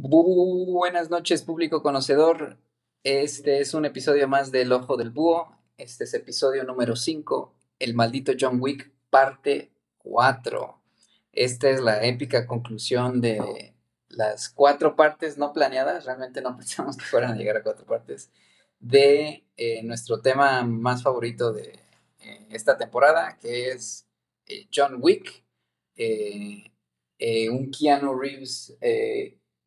Buenas noches, público conocedor. Este es un episodio más del Ojo del Búho. Este es episodio número 5, El maldito John Wick, parte 4. Esta es la épica conclusión de las cuatro partes no planeadas, realmente no pensamos que fueran a llegar a cuatro partes, de eh, nuestro tema más favorito de eh, esta temporada, que es eh, John Wick, un Keanu Reeves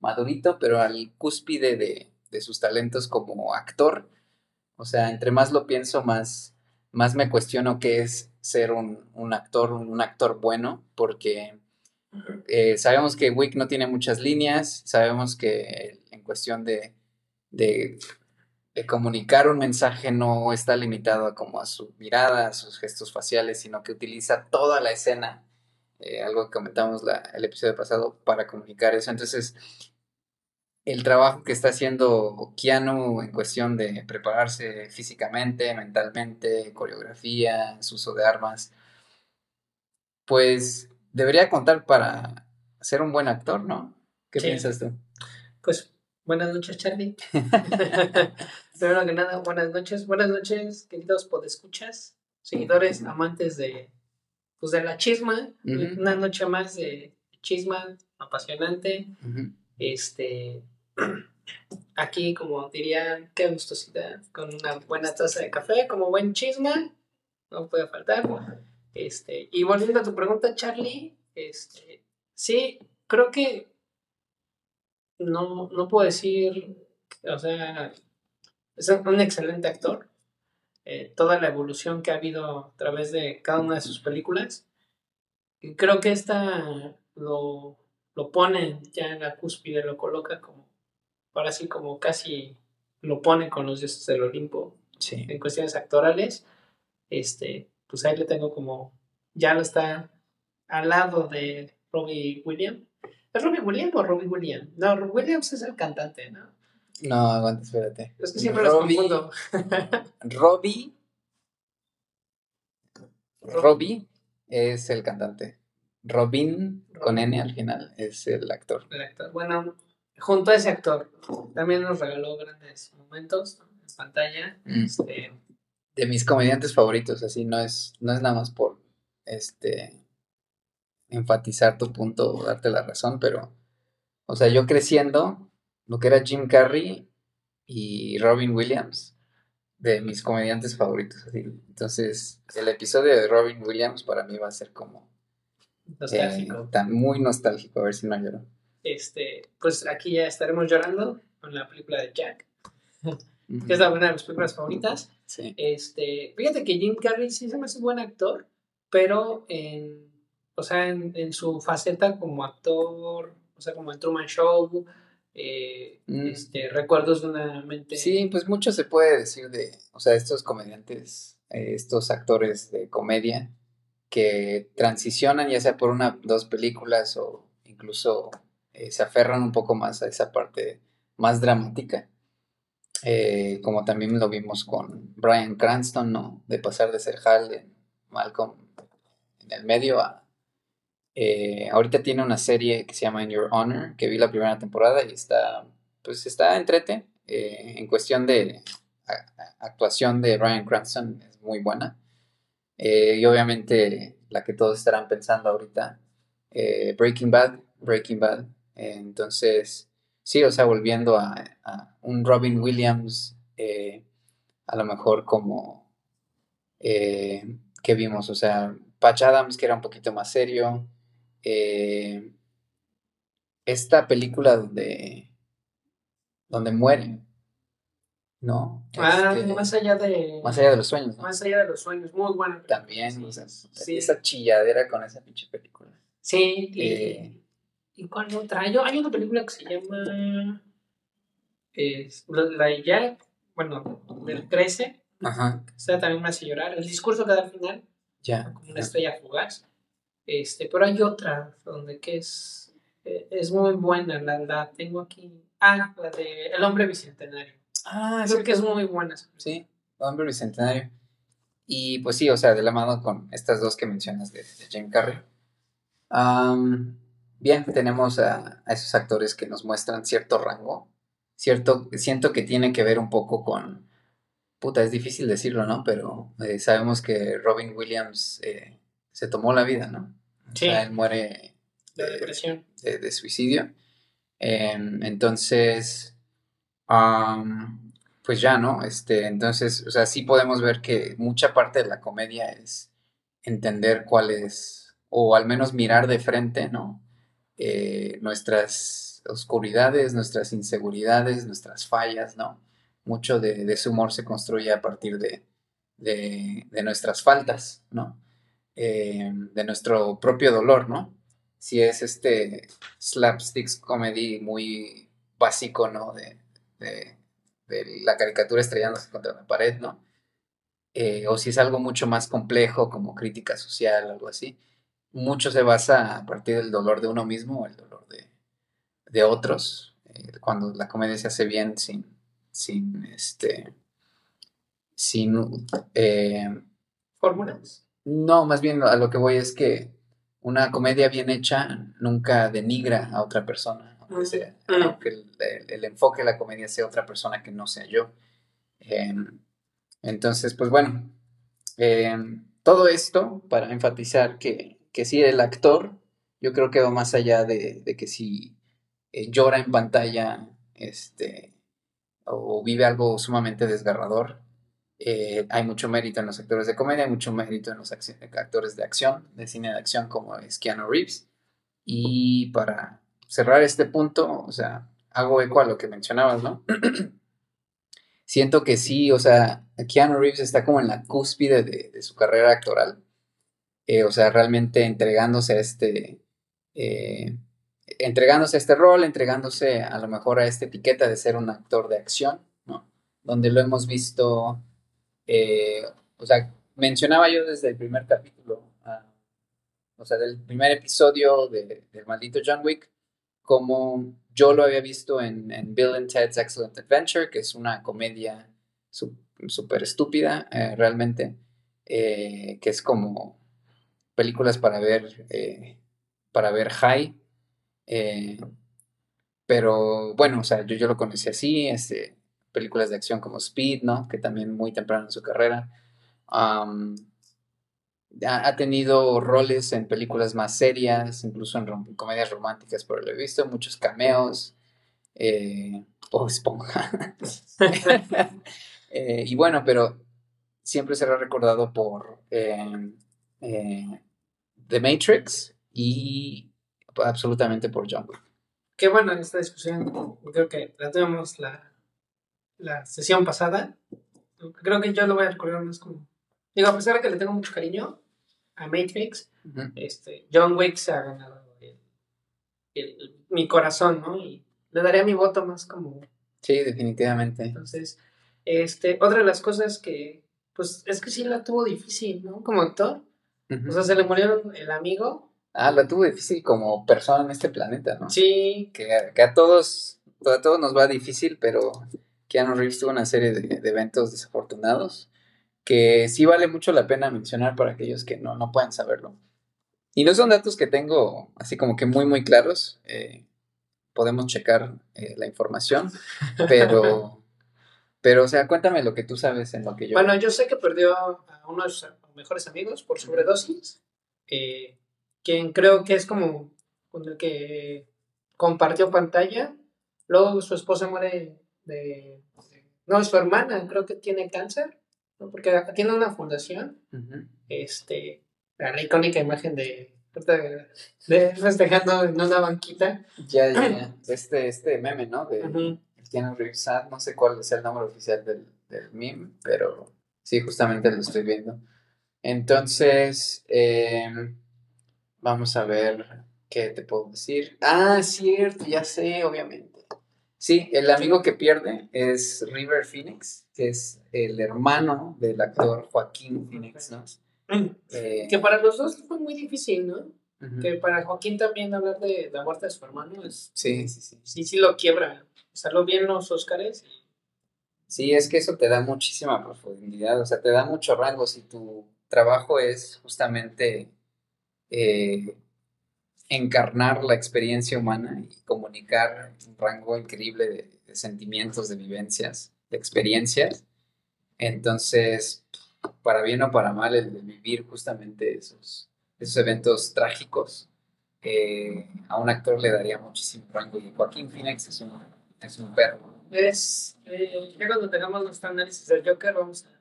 madurito, pero al cúspide de, sus talentos como actor. O sea, entre más lo pienso, más, más me cuestiono qué es ser un, actor, un, actor bueno, porque eh, sabemos que Wick no tiene muchas líneas, sabemos que en cuestión de, de, comunicar un mensaje no está limitado a como a su mirada, a sus gestos faciales, sino que utiliza toda la escena, eh, algo que comentamos el episodio pasado, para comunicar eso. Entonces, el trabajo que está haciendo Keanu en cuestión de prepararse físicamente, mentalmente, coreografía, su uso de armas, pues debería contar para ser un buen actor, ¿no? ¿Qué piensas tú? Pues buenas noches, Charlie. Primero que nada, buenas noches. Buenas noches, queridos podescuchas, seguidores, amantes de, pues, de la chisma. Una noche más de chisma apasionante. Este, aquí, como dirían, qué gustosidad, con una buena taza de café, como buen chisma, no puede faltar. Este, y volviendo a tu pregunta, Charlie, este, sí, creo que no, no puedo decir, o sea, es un excelente actor. Eh, toda la evolución que ha habido a través de cada una de sus películas. Y creo que esta lo, lo pone ya en la cúspide, lo coloca como, ahora así como casi lo pone con los dioses del Olimpo en cuestiones actorales. Este, pues ahí le tengo como, ya lo está al lado de Robbie Williams. ¿Es Robbie Williams o Robbie Williams? No, Williams es el cantante, ¿no? No, aguanta, espérate. Es que siempre Robbie, los confundo. Robbie. Robbie es el cantante. Robin, con N al final, es el actor. El actor. Bueno, junto a ese actor, también nos regaló grandes momentos en pantalla. Mm. Este, de mis comediantes favoritos, así no es, no es nada más por este enfatizar tu punto o darte la razón, pero, o sea, yo creciendo, lo que era Jim Carrey y Robin Williams, de mis comediantes favoritos. Así. Entonces, el episodio de Robin Williams para mí va a ser como Nostálgico. Eh, muy nostálgico, a ver si no lloro. Este, pues aquí ya estaremos llorando con la película de Jack, que es una de mis películas favoritas. Sí. Este, fíjate que Jim Carrey sí se me hace un buen actor, pero en, o sea, en, su faceta como actor, o sea, como en Truman Show, eh, mm. este, recuerdos de una mente. Sí, pues mucho se puede decir de, o sea, estos comediantes, eh, estos actores de comedia, que transicionan ya sea por una, dos películas o incluso eh, se aferran un poco más a esa parte más dramática. Eh, como también lo vimos con Brian Cranston, ¿no? De pasar de ser Hal en Malcolm en el medio a... Eh, ahorita tiene una serie que se llama In Your Honor, que vi la primera temporada y está, pues está entrete. en cuestión de actuación de Brian Cranston es muy buena. Y obviamente la que todos estarán pensando ahorita, Breaking Bad, Breaking Bad. Entonces, sí, o sea, volviendo a, un Robin Williams, eh, a lo mejor como que vimos, o sea, Patch Adams, que era un poquito más serio. esta película donde, donde mueren, ¿no? Ah, este, más allá de... Más allá de los sueños, ¿no? Más allá de los sueños, muy buena. También, sí, esa chilladera con esa pinche película. Sí, y, eh, ¿y cuál otra? Hay, hay una película que se llama... Es, la de Jack, bueno, del 13. Ajá. Esa también me hace llorar. El discurso que da al final. Ya. Como una estrella fugaz. Este, pero hay otra donde que es, eh, es muy buena, la, la tengo aquí. Ah, la de El hombre bicentenario. Ah, creo que es muy buena. Sí, Hombre Bicentenario. Y pues sí, o sea, de la mano con estas dos que mencionas de, Jim Carrey. Bien, tenemos a, esos actores que nos muestran cierto rango, cierto, siento que tiene que ver un poco con, puta, es difícil decirlo, ¿no? Pero eh, sabemos que Robin Williams eh, se tomó la vida, ¿no? Sí. O sea, él muere de depresión. De, suicidio. Em, entonces, pues ya, ¿no? Este, entonces, o sea, sí podemos ver que mucha parte de la comedia es entender cuál es, o al menos mirar de frente, ¿no? Eh, nuestras oscuridades, nuestras inseguridades, nuestras fallas, ¿no? Mucho de, su humor se construye a partir de, nuestras faltas, ¿no? Eh, de nuestro propio dolor, ¿no? Si es este slapsticks comedy muy básico, ¿no? De, la caricatura estrellándose contra la pared, ¿no? Eh, o si es algo mucho más complejo como crítica social, algo así mucho se basa a partir del dolor de uno mismo o el dolor de, otros. Eh, cuando la comedia se hace bien sin, sin este, sin eh, fórmulas. No, más bien a lo que voy es que una comedia bien hecha nunca denigra a otra persona, aunque, sea, el, enfoque de la comedia sea otra persona que no sea yo. Em, entonces, pues bueno, em, todo esto para enfatizar que que sí, el actor, yo creo que va más allá de, que si eh, llora en pantalla, este, o vive algo sumamente desgarrador. Eh, hay mucho mérito en los actores de comedia, hay mucho mérito en los actores de acción, de cine de acción, como es Keanu Reeves. Y para cerrar este punto, o sea, hago eco a lo que mencionabas, ¿no? Siento que sí, o sea, Keanu Reeves está como en la cúspide de su carrera actoral eh, o sea, realmente entregándose a este, eh, entregándose a este rol, entregándose a lo mejor a esta etiqueta de ser un actor de acción, ¿no? Donde lo hemos visto, eh, o sea, mencionaba yo desde el primer capítulo, ah, o sea, del primer episodio de, del maldito John Wick, como yo lo había visto en, Bill and Ted's Excellent Adventure, que es una comedia súper estúpida, realmente, que es como películas para ver, eh, para ver high. Eh, pero bueno, o sea, yo, yo lo conocí así, este, películas de acción como Speed, ¿no? Que también muy temprano en su carrera. ha, tenido roles en películas más serias, incluso en, comedias románticas, pero lo he visto, muchos cameos. Eh, o esponja. y bueno, pero siempre será recordado por eh, The Matrix y absolutamente por John Wick. Qué bueno en esta discusión, creo que la tuvimos la, la sesión pasada. Creo que yo lo voy a recordar más como. Digo, a pesar de que le tengo mucho cariño a Matrix, este, John Wick se ha ganado mi corazón, ¿no? Y le daría mi voto más como. Sí, definitivamente. Entonces, este, otra de las cosas que, pues, es que sí la tuvo difícil, ¿no? Como actor o sea, se le murió el amigo. Ah, la tuvo difícil como persona en este planeta, ¿no? Sí. Que, a todos, a todos nos va difícil, pero Keanu Reeves tuvo una serie de, eventos desafortunados que sí vale mucho la pena mencionar para aquellos que no, no pueden saberlo. Y no son datos que tengo así como que muy, muy claros. Eh, podemos checar eh, la información, pero, pero, o sea, cuéntame lo que tú sabes en lo que yo... Bueno, yo sé que perdió a unos mejores amigos por sobredosis, eh, quien creo que es como con el que compartió pantalla. Luego su esposa muere de, no, es su hermana, creo que tiene cáncer, porque tiene una fundación. este, la icónica imagen de, de festejando en una banquita. Ya, ya, ya. Este, este meme, ¿no? De tiene no sé cuál es el nombre oficial del, del meme, pero sí, justamente lo estoy viendo. Entonces, em, vamos a ver qué te puedo decir. Ah, cierto, ya sé, obviamente. Sí, el amigo que pierde es River Phoenix, que es el hermano del actor Joaquín Phoenix, ¿no? Eh, que para los dos fue muy difícil, ¿no? Que para Joaquín también hablar de la muerte de su hermano es... Sí, sí, sí. Sí, sí lo quiebra. Usarlo bien los Óscares. Sí, es que eso te da muchísima profundidad, o sea, te da mucho rango si tú trabajo es justamente eh, encarnar la experiencia humana y comunicar un rango increíble de, sentimientos, de vivencias, de experiencias. Entonces, para bien o para mal, el de vivir justamente esos, esos eventos trágicos, eh, a un actor le daría muchísimo rango. Y Joaquín Phoenix es un, es un perro. Es, eh, ya cuando tengamos nuestro análisis del Joker, vamos a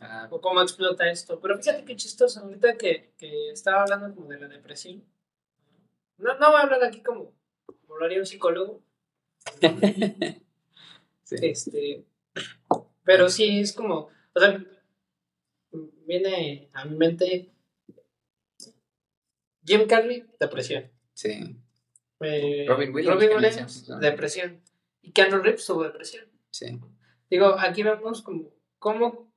Ah, cómo explota esto. Pero fíjate qué chistoso, ahorita que, que estaba hablando como de la depresión. No, no voy a hablar aquí como, como lo haría un psicólogo. sí. Este, pero sí, es como, o sea, viene a mi mente Jim Carrey, depresión. sí, Eh, Robin Williams, Robin que Williams, mencionas, ¿no? depresión. Y Keanu Reeves tuvo depresión. sí. Digo, aquí vemos como cómo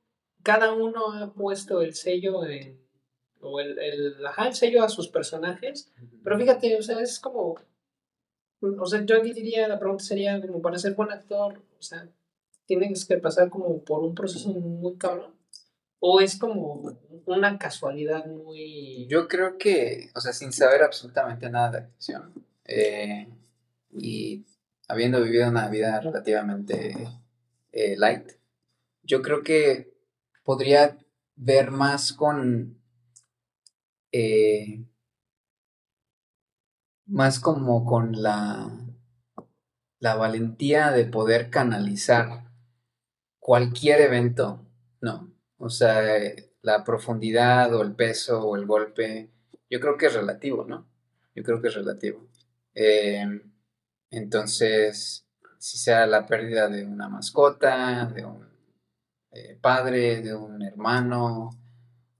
cada uno ha puesto el sello en, o el, el, ajá, el sello a sus personajes. Pero fíjate, o sea, es como, o sea, yo aquí diría, la pregunta sería como para ser buen actor, o sea, tienes que pasar como por un proceso muy cabrón. O es como una casualidad muy... Yo creo que, o sea, sin saber absolutamente nada de actuación eh, y habiendo vivido una vida relativamente eh, light, yo creo que podría ver más con, eh, más como con la, la valentía de poder canalizar cualquier evento, ¿no? O sea, eh, la profundidad o el peso o el golpe, yo creo que es relativo, ¿no? Yo creo que es relativo. Eh, entonces, si sea la pérdida de una mascota, de un eh, padre, de un hermano,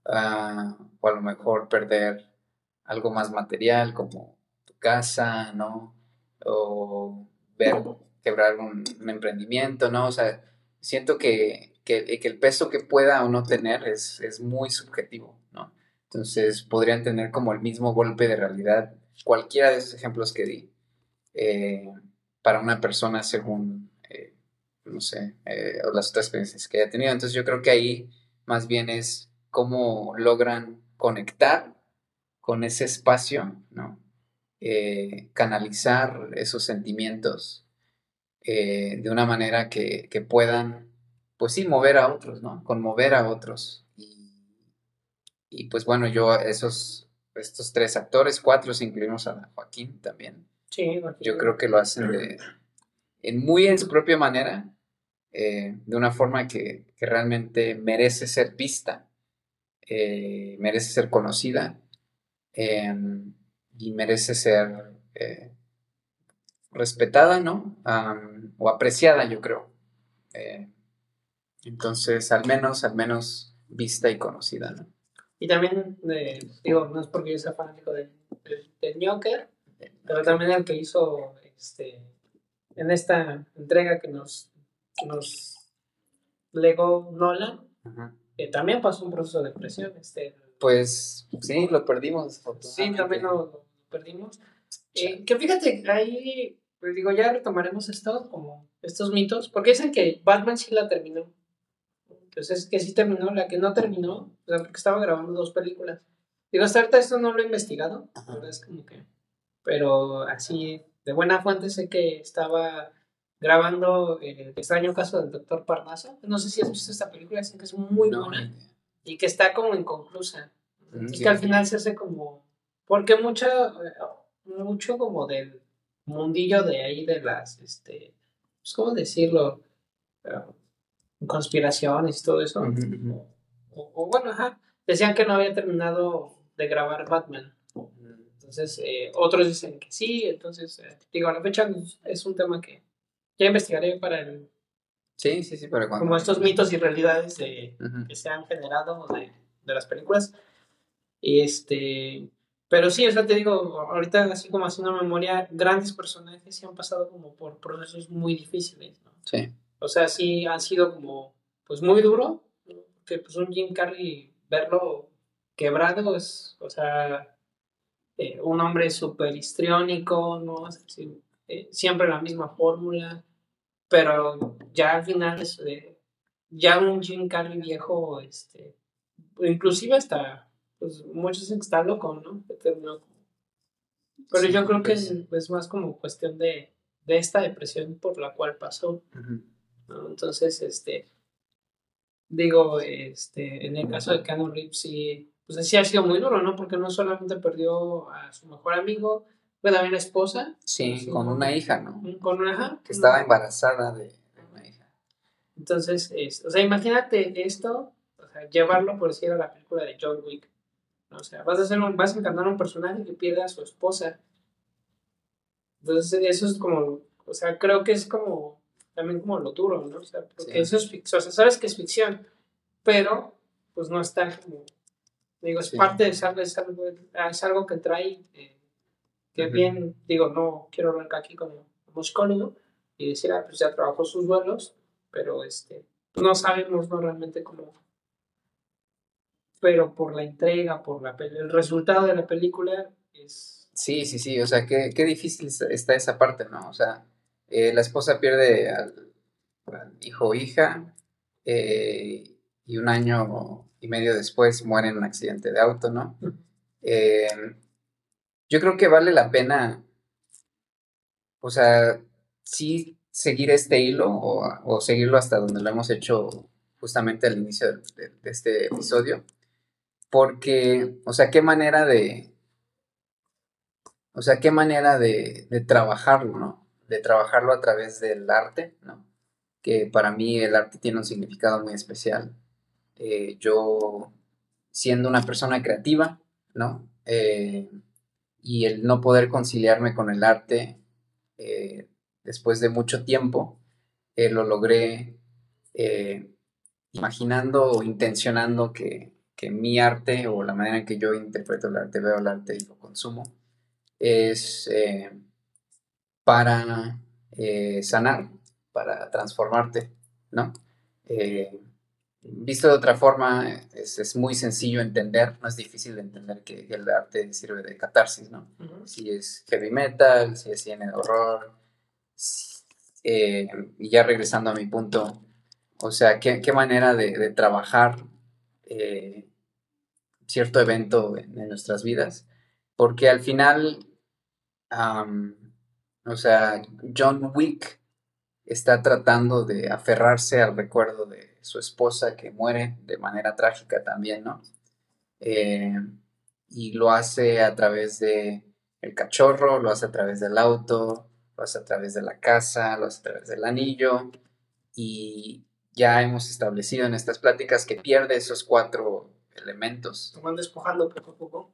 ah, o a lo mejor perder algo más material como tu casa, ¿no? O ver quebrar un, un emprendimiento, ¿no? O sea, siento que, que, que el peso que pueda o no tener es, es muy subjetivo, ¿no? Entonces podrían tener como el mismo golpe de realidad cualquiera de esos ejemplos que di eh, para una persona según, no sé, eh, las otras experiencias que haya tenido. Entonces yo creo que ahí más bien es cómo logran conectar con ese espacio, ¿no? Eh, canalizar esos sentimientos eh, de una manera que, que puedan, pues sí, mover a otros, ¿no? Conmover a otros. Y, y pues bueno, yo esos, estos tres actores, cuatro, si incluimos a Joaquín también, Sí, porque- yo creo que lo hacen de, en muy en su propia manera, eh, de una forma que, que realmente merece ser vista, eh, merece ser conocida eh, y merece ser eh, respetada, ¿no? Am, o apreciada, yo creo. Eh, entonces, al menos, al menos vista y conocida, ¿no? Y también, digo, no es porque yo sea fanático del, del, del Joker, pero también el que hizo este, en esta entrega que nos, nos legó Nolan, Ajá. que también pasó un proceso de depresión. Este, Pues sí, lo perdimos. sí, también lo, lo perdimos. Eh, que fíjate, ahí, pues digo, ya retomaremos esto, como estos mitos, porque dicen que Batman sí la terminó. Entonces, que sí terminó, la que no terminó, o sea, porque estaba grabando dos películas. Digo, hasta ahorita esto no lo he investigado, la verdad es como que, pero así, de buena fuente sé que estaba grabando el extraño caso del doctor Parnaso. No sé si has visto esta película, dicen que es muy No, buena y que está como inconclusa. Mm, Entonces sí. que al final se hace como, porque mucho, eh, mucho como del mundillo de ahí de las, este, pues, ¿cómo decirlo? Eh, conspiraciones y todo eso. O, o bueno, ajá, decían que no había terminado de grabar Batman. Entonces, eh, otros dicen que sí, entonces, eh, digo, a la fecha es un tema que ya investigaré para el, Sí, sí, sí, pero cuando... como estos mitos y realidades de, Ujú. que se han generado de, de las películas. Y este, pero sí, o sea, te digo, ahorita así como haciendo memoria, grandes personajes sí han pasado como por procesos muy difíciles, ¿no? Sí. O sea, sí han sido como, pues muy duro, que pues un Jim Carrey, verlo quebrado es, o sea, eh, un hombre súper histriónico, ¿no? Sí, eh, siempre la misma fórmula, pero ya al final es, eh, ya un Jim Carrey viejo, este, inclusive hasta, pues muchos dicen que está loco, ¿no? Pero yo creo que es, pues. más como cuestión de, de, esta depresión por la cual pasó. Entonces, este, digo, este, en el caso de Keanu Reeves sí, pues sí ha sido muy duro, ¿no? Porque no solamente perdió a su mejor amigo, fue también esposa. Sí, con una hija, ¿no? Con una hija. Que estaba embarazada de, una hija. Entonces, es, o sea, imagínate esto, o sea, llevarlo por decir a la película de John Wick. O sea, vas a, hacer un, vas a encantar a un personaje que pierde a su esposa. Entonces, eso es como, o sea, creo que es como, también como lo duro, ¿no? O sea, porque eso es ficción, o sea, sabes que es ficción, pero, pues no está como, digo, es parte de es algo, es algo que trae, eh, que bien, digo, no quiero arrancar aquí como, como y decir, ah, pues ya trabajó sus vuelos, pero este, no sabemos, ¿no? Realmente cómo, pero por la entrega, por la, el resultado de la película es... Sí, sí, sí, o sea, qué, qué difícil está esa parte, ¿no? O sea, eh, la esposa pierde al, hijo o hija eh, y un año y medio después muere en un accidente de auto, ¿no? Eh, yo creo que vale la pena, o sea, sí seguir este hilo o, seguirlo hasta donde lo hemos hecho justamente al inicio de este episodio porque, o sea, qué manera de, o sea, qué manera de, trabajarlo, ¿no? De trabajarlo a través del arte, ¿no? Que para mí el arte tiene un significado muy especial. Eh, yo, siendo una persona creativa, ¿no? Eh, y el no poder conciliarme con el arte eh, después de mucho tiempo, lo logré imaginando o intencionando que que mi arte o la manera en que yo interpreto el arte, veo el arte y lo consumo, es para sanar, para transformarte, ¿no? Visto de otra forma, es, muy sencillo entender, no es difícil de entender que, el arte sirve de catarsis, ¿no? Si es heavy metal, si es cine de horror, y ya regresando a mi punto, o sea, qué, manera de, trabajar cierto evento en, nuestras vidas, porque al final, o sea, John Wick está tratando de aferrarse al recuerdo de su esposa que muere de manera trágica también, ¿no? Eh, y lo hace a través de el cachorro, lo hace a través del auto, lo hace a través de la casa, lo hace a través del anillo y ya hemos establecido en estas pláticas que pierde esos cuatro elementos. Van despojando poco a poco.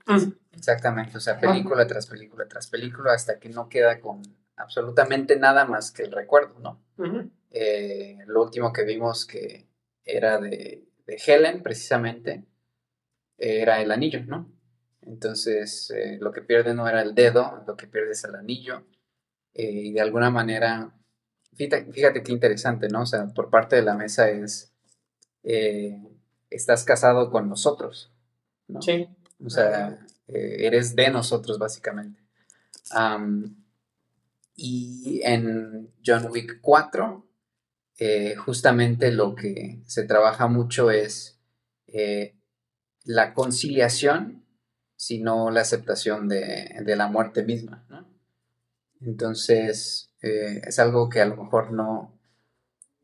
Exactamente, o sea, película tras película tras película hasta que no queda con absolutamente nada más que el recuerdo, ¿no? Eh, lo último que vimos que era de, Helen, precisamente, era el anillo, ¿no? Entonces, eh, lo que pierde no era el dedo, lo que pierde es el anillo. Eh, y de alguna manera, fíjate, fíjate, qué interesante, ¿no? O sea, por parte de la mesa es estás casado con nosotros, ¿no? Sí. O sea, eres de nosotros, básicamente. Y en John Wick 4, eh, justamente lo que se trabaja mucho es eh, la conciliación, sino la aceptación de, de la muerte misma. Entonces, es algo que a lo mejor no,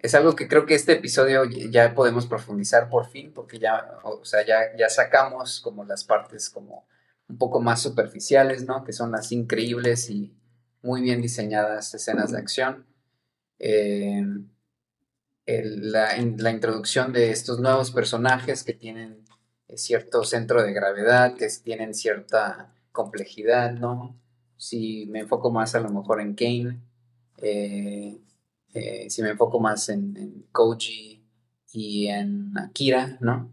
es algo que creo que este episodio ya podemos profundizar por fin, porque ya, o sea, ya, ya sacamos como las partes como un poco más superficiales, ¿no? Que son las increíbles y muy bien diseñadas escenas de acción. Eh, la, introducción de estos nuevos personajes que tienen cierto centro de gravedad, que tienen cierta complejidad, ¿no? Si me enfoco más a lo mejor en Kane, eh, eh, si me enfoco más en, Koji y en Akira, ¿no?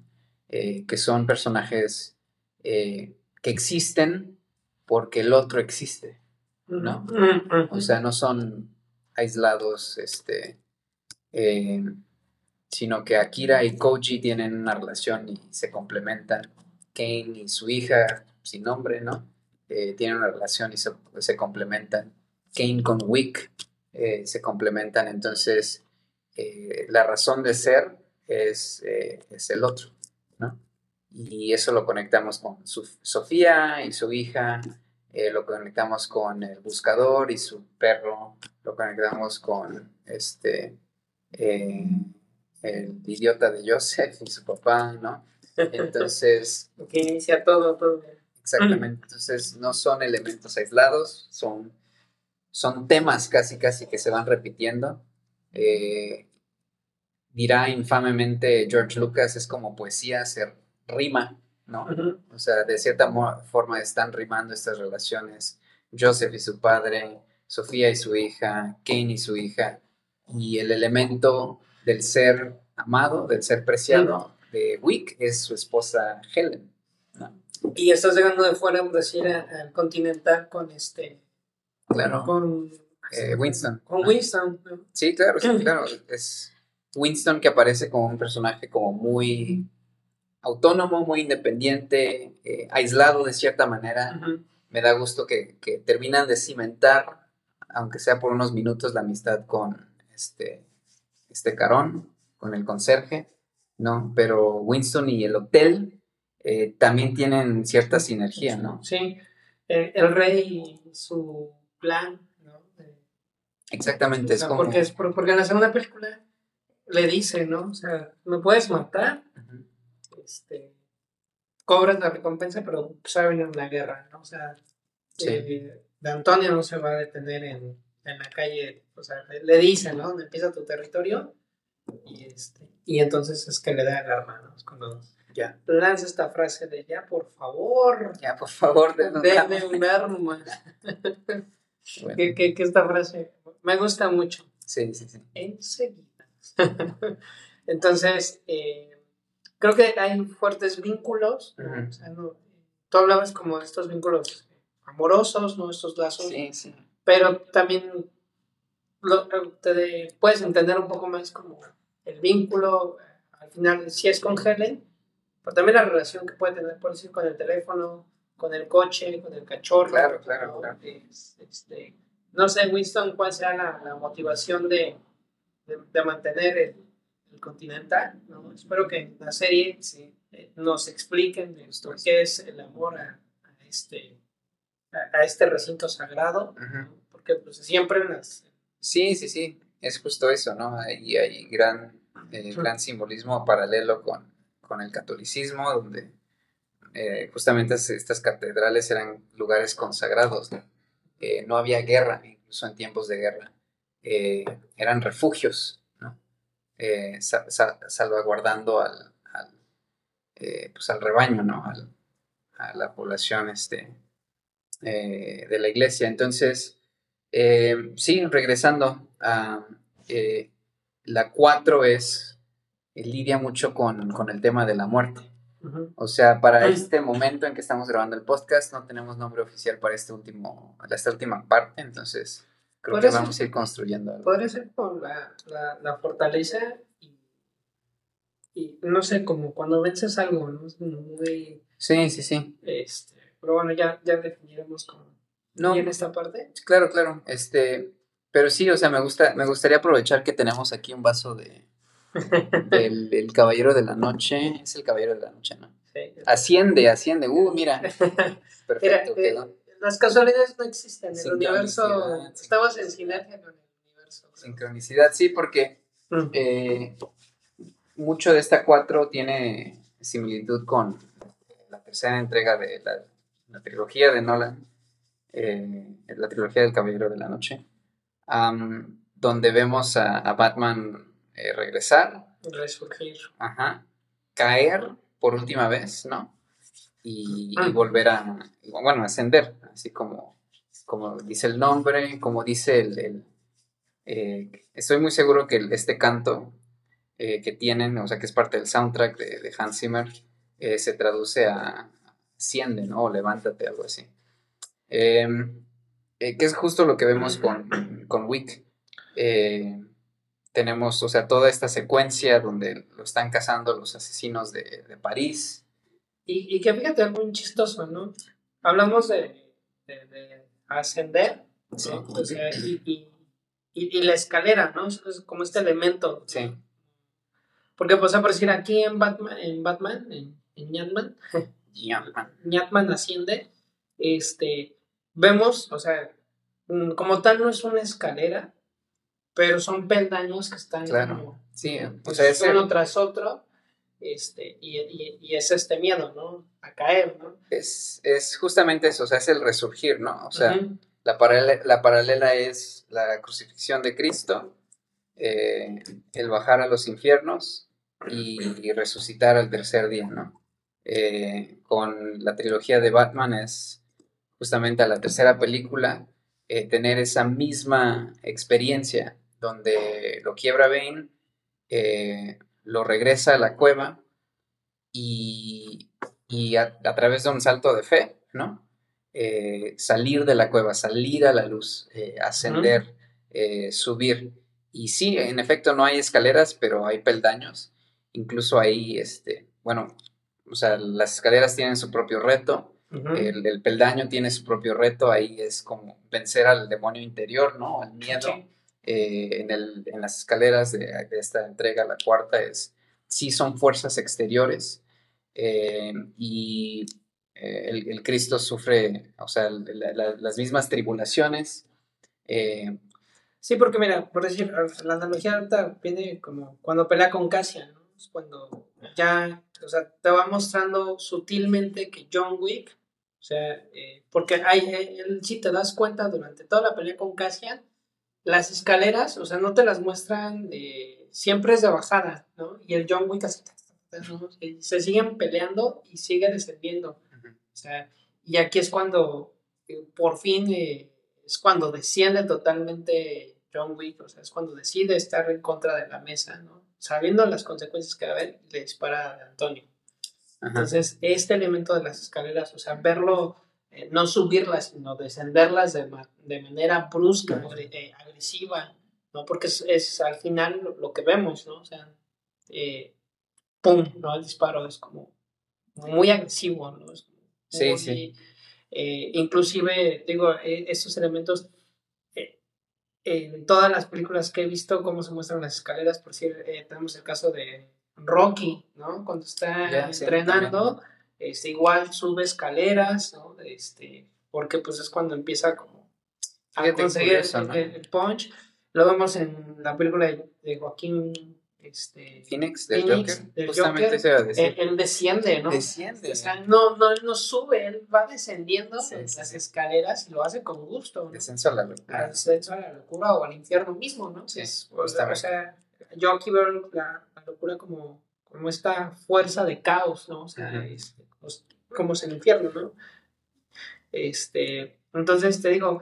Eh, que son personajes eh, que existen porque el otro existe, ¿no? O sea, no son aislados, este, sino que Akira y Koji tienen una relación y se complementan. Kane y su hija, sin nombre, ¿no? tienen una relación y se, se complementan. Kane con Wick, eh, se complementan. Entonces, eh, la razón de ser es, eh, es, el otro, ¿no? Y eso lo conectamos con su, Sofía y su hija, eh, lo conectamos con el buscador y su perro, lo conectamos con este eh, el idiota de Joseph y su papá, ¿no? Entonces... que inicia todo, todo. Exactamente, entonces no son elementos aislados, son, son temas casi casi que se van repitiendo. Eh, dirá infamemente George Lucas, es como poesía, se rima, ¿no? O sea, de cierta forma están rimando estas relaciones, Joseph y su padre, Sofía y su hija, Kane y su hija, y el elemento del ser amado, del ser preciado de Wick es su esposa Helen. Y estás llegando de fuera, decir, al Continental con este... Claro. Con... Eh, Winston. Con Winston. Sí, claro, sí, claro. Es Winston que aparece como un personaje como muy autónomo, muy independiente, eh, aislado de cierta manera. Me da gusto que, que, terminan de cimentar, aunque sea por unos minutos, la amistad con este, este Carón, con el conserje, ¿no? Pero Winston y el hotel eh, también tienen cierta sinergia, ¿no? Sí, el, rey y su plan, ¿no? Exactamente, es como... Porque, es, porque en la segunda película le dice, ¿no? O sea, me puedes matar, este, cobras la recompensa, pero saben en la guerra, ¿no? O sea, eh, de Antonio no se va a detener en, en la calle, o sea, le, dice, ¿no? Donde empieza tu territorio, y, este, y entonces es que le da el arma, ¿no? Es cuando ya. lanza esta frase de ya, por favor. Ya, por favor, denme un arma. que, que, que esta frase me gusta mucho. Sí, sí, sí. Enseguida. Entonces, eh, creo que hay fuertes vínculos. tú hablabas como de estos vínculos amorosos, ¿no? Estos lazos. Sí, sí. Pero también lo, te puedes entender un poco más como el vínculo, al final, si es con Helen, pero también la relación que puede tener, por decir, con el teléfono, con el coche, con el cachorro. Claro, claro, claro. este, no sé, Winston, cuál sea la, la motivación de, de, mantener el, el, Continental. ¿no? Espero que en la serie eh, nos expliquen de por qué es el amor a, este, a, este recinto sagrado, porque pues, siempre en las... Sí, sí, sí, es justo eso, ¿no? Ahí hay gran, eh, gran simbolismo paralelo con, con el catolicismo, donde eh, justamente estas catedrales eran lugares consagrados, ¿no? no había guerra, incluso en tiempos de guerra. Eran refugios, Eh, salvaguardando al, al, eh, pues al rebaño, ¿no? a la población este, de la iglesia. Entonces, sí, regresando a la 4 es, lidia mucho con, con, el tema de la muerte. O sea, para este momento en que estamos grabando el podcast, no tenemos nombre oficial para este último, esta última parte, entonces Creo que vamos a ir construyendo algo. Podría ser con la, la, la fortaleza y, y, no sé, como cuando vences algo, ¿no? Es muy... Sí, sí, sí. Este, pero bueno, ya, ya definiremos como no, en esta parte. Claro, claro. Este, pero sí, o sea, me gusta, me gustaría aprovechar que tenemos aquí un vaso de del, del caballero de la noche. Es el caballero de la noche, ¿no? Sí. Asciende, asciende. Uh, mira. Perfecto, eh, quedó las casualidades no existen. El universo. Estamos en sinergia con el universo. Sincronicidad, sí, porque mm. eh, mucho de esta 4 tiene similitud con la tercera entrega de la, trilogía de Nolan, eh, la trilogía del Caballero de la Noche, donde vemos a, Batman eh, regresar. Resurgir. Ajá. Caer por última vez, ¿no? y, ah. volver a, bueno, ascender, así como, como dice el nombre, como dice el... Eh, estoy muy seguro que este canto eh, que tienen, o sea, que es parte del soundtrack de, Hans Zimmer, eh, se traduce a asciende, ¿no? O levántate, algo así. Em, que es justo lo que vemos con, con Wick. tenemos, o sea, toda esta secuencia donde lo están cazando los asesinos de, de París, y, y que fíjate, algo muy chistoso, ¿no? Hablamos de, de, ascender, O sea, y, y, y, la escalera, ¿no? Es como este elemento. Sí. Porque, pues, a decir, aquí en Batman, en Batman, en, en Ñatman, Ñatman asciende, este, vemos, o sea, mm, como tal no es una escalera, pero son peldaños que están claro. sí, o pues, sea, uno tras otro, este, y, y, es este miedo, ¿no? A caer, ¿no? Es, es justamente eso, o sea, es el resurgir, ¿no? O sea, la, paralela, la paralela es la crucifixión de Cristo, eh, el bajar a los infiernos y, resucitar al tercer día, ¿no? Eh, con la trilogía de Batman es justamente a la tercera película eh, tener esa misma experiencia donde lo quiebra Bane, lo regresa a la cueva y, a, través de un salto de fe, ¿no? salir de la cueva, salir a la luz, ascender, subir. Y sí, en efecto no hay escaleras, pero hay peldaños. Incluso ahí, este, bueno, o sea, las escaleras tienen su propio reto, el, peldaño tiene su propio reto, ahí es como vencer al demonio interior, ¿no? Al miedo. Eh, en, el, en, las escaleras de, esta entrega, la cuarta, es, sí son fuerzas exteriores eh, y eh, el, Cristo sufre, o sea, las mismas tribulaciones. sí, porque mira, por decir, la analogía ahorita viene como cuando pelea con Cassian, ¿no? cuando ya, o sea, te va mostrando sutilmente que John Wick, o sea, eh, porque hay, él, si te das cuenta durante toda la pelea con Cassian, las escaleras, o sea, no te las muestran, siempre es de bajada, ¿no? Y el John Wick así, se siguen peleando y sigue descendiendo. O sea, y aquí es cuando, eh, por fin, eh, es cuando desciende totalmente John Wick, o sea, es cuando decide estar en contra de la mesa, ¿no? sabiendo las consecuencias que va a haber, le dispara a Antonio. Entonces, este elemento de las escaleras, o sea, verlo, eh, no subirlas, sino descenderlas de, de manera brusca, eh, agresiva, ¿no? Porque es, al final lo, que vemos, ¿no? O sea, eh, ¡pum! ¿no? El disparo es como muy agresivo, ¿no? sí, sí. inclusive, digo, estos elementos en todas las películas que he visto cómo se muestran las escaleras, por si eh, tenemos el caso de Rocky, ¿no? Cuando está entrenando, este, igual sube escaleras, ¿no? Este, porque pues es cuando empieza como a conseguir el, punch. Lo vemos en la película de Joaquín este, Phoenix del Joker, justamente Él, desciende, ¿no? Desciende. no, no, no sube, él va descendiendo las escaleras y lo hace con gusto. ¿no? Descenso a la locura. Descenso a la locura o al infierno mismo, ¿no? Sí, o sea, yo aquí veo la, locura como, como esta fuerza de caos, ¿no? O sea, este, como es el infierno, ¿no? Este, entonces te digo,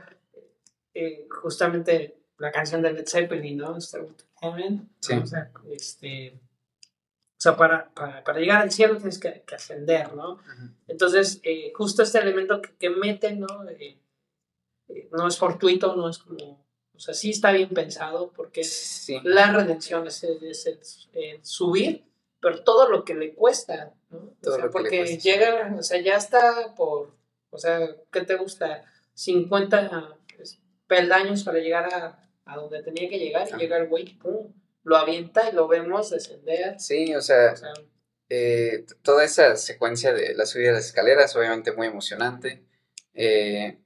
eh, justamente la canción de Led Zeppelin, ¿no? Sí. O sea, este, o sea para, para, para, llegar al cielo tienes que, que ascender, ¿no? Entonces, eh, justo este elemento que, que meten, ¿no? Eh, eh, no es fortuito, no es como, o sea, sí está bien pensado porque la redención es, es el, subir, pero todo lo que le cuesta, ¿no? o sea, porque llega, o sea, ya está por, o sea, ¿qué te gusta? 50 pues, peldaños para llegar a a donde tenía que llegar y llega el güey, ¡pum! Lo avienta y lo vemos descender. Sí, o sea, eh, toda esa secuencia de la subida de las escaleras, obviamente muy emocionante. Eh,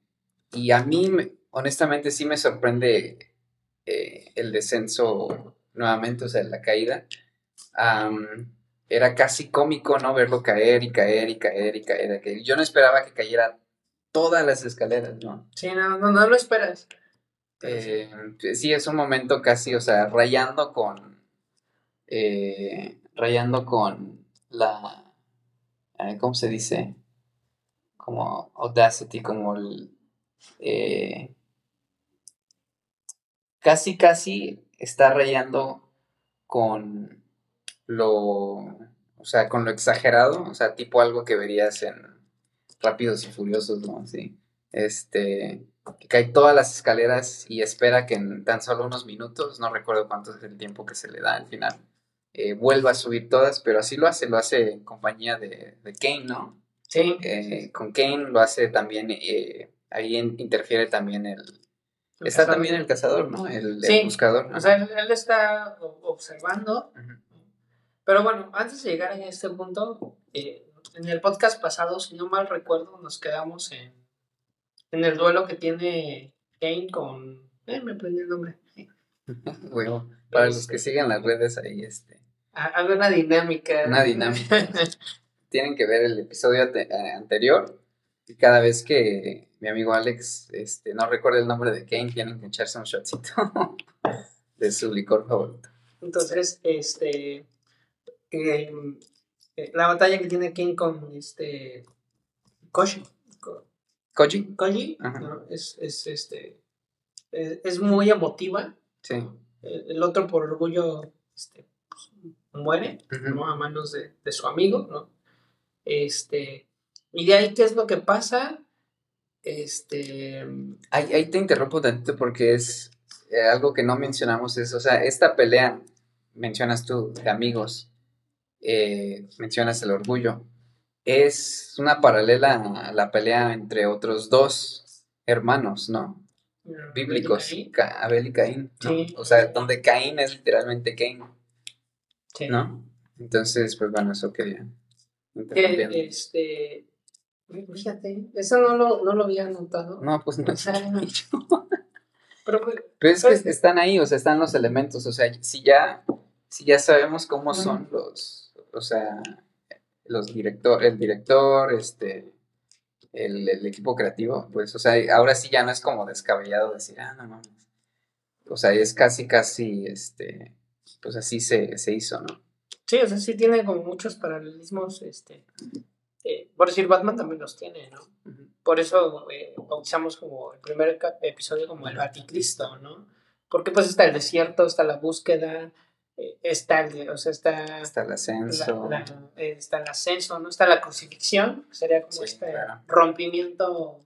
y a mí, honestamente, sí me sorprende eh, el descenso nuevamente, o sea, la caída. Era casi cómico, ¿no? Verlo caer y caer y caer y caer. Yo no esperaba que cayera todas las escaleras, ¿no? Sí, no, no, no lo esperas. Eh, sí, es un momento casi, o sea, rayando con. Eh, rayando con la. Eh, ¿Cómo se dice? Como Audacity, como el. casi, casi está rayando con lo. O sea, con lo exagerado, o sea, tipo algo que verías en Rápidos y Furiosos, ¿no? Así. Este que cae todas las escaleras y espera que en tan solo unos minutos, no recuerdo cuánto es el tiempo que se le da al final, eh, vuelva a subir todas, pero así lo hace, lo hace en compañía de, de Kane, ¿no? Sí. Eh, con Kane lo hace también, eh, ahí interfiere también el... está también el cazador, ¿no? El, buscador. O sea, él, está observando. Pero bueno, antes de llegar a este punto, en el podcast pasado, si no mal recuerdo, nos quedamos en en el duelo que tiene Kane con... Eh, me aprendí el nombre. bueno, para los que siguen las redes ahí, este... Hago una dinámica. Una dinámica. Tienen que ver el episodio eh, anterior y cada vez que mi amigo Alex este, no recuerda el nombre de Kane, tienen que echarse un shotcito de su licor favorito. Entonces, este... Em, eh, la batalla que tiene Kane con este... Koji. Koji. Koji, es, es, este, es, muy emotiva. Sí. El, otro por orgullo este, pues, muere ¿no? a manos de, de, su amigo, ¿no? Este, y de ahí, ¿qué es lo que pasa? Este... Ahí, ahí te interrumpo tantito porque es eh, algo que no mencionamos, es, o sea, esta pelea, mencionas tú, de amigos, eh, mencionas el orgullo, es una paralela a la pelea entre otros dos hermanos, ¿no? Bíblicos, Abel y Caín, O sea, donde Caín es literalmente Cain, ¿no? Entonces, pues bueno, eso quería. este, fíjate, eso no lo, no lo había notado. No, pues no. pero, pues, pero, es que pues están ahí, o sea, están los elementos, o sea, si ya, si ya sabemos cómo son los, o sea, los director, el director, este, el, equipo creativo, pues, o sea, ahora sí ya no es como descabellado decir, ah, no mames. O sea, es casi, casi, este, pues así se, se hizo, ¿no? Sí, o sea, sí tiene como muchos paralelismos, este, eh, por decir, Batman también los tiene, ¿no? Por eso eh, bautizamos como el primer episodio como el Baticristo, ¿no? Porque pues está el desierto, está la búsqueda, está el, o sea, está, está el ascenso. Eh, está el ascenso, ¿no? Está la crucifixión, sería como este rompimiento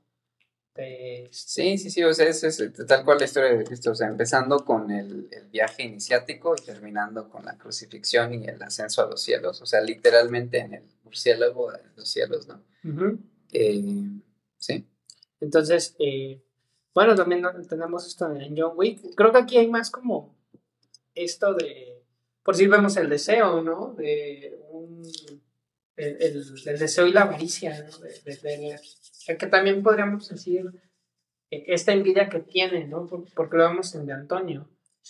de... Sí, sí, sí, o sea, es, tal cual la historia de Cristo, o sea, empezando con el, viaje iniciático y terminando con la crucifixión y el ascenso a los cielos, o sea, literalmente en el murciélago de los cielos, ¿no? Eh, sí. Entonces, bueno, también tenemos esto en John Wick. Creo que aquí hay más como esto de por si vemos el deseo, ¿no? De un, el, el, deseo y la avaricia, ¿no? De, de, que también podríamos decir eh, esta envidia que tiene, ¿no? Porque lo vemos en de Antonio.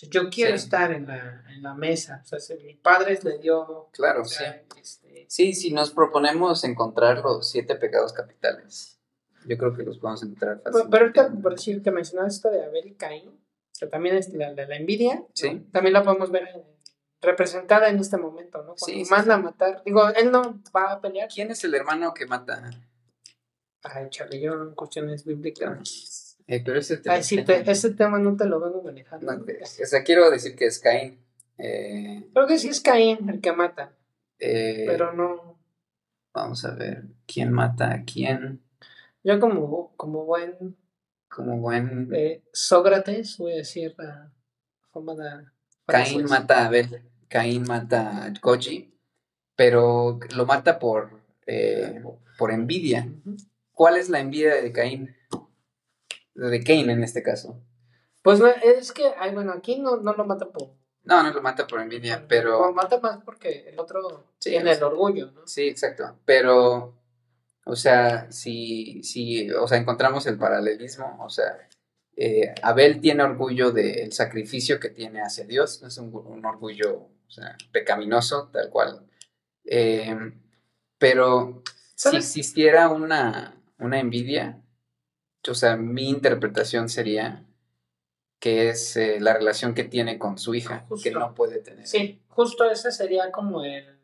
yo quiero estar en la, en la, mesa. O sea, si mi padre le dio. Claro, sí. Este, sí, si nos proponemos encontrar los siete pecados capitales, yo creo que los podemos encontrar fácilmente. Pero, ahorita, por decir que mencionaste esto de Abel y Caín, que también es la, la, la envidia, sí. también la podemos ver en representada en este momento, ¿no? Cuando sí, manda a matar. Digo, él no va a pelear. ¿Quién es el hermano que mata? Ay, chale, yo en cuestiones bíblicas. Eh, pero ese tema. Ay, sí, ese tema no te lo vengo manejando. No, o sea, quiero decir que es Caín. Eh, Creo que sí es Caín el que mata. Eh, pero no. Vamos a ver, ¿quién mata a quién? Yo como, como buen. Como buen. Eh, Sócrates, voy a decir la forma de Caín mata a Abel, Caín mata a Koji, pero lo mata por, eh, por envidia. ¿Cuál es la envidia de Caín? De Cain en este caso. Pues es que, ay, bueno, aquí no, no lo mata por... No, no lo mata por envidia, pero... Lo mata más porque el otro tiene el orgullo, ¿no? Sí, exacto. Pero, o sea, si, si, o sea, encontramos el paralelismo, o sea, eh, Abel tiene orgullo del sacrificio que tiene hacia Dios, es un, orgullo pecaminoso, tal cual. Eh, pero si existiera una, envidia, o sea, mi interpretación sería que es eh, la relación que tiene con su hija, que no puede tener. Sí, justo ese sería como el,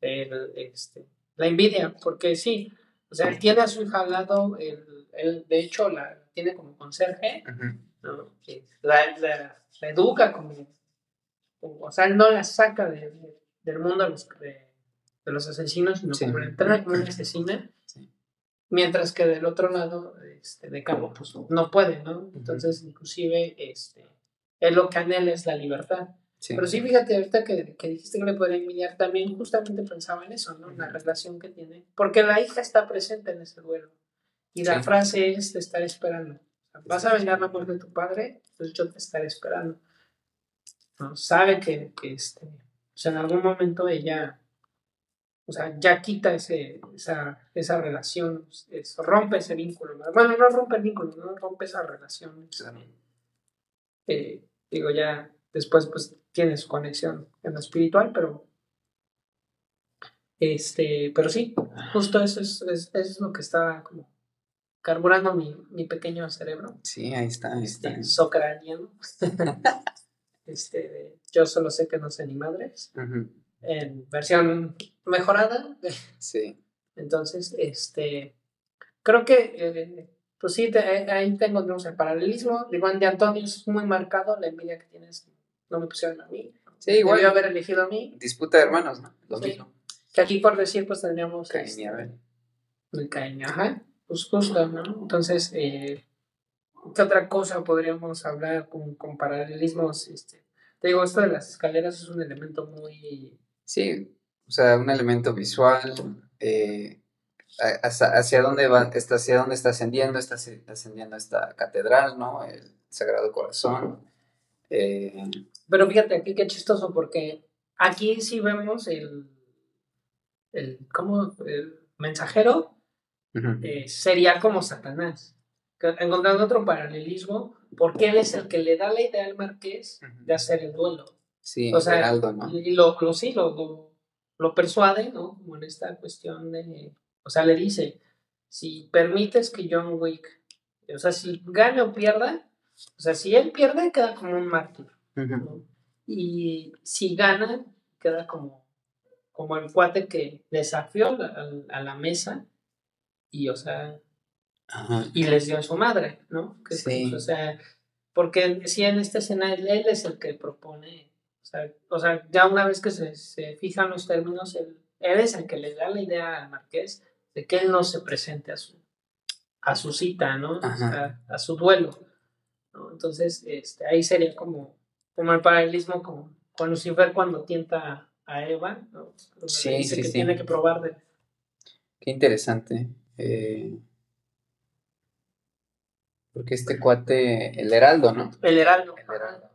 este, la envidia, porque sí, o sea, él tiene a su hija al lado, él de hecho la, tiene como conserje, ¿no? la, la, educa como, o sea, él no la saca de, del mundo de los, de, los asesinos, sino como la entrena como una asesina, mientras que del otro lado este, de cabo, pues no puede, ¿no? Entonces, inclusive, este, él lo que anhela es la libertad. Pero sí, fíjate, ahorita que, que, dijiste que le podría envidiar, también justamente pensaba en eso, ¿no? La relación que tiene. Porque la hija está presente en ese duelo. Y la frase es te estar esperando. Vas a vengar la muerte de tu padre, pues yo te estaré esperando. ¿No? Sabe que, que este, o sea, en algún momento ella o sea, ya quita ese, esa, esa relación, rompe ese vínculo. Bueno, no rompe el vínculo, no rompe esa relación. Eh, digo, ya después pues tiene su conexión en lo espiritual, pero este, pero sí, justo eso es, es, lo que está como carburando mi, mi, pequeño cerebro. Sí, ahí está, ahí está. Este, socraniano. este, yo solo sé que no sé ni madres. En versión mejorada. Sí. Entonces, este, creo que, eh, pues sí, ahí tengo el paralelismo. Digo, de Antonio es muy marcado la envidia que tienes. No me pusieron a mí. Sí, igual. Debió haber elegido a mí. Disputa de hermanos, ¿no? Lo mismo. Que aquí por decir, pues tendríamos. Caín y este, El Caín, ajá. Pues justo, ¿no? Entonces, eh, ¿qué otra cosa podríamos hablar con, con paralelismos? Este, te digo, esto de las escaleras es un elemento muy. Sí, o sea, un elemento visual. Eh, hacia, dónde va, está, hacia dónde está ascendiendo, está ascendiendo esta catedral, ¿no? El Sagrado Corazón. Eh, Pero fíjate aquí qué chistoso, porque aquí sí vemos el el, como el mensajero eh, sería como Satanás. Encontrando otro paralelismo, porque él es el que le da la idea al marqués de hacer el duelo. Sí, o sea, ¿no? Y lo, lo sí, lo, lo, persuade, ¿no? Como en esta cuestión de. O sea, le dice: si permites que John Wick, o sea, si gane o pierda, o sea, si él pierde, queda como un mártir. Y si gana, queda como como el cuate que desafió a, la mesa y, o sea, y les dio a su madre, ¿no? sí. o sea, porque si en esta escena él, es el que propone, o sea, ya una vez que se, se fijan los términos, él, es el que le da la idea al marqués de que él no se presente a su, a su cita, ¿no? A, su duelo, ¿no? Entonces, este, ahí sería como, como el paralelismo con, con Lucifer cuando tienta a Eva, ¿no? sí, sí, que tiene que probar de... Qué interesante. Eh, porque este cuate, el Heraldo, ¿no? El Heraldo. El Heraldo.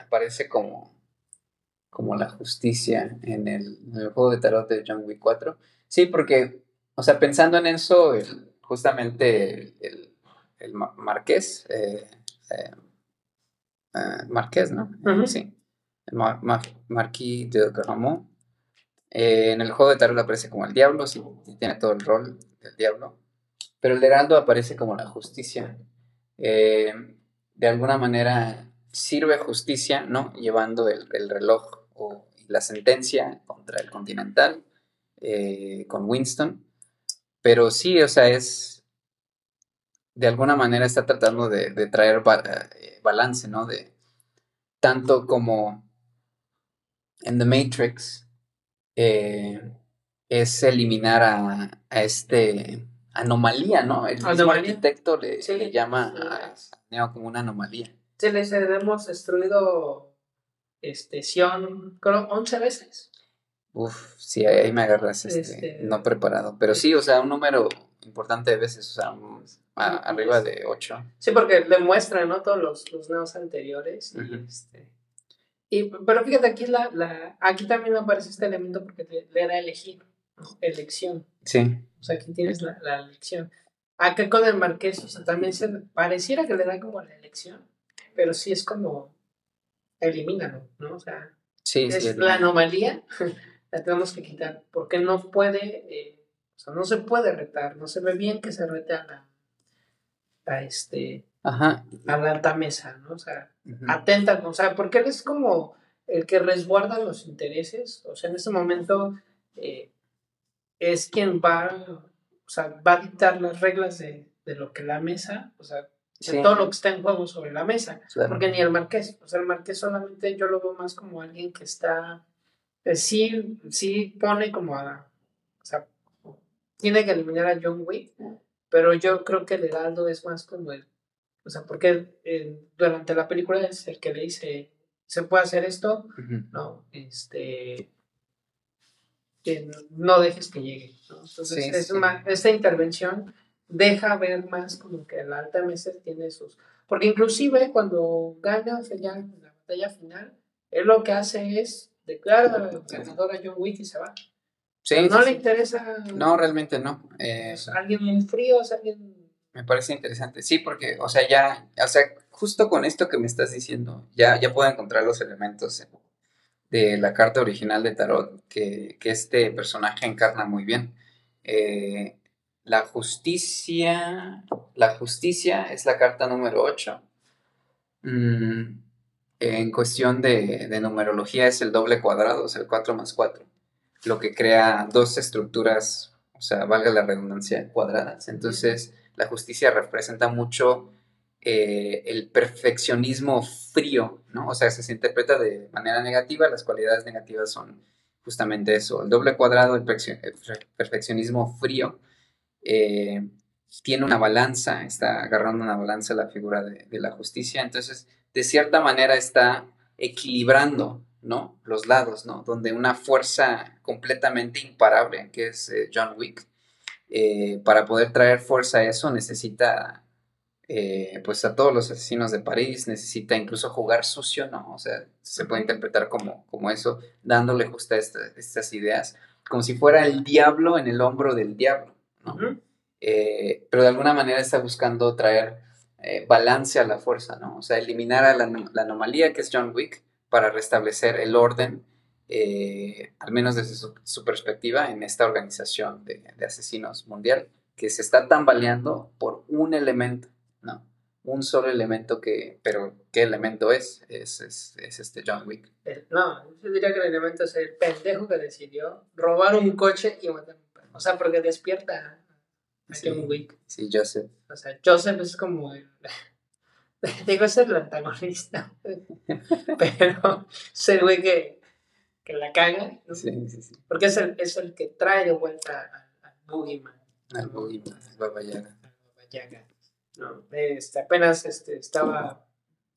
Aparece como, como la justicia en el, juego de tarot de John Wick 4. Sí, porque, o sea, pensando en eso, justamente el, el, Marqués, eh, eh, Marqués, ¿no? Sí. Mar Marquis de Gramont. En el juego de tarot aparece como el diablo, sí, tiene todo el rol del diablo. Pero el heraldo aparece como la justicia. Eh, de alguna manera sirve justicia, ¿no? Llevando el, reloj o la sentencia contra el Continental eh, con Winston. Pero sí, o sea, es. De alguna manera está tratando de, traer balance, ¿no? De tanto como en The Matrix eh, es eliminar a, a, este anomalía, ¿no? El mismo arquitecto le, llama a Neo como una anomalía. Sí, les hemos destruido este, Sion, creo, 11 veces. Uf, sí, ahí me agarras este, este, no preparado. Pero sí, o sea, un número importante de veces, o sea, arriba de 8. Sí, porque demuestra, ¿no? Todos los, los neos anteriores. Y este, y, pero fíjate, aquí, la, la, aquí también aparece este elemento porque le da elegir, elección. Sí. O sea, aquí tienes la, la elección. Acá con el marqués, o sea, también se pareciera que le da como la elección, pero sí es como elimínalo, ¿no? O sea, sí, es la anomalía, la tenemos que quitar, porque no puede, eh, o sea, no se puede retar, no se ve bien que se rete a la, a este, Ajá. a la alta mesa, ¿no? O sea, atenta, o sea, porque él es como el que resguarda los intereses, o sea, en ese momento eh, es quien va, o sea, va a dictar las reglas de, lo que la mesa, o sea, de todo lo que está en juego sobre la mesa, porque ni el marqués, o sea, el marqués solamente yo lo veo más como alguien que está, eh, sí, sí pone como a, o sea, tiene que eliminar a John Wick, pero yo creo que el Heraldo es más como el o sea, porque eh, durante la película es el que le dice, ¿se puede hacer esto? No, este, no dejes que llegue. Entonces, es esta intervención deja ver más como que la alta mesa tiene sus... Porque inclusive cuando gana ya en la batalla final, él lo que hace es declarar ganador a John Wick y se va. Sí, no le interesa. No, realmente no. Eh, alguien muy frío, es alguien. Me parece interesante. Sí, porque, o sea, ya, o sea, justo con esto que me estás diciendo, ya, ya puedo encontrar los elementos de la carta original de Tarot que, que este personaje encarna muy bien. Eh, la justicia, la justicia es la carta número 8. Mm, en cuestión de, numerología es el doble cuadrado, o sea, el 4 más 4, lo que crea dos estructuras, o sea, valga la redundancia, cuadradas. Entonces, la justicia representa mucho eh, el perfeccionismo frío, ¿no? O sea, se interpreta de manera negativa, las cualidades negativas son justamente eso, el doble cuadrado, el perfeccionismo frío, eh, tiene una balanza, está agarrando una balanza la figura de, la justicia, entonces de cierta manera está equilibrando, ¿no? Los lados, ¿no? Donde una fuerza completamente imparable, que es eh, John Wick, para poder traer fuerza a eso necesita pues a todos los asesinos de París, necesita incluso jugar sucio, ¿no? O sea, se puede interpretar como, como eso, dándole justo estas ideas, como si fuera el diablo en el hombro del diablo, eh, pero de alguna manera está buscando traer eh, balance a la fuerza, ¿no? O sea, eliminar a la, anomalía que es John Wick para restablecer el orden, eh, al menos desde su, perspectiva, en esta organización de, asesinos mundial, que se está tambaleando por un elemento, ¿no? Un solo elemento que, pero ¿qué elemento es? Es, es, es este John Wick. No, yo diría que el elemento es el pendejo que decidió robar un coche y matar o sea, porque despierta a John Wick. Sí, Joseph. O sea, Joseph es como el... Digo, es el antagonista. pero es el güey que, que la caga. Sí, sí, sí. Porque es el, es el que trae de vuelta al, Boogeyman. Al Boogeyman, al Baba Yaga. No, este, apenas este, estaba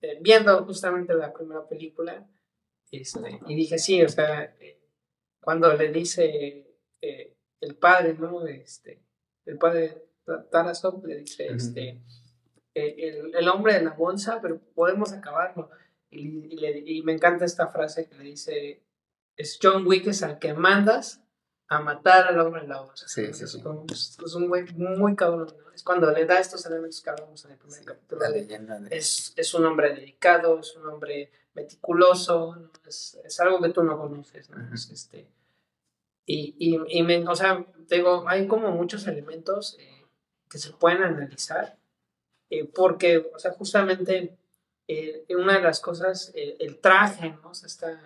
eh, viendo justamente la primera película este, y dije, sí, o sea, eh, cuando le dice... Eh, el padre, ¿no? Este, el padre Tarasov le dice, este, el, el, hombre de la bolsa, pero podemos acabarlo. Y, y, me encanta esta frase que le dice, es John Wick es al que mandas a matar al hombre de la bolsa. Sí, sí, sí. Es, un güey muy cabrón. Es cuando le da estos elementos que hablamos en el primer capítulo. La leyenda es, es un hombre dedicado, es un hombre meticuloso, es, es, algo que tú no conoces. ¿no? este, y, y, y me, o sea, digo, hay como muchos elementos eh, que se pueden analizar, eh, porque, o sea, justamente eh, una de las cosas, el traje, ¿no? O sea, está,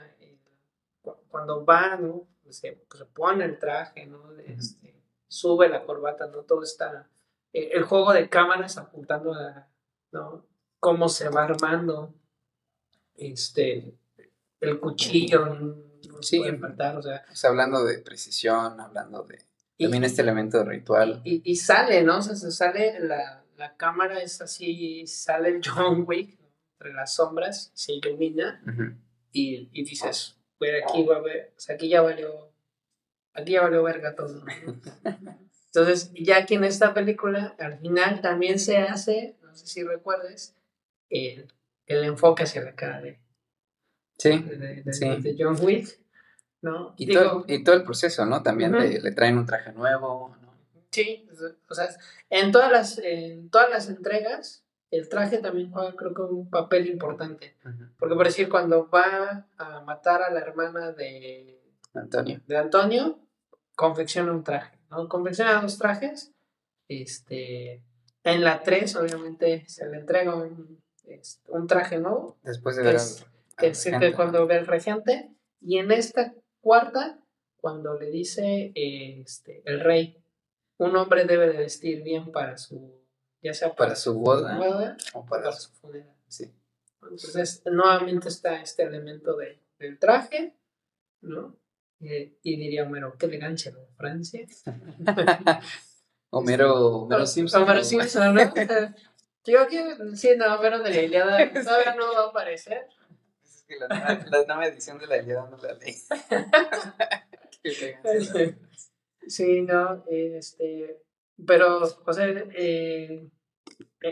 cuando va, ¿no? Se, pues, se, pone el traje, ¿no? Este, sube la corbata, ¿no? Todo está, el juego de cámaras apuntando a, ¿no? Cómo se va armando, este, el cuchillo, sí, o sea. hablando de precisión, hablando de también este elemento de ritual. Y, y, sale, ¿no? O sea, se sale, la, la, cámara es así, sale el John Wick entre las sombras, se ilumina y, y, dices, pues aquí va o sea, aquí ya valió, aquí ya valió verga todo. Entonces, ya aquí en esta película, al final también se hace, no sé si recuerdes, el, el enfoque hacia la cara de, sí, de John Wick y, todo, y todo el proceso, ¿no? También le traen un traje nuevo, ¿no? Sí, o sea, en todas las, en todas las entregas, el traje también juega, creo que, un papel importante. Porque, por decir, cuando va a matar a la hermana de Antonio, de Antonio confecciona un traje, ¿no? Confecciona dos trajes. Este, en la 3, obviamente, se le entrega un, este, un traje nuevo. Después de ver que es, cuando ve el regente. Y en esta Cuarta, cuando le dice este, el rey, un hombre debe de vestir bien para su, ya sea para, su boda, o para, su funeral. Sí. Entonces, nuevamente está este elemento de, del traje, ¿no? Eh, y diría Homero, qué elegancia, ¿no? Francia. Homero, Homero Simpson. Homero Simpson, ¿no? Yo que sí, no, Homero de la Iliada todavía no va a aparecer que la nueva, edición de la Ilíada no la leí. sí, no, este, pero, o sea, eh,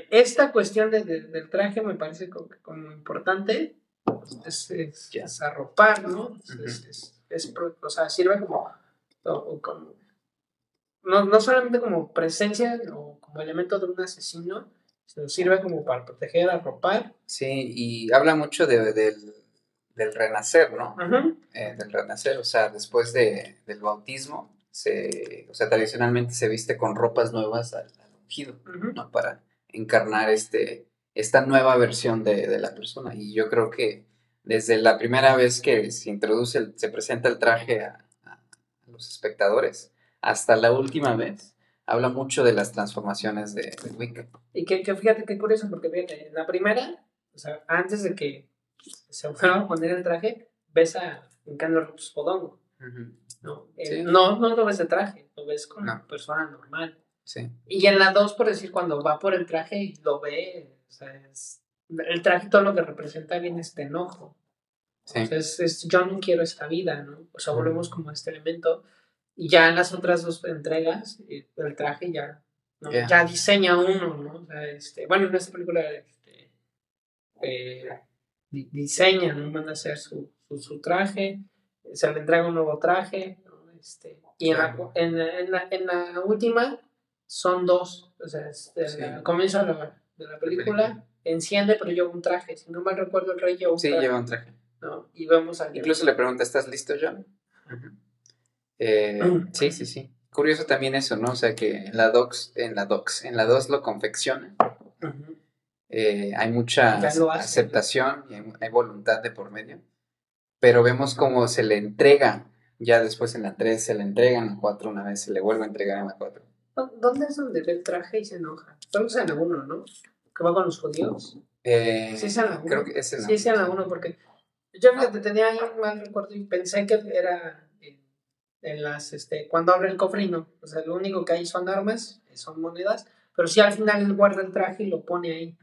esta cuestión de, del traje me parece como, como importante, es, es, arropar, ¿no? es, es, o sea, sirve como como, no, no solamente como presencia o como elemento de un asesino, sino sirve como para proteger, arropar. Sí, y habla mucho de, del, del renacer, ¿no? Eh, del renacer, o sea, después de, del bautismo, se, o sea, tradicionalmente se viste con ropas nuevas al, ungido, ¿no? Para encarnar este, esta nueva versión de, de, la persona. Y yo creo que desde la primera vez que se introduce, se presenta el traje a, a los espectadores, hasta la última vez, habla mucho de las transformaciones de, de Wicca. Y que, que, fíjate qué curioso, porque viene, en la primera, o sea, antes de que se fuera a poner el traje, ves a Encarno Podongo. ¿no? no, no lo ves de traje, lo ves como una persona normal. Sí. Y en la 2, por decir, cuando va por el traje y lo ve, o sea, es, el traje todo lo que representa bien este enojo. Sí. es, yo no quiero esta vida, ¿no? O sea, volvemos como a este elemento. Y ya en las otras dos entregas, eh, el traje ya, ¿no? ya diseña uno, ¿no? O sea, este, bueno, en esta película este, eh, diseña, ¿no? Manda a hacer su, su, traje, se le entrega un nuevo traje, este, y en la, en, en, la, en la, última son dos, o sea, el comienzo de la, de la película, enciende, pero lleva un traje, si no mal recuerdo el rey lleva un sí, traje. Sí, lleva un traje. ¿no? Y vemos a Incluso le pregunta, ¿estás listo, John? eh, sí, sí, sí. Curioso también eso, ¿no? O sea, que en la docs, en la docs, en la 2 lo confecciona. Eh, hay mucha aceptación y hay, voluntad de por medio, pero vemos cómo se le entrega, ya después en la 3 se le entrega en la 4 una vez, se le vuelve a entregar en la 4. ¿Dónde es donde ve el traje y se enoja? Solo es en la 1, ¿no? Que va con los judíos. Eh, sí, es en la 1. Creo que es en la Sí, es en la 1 porque yo tenía ahí un mal recuerdo y pensé que era en, las, este, cuando abre el cofrino, o sea, lo único que hay son armas, son monedas, pero sí al final él guarda el traje y lo pone ahí.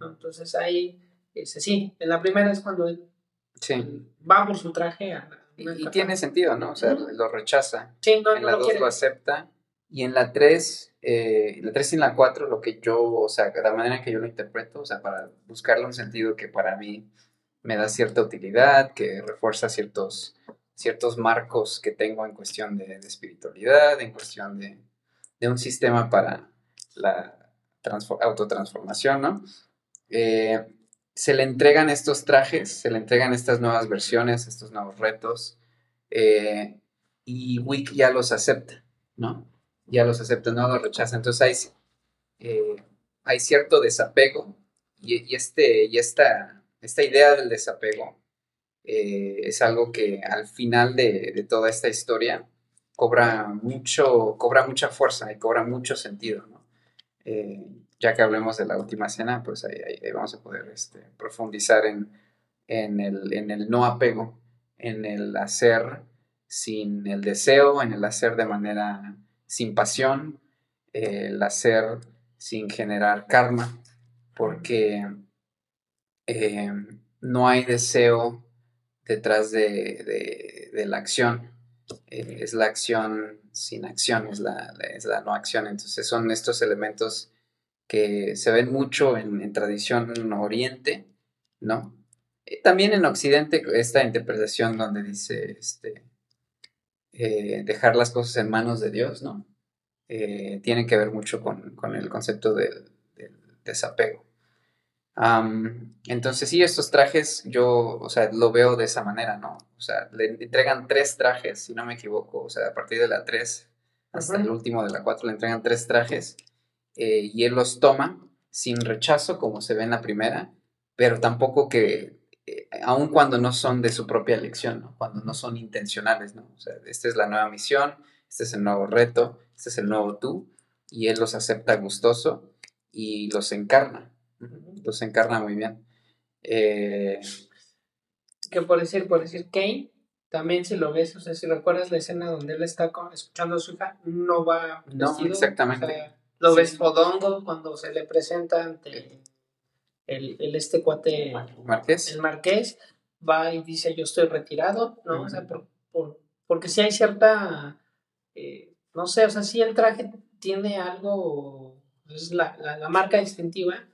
Entonces ahí, ese, sí, en la primera es cuando él va por su traje a, y, tiene sentido, ¿no? O sea, lo rechaza. Sí, no, en la 2 lo, acepta. Y en la 3, eh, la 3 y en la 4, lo que yo, o sea, la manera que yo lo interpreto, o sea, para buscarle un sentido que para mí me da cierta utilidad, que refuerza ciertos, ciertos marcos que tengo en cuestión de, de espiritualidad, en cuestión de, de un sistema para, la autotransformación, ¿no? Eh, se le entregan estos trajes, se le entregan estas nuevas versiones, estos nuevos retos, eh, y Wick ya los acepta, ¿no? Ya los acepta, no los rechaza. Entonces hay, eh, hay cierto desapego y, este, y esta, esta idea del desapego es algo que al final de, de, toda esta historia cobra, mucho, cobra mucha fuerza y cobra mucho sentido, ¿no? Eh, ya que hablemos de la última cena, pues ahí, vamos a poder este, profundizar en, en, el, en, el, no apego, en el hacer sin el deseo, en el hacer de manera sin pasión, el hacer sin generar karma, porque eh, no hay deseo detrás de, de, la acción, eh, es la acción sin acción, es la, es la no acción. Entonces son estos elementos que se ven mucho en, tradición oriente, ¿no? Eh, también en occidente esta interpretación donde dice este, eh, dejar las cosas en manos de Dios, ¿no? Eh, tiene que ver mucho con, con el concepto del, desapego. entonces sí, estos trajes yo, o sea, lo veo de esa manera, ¿no? O sea, le entregan tres trajes, si no me equivoco, o sea, a partir de la 3 hasta el último de la 4 le entregan tres trajes eh, y él los toma sin rechazo, como se ve en la primera, pero tampoco que, eh, aun cuando no son de su propia elección, ¿no? cuando no son intencionales, ¿no? O sea, esta es la nueva misión, este es el nuevo reto, este es el nuevo tú, y él los acepta gustoso y los encarna, los encarna muy bien. Eh, que por decir, por decir, Kane, también si lo ves, o sea, si recuerdas la escena donde él está escuchando a su hija, no va No, exactamente. lo ves podongo cuando se le presenta ante el, el este cuate Marqués. El Marqués, va y dice yo estoy retirado, ¿no? O sea, por, por, porque si hay cierta, eh, no sé, o sea, si el traje tiene algo, es la, la, marca distintiva,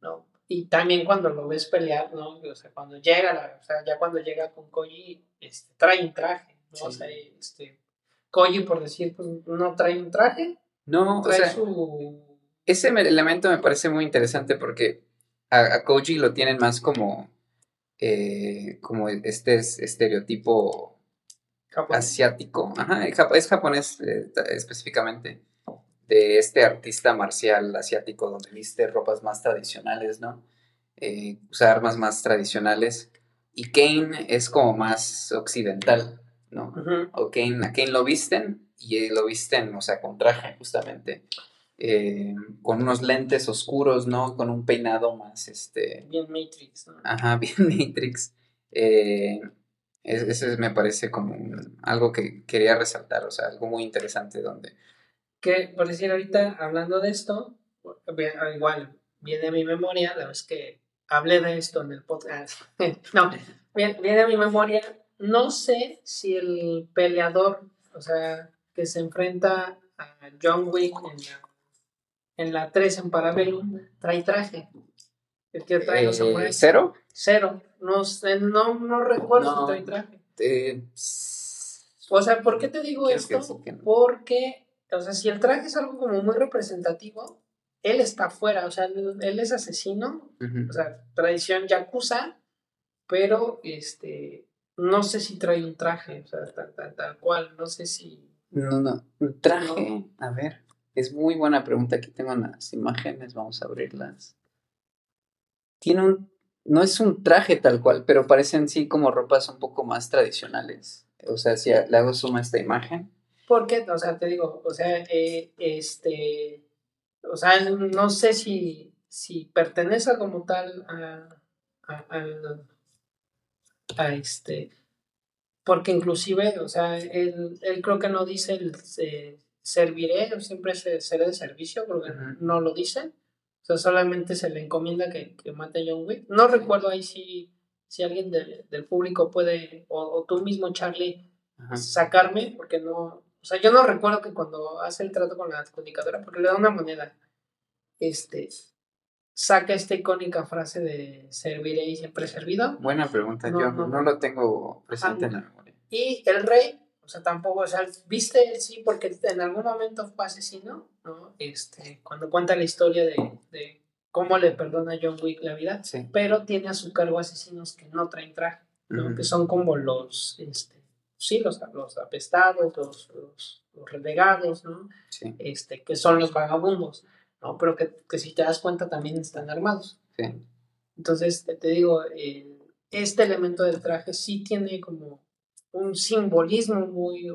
¿no? Y también cuando lo ves pelear, ¿no? O sea, cuando llega, o sea, ya cuando llega con Koji, este, trae un traje, ¿no? O sea, este, Koji, por decir, pues no trae un traje. No, o Trae sea, su. ese me- elemento me parece muy interesante porque a, a Koji lo tienen más como, eh, como este es- estereotipo asiático, ajá, es jap- es japonés eh, específicamente, de este artista marcial asiático donde viste ropas más tradicionales, ¿no? Eh, usa armas más tradicionales. Y Kane es como más occidental, ¿no? O Kane, a Kane lo visten y eh, lo visten, o sea, con traje justamente, eh, con unos lentes oscuros, ¿no? Con un peinado más, este, Bien Matrix, ¿no? Ajá, bien Matrix. Eh, es- ese me parece como un- algo que quería resaltar, o sea, algo muy interesante donde... Que, por decir ahorita, hablando de esto, ve- igual viene a mi memoria, la vez que hablé de esto en el podcast. no, viene a mi memoria, no sé si el peleador, o sea, que se enfrenta a John Wick en la, en la 3 en Parabellum, trae traje. El que trae Eh, samuráis. ¿Cero? Cero. No, no, no recuerdo No. si trae traje. Eh, O sea, ¿por qué te digo esto? que no. Porque, o sea, si el traje es algo como muy representativo, él está afuera, o sea, él, es asesino, o sea, tradición yakuza, pero este, no sé si trae un traje, o sea, tal, tal, tal cual, no sé si... No, no, un traje, a ver, es muy buena pregunta, aquí tengo las imágenes, vamos a abrirlas. Tiene un, no es un traje tal cual, pero parecen sí como ropas un poco más tradicionales. O sea, si le hago suma a esta imagen, Porque, o sea, te digo, o sea, eh, este, o sea, no sé si, si pertenece como tal a, a, este, porque inclusive, o sea, él, él creo que no dice el se- serviré, siempre se, seré de servicio, creo que Ujú. no lo dice, o sea, solamente se le encomienda que, que mate a John Wick. No recuerdo ahí si, si alguien de- del público puede, o, o tú mismo, Charlie, ajá, sacarme, porque no, o sea, yo no recuerdo que cuando hace el trato con la adjudicadora, porque le da una moneda, este, saca esta icónica frase de serviré y siempre servido, buena pregunta, No, yo no, no, no. lo tengo presente en la memoria. y el rey, o sea, tampoco, o sea, viste, sí, porque en algún momento fue asesino, ¿no? Este, cuando cuenta la historia de, de cómo le perdona a John Wick la vida, Sí. pero tiene a su cargo asesinos que no traen traje, ¿no? Ujú. que son como los, este, sí, los, los apestados, los, los, los renegados, ¿no? Sí, este, que son los vagabundos, ¿no? Pero que, que si te das cuenta también están armados. sí. Entonces, te, te digo, eh, este elemento del traje sí tiene como un simbolismo muy,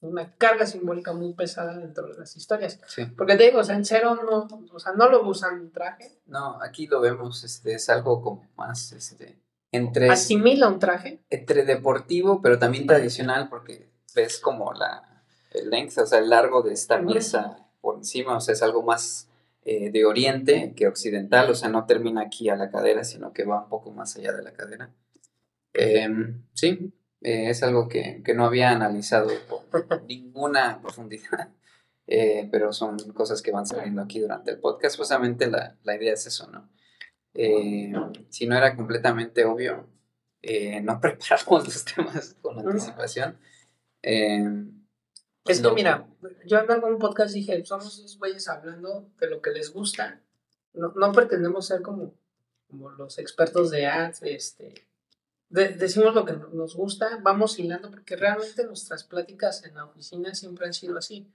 una carga simbólica muy pesada dentro de las historias. sí. Porque te digo, o sea, en cero no, o sea, no lo usan traje, No, aquí lo vemos, este, es algo como más, este, entre, asimila un traje, entre deportivo, pero también tradicional, porque ves como la, el length, o sea, el largo de esta pieza por encima, o sea, es algo más eh, de oriente que occidental, o sea, no termina aquí a la cadera, sino que va un poco más allá de la cadera. Em, sí, eh, es algo que, que no había analizado con ninguna profundidad, eh, pero son cosas que van saliendo aquí durante el podcast. Justamente la, la idea es eso, ¿no? Eh, si no era completamente obvio, no preparamos los temas con anticipación. Es que mira, yo en algún podcast dije, somos dos güeyes hablando de lo que les gusta. No, no pretendemos ser como, como los expertos de ads, este, de- decimos lo que no- nos gusta, vamos hilando, porque realmente nuestras pláticas en la oficina siempre han sido así.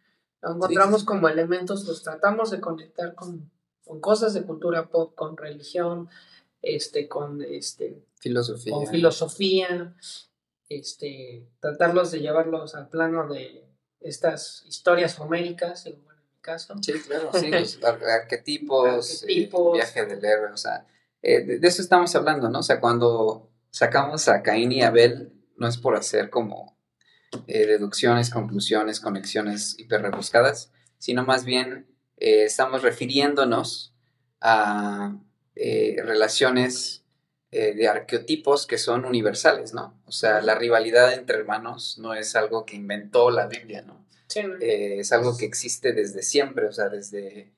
Lo encontramos sí. como elementos, los tratamos de conectar con, con cosas de cultura pop, con religión, este, con este, filosofía. con filosofía, este, tratarlos de llevarlos al plano de estas historias homéricas, en mi caso. Sí, claro, sí, los ar- arquetipos, eh, Arquetipos. viaje del héroe, o sea, eh, de, de eso estamos hablando, ¿no? O sea, cuando sacamos a Caín y Abel, no es por hacer como eh, deducciones, conclusiones, conexiones hiper rebuscadas, sino más bien eh, estamos refiriéndonos a eh, relaciones de arqueotipos que son universales, ¿no? O sea, la rivalidad entre hermanos no es algo que inventó la Biblia, ¿no? Sí, es algo que existe desde siempre, o sea, desde...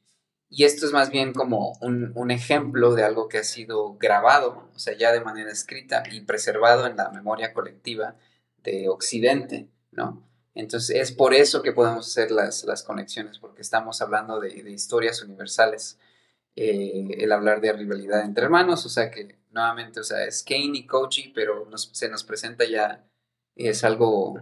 Y esto es más bien como un, un ejemplo de algo que ha sido grabado, o sea, ya de manera escrita y preservado en la memoria colectiva de Occidente, ¿no? Entonces es por eso que podemos hacer las, las conexiones, porque estamos hablando de, de historias universales. Eh, el hablar de rivalidad entre hermanos, o sea que nuevamente, o sea, es Kane y Koji, pero se nos presenta ya, es algo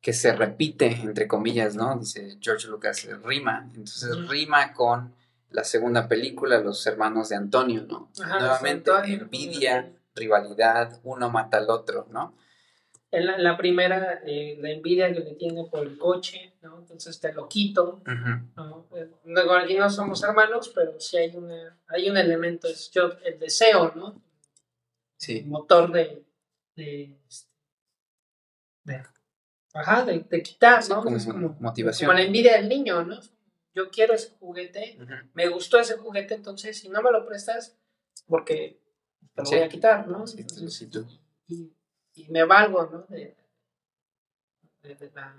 que se repite, entre comillas, ¿no? Dice George Lucas, rima, entonces rima con la segunda película, Los Hermanos de Antonio, ¿no? nuevamente, envidia, rivalidad, uno mata al otro, ¿no? En la, primera, eh, la envidia que le tiene por el coche, ¿no? Entonces te lo quito, ¿no? Luego, aquí no somos hermanos, pero sí hay, una, hay un elemento, es yo, el deseo, ¿no? Sí. El motor de, de, de, ajá, de, de quitar, ¿no? como, es como motivación. Como la envidia del niño, ¿no? Yo quiero ese juguete, me gustó ese juguete, entonces si no me lo prestas, porque te lo voy a quitar, ¿no? Sí, sí, tú. Y, y me valgo, ¿no? De, de, la,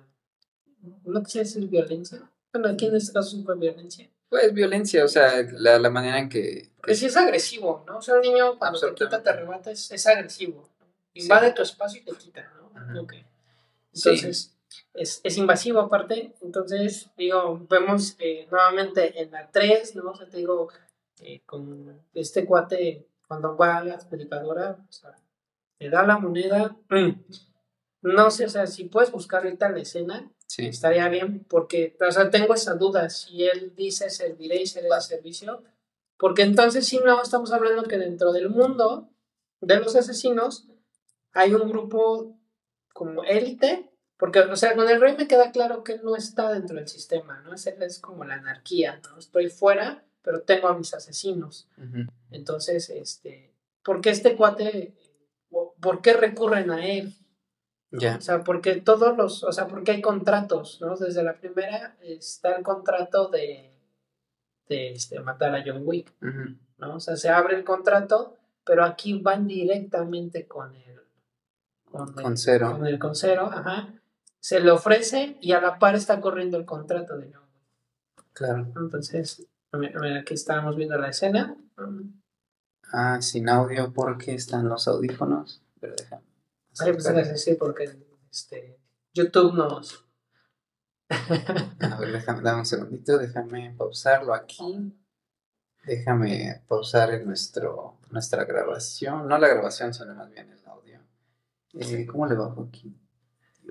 no quisiera decir violencia. Bueno, aquí en este caso fue violencia. Pues violencia, o sea, la, la manera en que... que... sí es agresivo, ¿no? O sea, un niño cuando te quita, te arrebata, es, es agresivo. Invade tu espacio y te quita, ¿no? Okay. Entonces, es, es, invasivo aparte. Entonces, digo, vemos eh, nuevamente en la 3, ¿no? O sea, te digo, eh, con este cuate, cuando va a la explicadora, o sea, te da la moneda. No sé, o sea, si puedes buscar ahorita la escena, estaría bien, porque, o sea, tengo esa duda, si él dice serviré y seré de servicio, porque entonces si no, estamos hablando que dentro del mundo de los asesinos hay un grupo como élite, porque, o sea, con el rey me queda claro que él no está dentro del sistema, ¿no? Es, es como la anarquía, ¿no? Estoy fuera, pero tengo a mis asesinos. Entonces, este, porque este cuate ¿por qué recurren a él? Ya. O sea, porque todos los, o sea, porque hay contratos, ¿no? Desde la primera está el contrato de, de este, matar a John Wick, ¿no? O sea, se abre el contrato, pero aquí van directamente con el, con, cero. Con el con cero, ajá. Se le ofrece y a la par está corriendo el contrato de Wick. Claro. Entonces, aquí estábamos viendo la escena. Ah, sin audio porque están los audífonos, pero déjame. Ay, pues decir porque este, YouTube nos. A ver, déjame, dame un segundito, déjame pausarlo aquí. Déjame pausar en nuestro, nuestra grabación, no la grabación, sino más bien el audio. Eh, ¿Cómo le bajo aquí?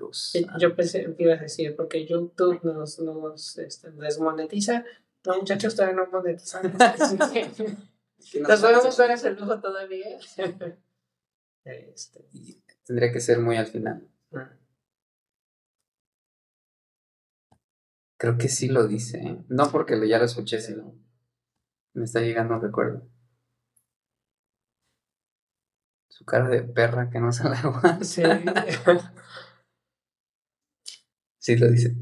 Dios. Yo pensé que ibas a decir, porque YouTube nos, nos este, desmonetiza. No, muchachos, todavía no monetizan. ¿Nos podemos ver ese lujo todavía? este. Tendría que ser muy al final. Creo que sí lo dice. ¿eh? No porque ya lo escuché, sino me está llegando un recuerdo. Su cara de perra que no sale agua. Sí. Sí lo dice.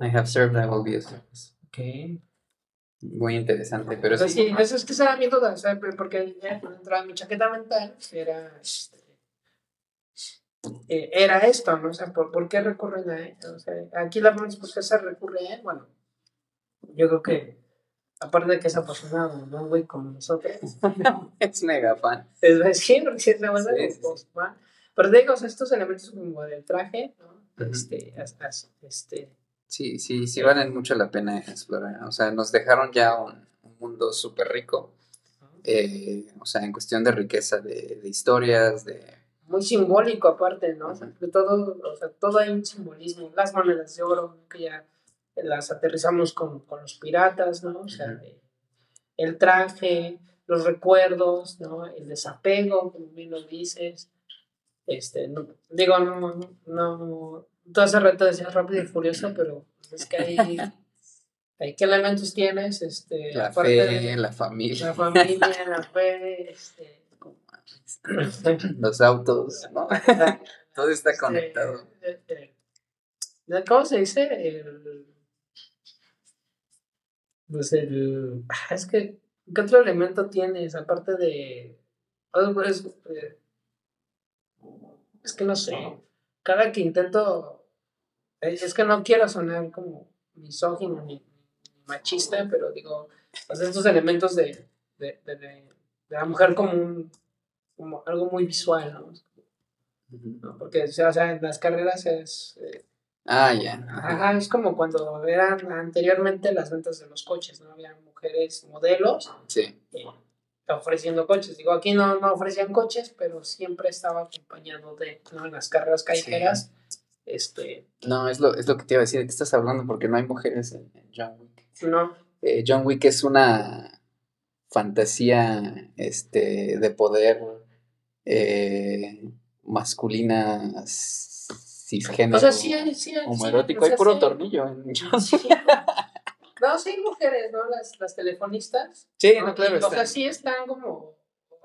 I have served, I will be a service. Okay. Muy interesante, pero pues sí. eso es que esa era mi duda, porque dentro de mi chaqueta mental era, este, eh, era esto, ¿no? O sea, ¿por, ¿por, qué recurren a él? O sea, aquí la pregunta es por qué se recurre a él. Bueno, yo creo que, aparte de que es apasionado, ¿no? Güey, como nosotros. es mega fan. Es decir, porque es la banda de Pero digo, estos elementos como del traje, ¿no? Este, hasta, este Sí, sí, sí valen mucho la pena explorar. O sea, nos dejaron ya un, mundo súper rico. Eh, o sea, en cuestión de riqueza de, historias, de... Muy simbólico aparte, ¿no? todo, o sea, todo hay un simbolismo. Las monedas de oro, que ya las aterrizamos con, los piratas, ¿no? O sea, el traje, los recuerdos, ¿no? El desapego, como bien lo dices. Este, digo, no, no, tú hace rato decías rápido y furioso, pero es que hay, hay qué elementos tienes, este, la fe, la familia. La familia, la fe, este, los autos, ¿no? Todo está este, conectado. Eh, ¿Cómo se dice? El, pues el, es que, ¿qué otro elemento tienes aparte de, es, eh, es que no sé, cada que intento es que no quiero sonar como misógino ni, machista, pero digo, pues estos elementos de, de, de, de, la mujer como, un, como algo muy visual, ¿no? ¿no? Porque, o sea, en las carreras es... eh, Ah, ya. Ajá, es como cuando eran anteriormente las ventas de los coches, ¿no? Había mujeres modelos Sí. eh, ofreciendo coches. Digo, aquí no, no ofrecían coches, pero siempre estaba acompañado de, ¿no? En las carreras callejeras, este, No, es lo, es lo que te iba a decir. ¿De qué estás hablando? Porque no hay mujeres en, en John Wick. no, Eh, John Wick es una fantasía este, de poder eh, masculina cisgénero. o sea, sí hay, sí hay, sí homoerótico. o sea, hay puro tornillo en John. Wick. No, sí hay mujeres, ¿no? Las, las telefonistas. Sí, ¿no? no, claro. Y, O sea, sí están como,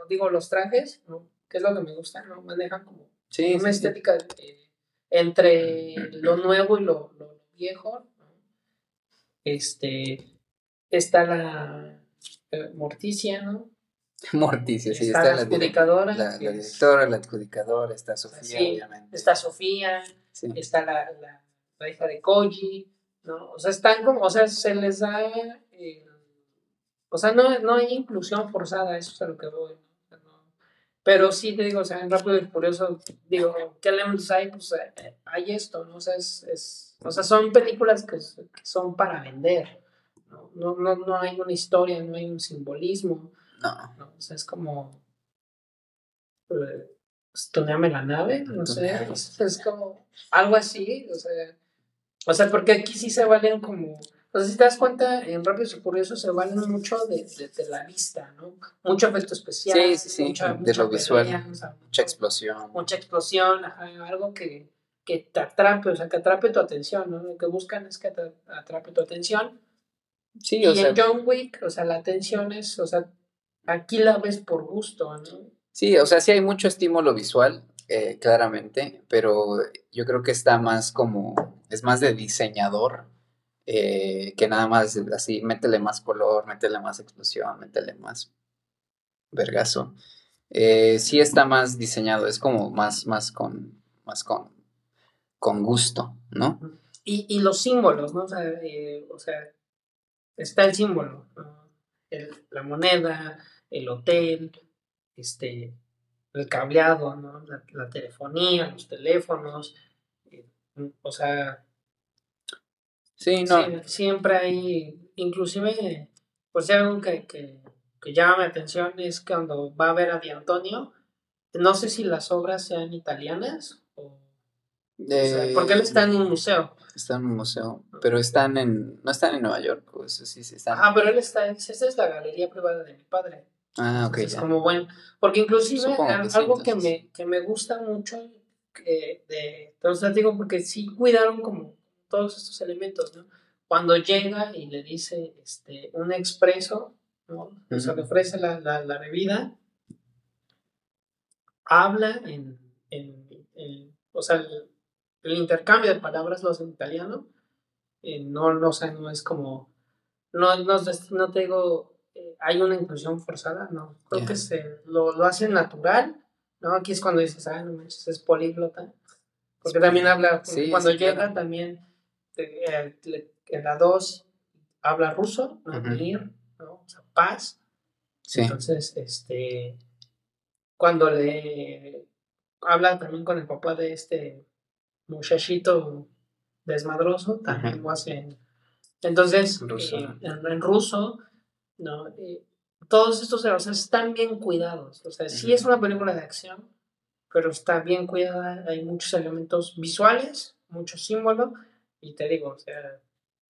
digo, los trajes, ¿no? Que es lo que me gusta, ¿no? Manejan como Sí, una sí, sí. estética eh, entre lo nuevo y lo, lo viejo. ¿no? Este, está la eh, Morticia, ¿no? Morticia, sí. está, Está, la adjudicadora, la, la directora, la adjudicadora, está Sofía, sí, obviamente. está Sofía, Sí. está la, la, la hija de Koji, ¿no? O sea, están como, o sea, se les da, eh, o sea, no, no hay inclusión forzada, eso es a lo que voy, ¿no? Pero sí te digo, o sea, en Rápido y Furioso, digo, ¿qué elementos hay? Pues eh, hay esto, ¿no? O sea, es, es- o sea, son películas que, son para vender, ¿no? No, no, no hay una historia, no hay un simbolismo, No. ¿no? O sea, es como. Eh, la nave, no sé. Es, es como algo así, o sea. O sea, porque aquí sí se valen como. O sea, si te das cuenta, en Rápidos y Furiosos se valen mucho de, de, de la vista, ¿no? Mucho efecto especial. Sí, sí, sí, mucha- de mucha lo visual. pelea, o sea, Mucha explosión. mucha explosión, ajá, algo que, que te atrape, o sea, que atrape tu atención, ¿no? Lo que buscan es que te atrape tu atención. Sí, Y o sea, en John Wick, o sea, la atención es, o sea, aquí la ves por gusto, ¿no? sí, o sea, sí hay mucho estímulo visual, eh, claramente, pero yo creo que está más como, es más de diseñador, eh, que nada más así, métele más color, métele más explosión, métele más vergazo. Eh, sí está más diseñado, es como más, más con, más con, con gusto, ¿no? Y, y los símbolos, ¿no? O sea, o sea está el símbolo, la moneda, el hotel, este, el cableado, ¿no? La, la telefonía, los teléfonos, eh, o sea, Sí, no, sí, siempre hay, inclusive, pues ya algo que, que, que llama mi atención es cuando va a ver a Di Antonio, no sé si las obras sean italianas o, o sea, eh, porque él está en un museo. está en un museo, pero están en, no están en Nueva York, pues sí, sí están. Ajá, pero él está, esa es la galería privada de mi padre. Ah, ok, ya. como bueno, porque inclusive que sí, algo que me, que me gusta mucho que de, entonces digo, porque sí cuidaron como todos estos elementos, ¿no? Cuando llega y le dice este, un expreso, ¿no? O sea, le ofrece la, la, la bebida, habla en, en, en- o sea, el, el intercambio de palabras lo hace en italiano, eh, no, no, o sea, no es como, no, no, es- no te digo, eh, hay una inclusión forzada, no, creo que se, lo, lo hace natural, ¿no? Aquí es cuando dices, ah, no manches, es políglota, porque también habla, Sí, cuando sí, llega claro. también, eh, en la 2 habla ruso, ¿no? Mir, ¿no? O sea, paz, entonces, este, cuando le habla también con el papá de este muchachito desmadroso, también lo hace en- Entonces, Ruso. eh, en, en ruso, ¿no? Eh, todos estos o sea, están bien cuidados. O sea, sí es una película de acción, pero está bien cuidada. Hay muchos elementos visuales, muchos símbolos, y te digo, o sea,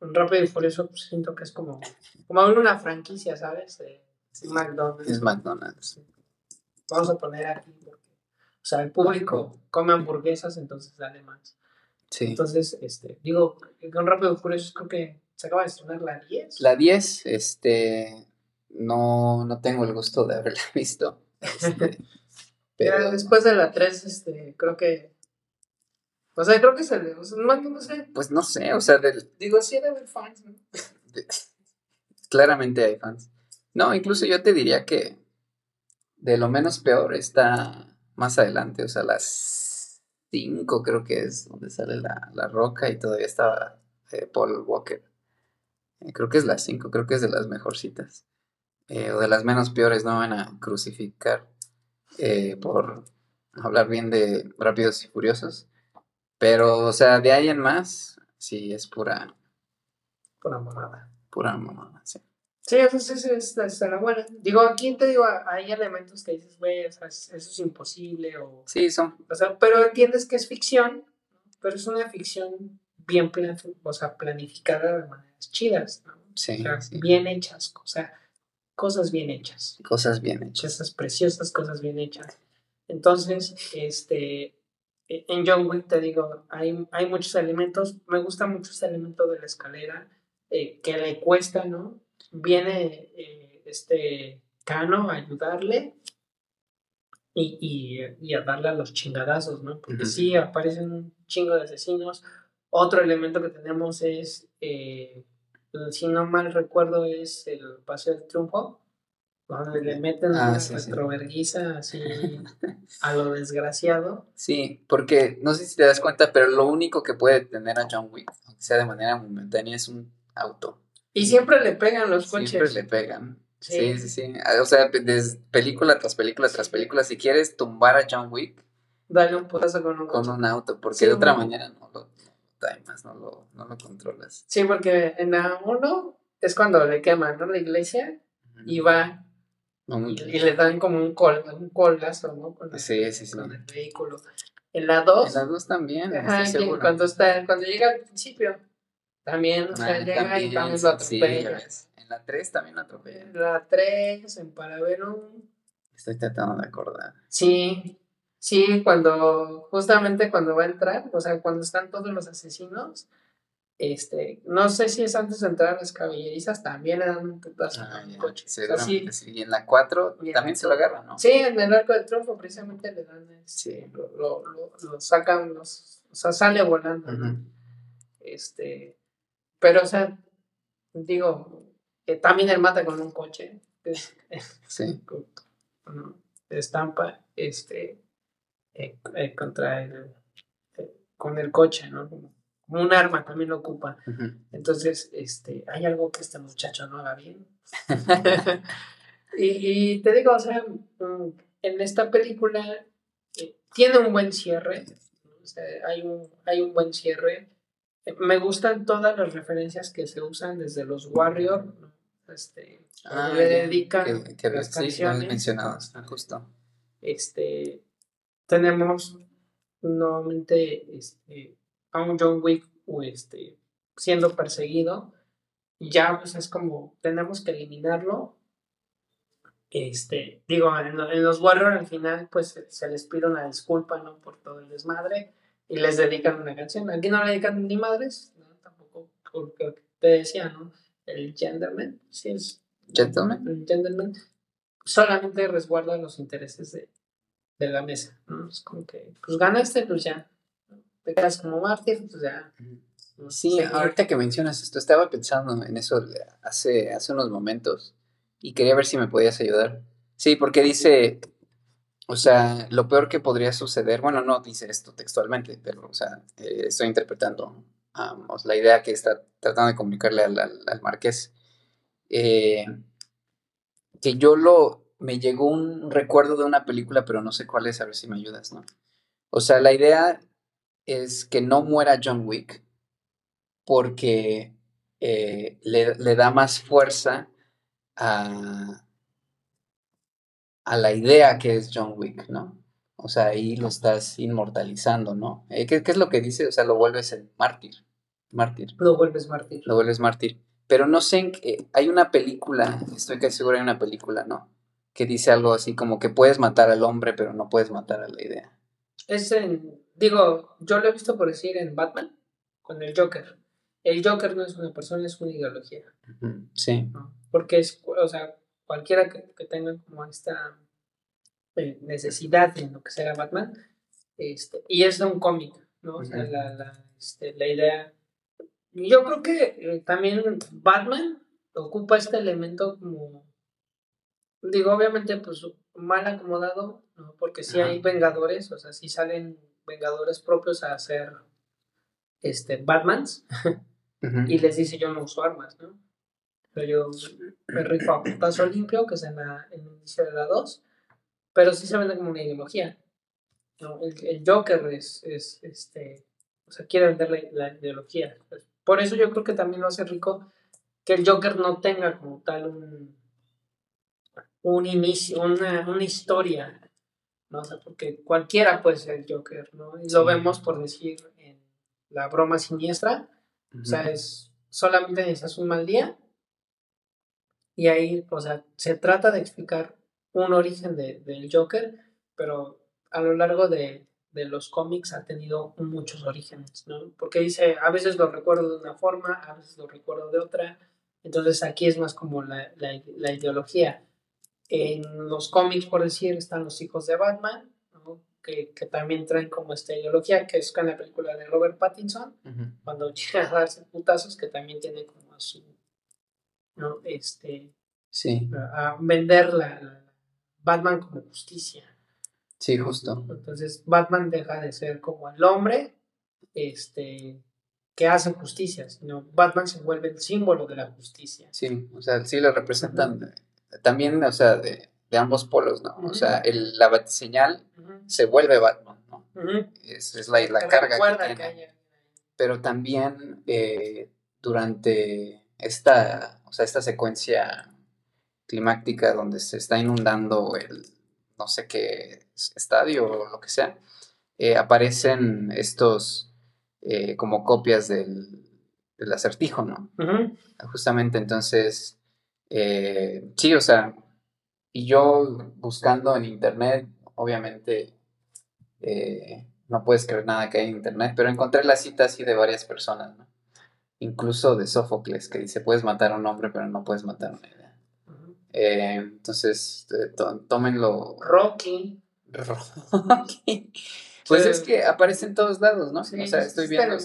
un Rápido y Furioso pues, siento que es como, como una franquicia, ¿sabes? De McDonald's. es McDonald's. Vamos a poner aquí, porque, o sea, el público come hamburguesas, entonces dale más. Sí. Entonces, este, digo, con Rápido y Furioso creo que se acaba de estrenar la 10. La 10, este, no, no tengo el gusto de haberla visto. este, pero, después de la 3, este, creo que. O sea, creo que se le. O sea, no, no sé. pues no sé, o sea, del- Digo, sí debe haber fans, ¿no? claramente hay fans. No, incluso yo te diría que de lo menos peor está más adelante, o sea, las 5 creo que es donde sale la, la roca y todavía estaba eh, Paul Walker. Creo que es las 5, creo que es de las mejorcitas. Eh, o de las menos peores, no van a crucificar eh, por, hablar bien de Rápidos y Furiosos. Pero, o sea, de ahí en más, sí, es pura. Pura mamada. Pura mamada, sí. Sí, eso es, es, es, la buena. Digo, aquí te digo, hay elementos que dices, güey, eso es imposible o... Sí, son. O sea, pero entiendes que es ficción, pero es una ficción bien plan, o sea, planificada de maneras chidas, ¿no? Sí, Bien hechas, o sea, cosas bien hechas. Cosas bien hechas. Cosas preciosas, cosas bien hechas. Entonces, este, e, en John Wick te digo, hay, hay muchos elementos, me gusta mucho ese elemento de la escalera, eh, que le cuesta, ¿no? viene eh, este Cano a ayudarle y, y, a darle a los chingadazos, ¿no? Porque sí, aparecen un chingo de asesinos. Otro elemento que tenemos es, eh, si no mal recuerdo, es el Paseo del Triunfo, donde le meten ah, la así a lo desgraciado. Sí, porque no sé si te das cuenta, pero lo único que puede tener a John Wick, aunque sea de manera momentánea, es un auto. Y siempre le pegan los coches. Siempre le pegan. Sí, sí, sí. O sea, desde película tras película tras película, si quieres tumbar a John Wick, dale un putazo con un Con un auto, porque de otra manera no lo timas, no lo, no lo controlas. Sí, porque en la 1 es cuando le queman, ¿no? La iglesia y va y, le dan como un, col, un colazo, ¿no? Con, sí, sí, sí. con el vehículo. En la 2. En la 2 también. Ajá, cuando, está, cuando llega al principio también, o sea, llega y también lo atropella. en la 3 también lo atropella. En la 3, en Paraverum. Estoy tratando de acordar. Sí, sí, cuando, justamente cuando va a entrar, o sea, cuando están todos los asesinos, este, no sé si es antes de entrar a las caballerizas, también le dan un putazo ah, coche. sí. Y en la 4 también se lo agarran, ¿no? Sí, en el arco del triunfo precisamente le dan, este, lo, lo, lo, sacan, los, o sea, sale volando. Este, pero, o sea, digo, que también él mata con un coche. sí. estampa este, eh, eh, contra el, eh, con el coche, ¿no? Como, un arma también lo ocupa. Entonces, este, hay algo que este muchacho no haga bien. y, te digo, o sea, mm, en esta película tiene un buen cierre. hay, un, hay un buen cierre me gustan todas las referencias que se usan desde los Warrior, este, ah, le dedican que, las canciones. mencionados, justo. Este, tenemos nuevamente este, a un John Wick este, siendo perseguido. Ya pues es como, tenemos que eliminarlo. Este, digo, en, en los Warrior al final pues se les pide una disculpa, ¿no? Por todo el desmadre y les dedican una canción. Aquí no le dedican ni madres, ¿no? tampoco, porque te decía, ¿no? El gentleman, sí es. ¿Gentleman? El gentleman solamente resguarda los intereses de, de la mesa, ¿no? Es como que, pues ganaste, pues ya. Te quedas como mártir, pues ya. Sí, ahorita que mencionas esto, estaba pensando en eso hace, hace unos momentos y quería ver si me podías ayudar. Sí, porque dice, o sea, lo peor que podría suceder, bueno, no dice esto textualmente, pero, o sea, eh, estoy interpretando la idea que está tratando de comunicarle al, al, marqués. Eh, que yo lo, me llegó un recuerdo de una película, pero no sé cuál es, a ver si me ayudas, ¿no? O sea, la idea es que no muera John Wick porque eh, le, le, da más fuerza a, a la idea que es John Wick, ¿no? O sea, ahí lo estás inmortalizando, ¿no? Eh, ¿qué, es lo que dice? O sea, lo vuelves el mártir. Mártir. Lo vuelves mártir. Lo vuelves mártir. Pero no sé en qué. Hay una película, estoy casi seguro hay una película, ¿no? Que dice algo así como que puedes matar al hombre, pero no puedes matar a la idea. Es en. Digo, yo lo he visto por decir en Batman, con el Joker. El Joker no es una persona, es una ideología. Sí. Porque es, o sea, cualquiera que, tenga como esta eh, necesidad en lo que sea Batman, este, y es de un cómic, ¿no? O sea, la, la, este, la, idea... Yo creo que eh, también Batman ocupa este elemento como, digo, obviamente, pues mal acomodado, ¿no? Porque si hay vengadores, o sea, si salen vengadores propios a hacer este, Batmans, y les dice yo no uso armas, ¿no? Pero yo me rifo a putazo limpio, que es en, la, en el inicio de la 2. Pero sí se vende como una ideología. el, Joker es, es, este, o sea, quiere vender la, ideología. Por eso yo creo que también lo hace rico que el Joker no tenga como tal un, un inicio, una, una historia, ¿no? O sea, porque cualquiera puede ser el Joker, ¿no? Y lo vemos por decir en la broma siniestra, o sea, es solamente necesitas un mal día y ahí, o sea, se trata de explicar un origen de, del Joker, pero a lo largo de, de, los cómics ha tenido muchos orígenes, ¿no? Porque dice, a veces lo recuerdo de una forma, a veces lo recuerdo de otra, entonces aquí es más como la, la, la ideología. En los cómics, por decir, están los hijos de Batman, que, que, también traen como esta ideología, que es con la película de Robert Pattinson, cuando llega a darse putazos, que también tiene como a su, ¿no? Este, sí. a, vender la, Batman como justicia. Sí, justo. Entonces Batman deja de ser como el hombre este, que hace justicia, sino Batman se vuelve el símbolo de la justicia. Sí, o sea, sí lo representan también, o sea, de, de ambos polos, ¿no? O sea, el, la batiseñal se vuelve Batman, ¿no? es, es, la, la carga que tiene. Pero también eh, durante esta, o sea, esta secuencia climática donde se está inundando el no sé qué estadio o lo que sea, eh, aparecen estos eh, como copias del, del acertijo, ¿no? Justamente entonces, sí, o sea, y yo buscando en internet, obviamente eh, no puedes creer nada que hay en internet, pero encontré la cita así de varias personas, ¿no? Incluso de Sófocles, que dice, puedes matar a un hombre, pero no puedes matar a una idea. Eh, entonces, tómenlo. Rocky. Rocky. Pues es que aparece en todos lados, ¿no? o sea, estoy viendo.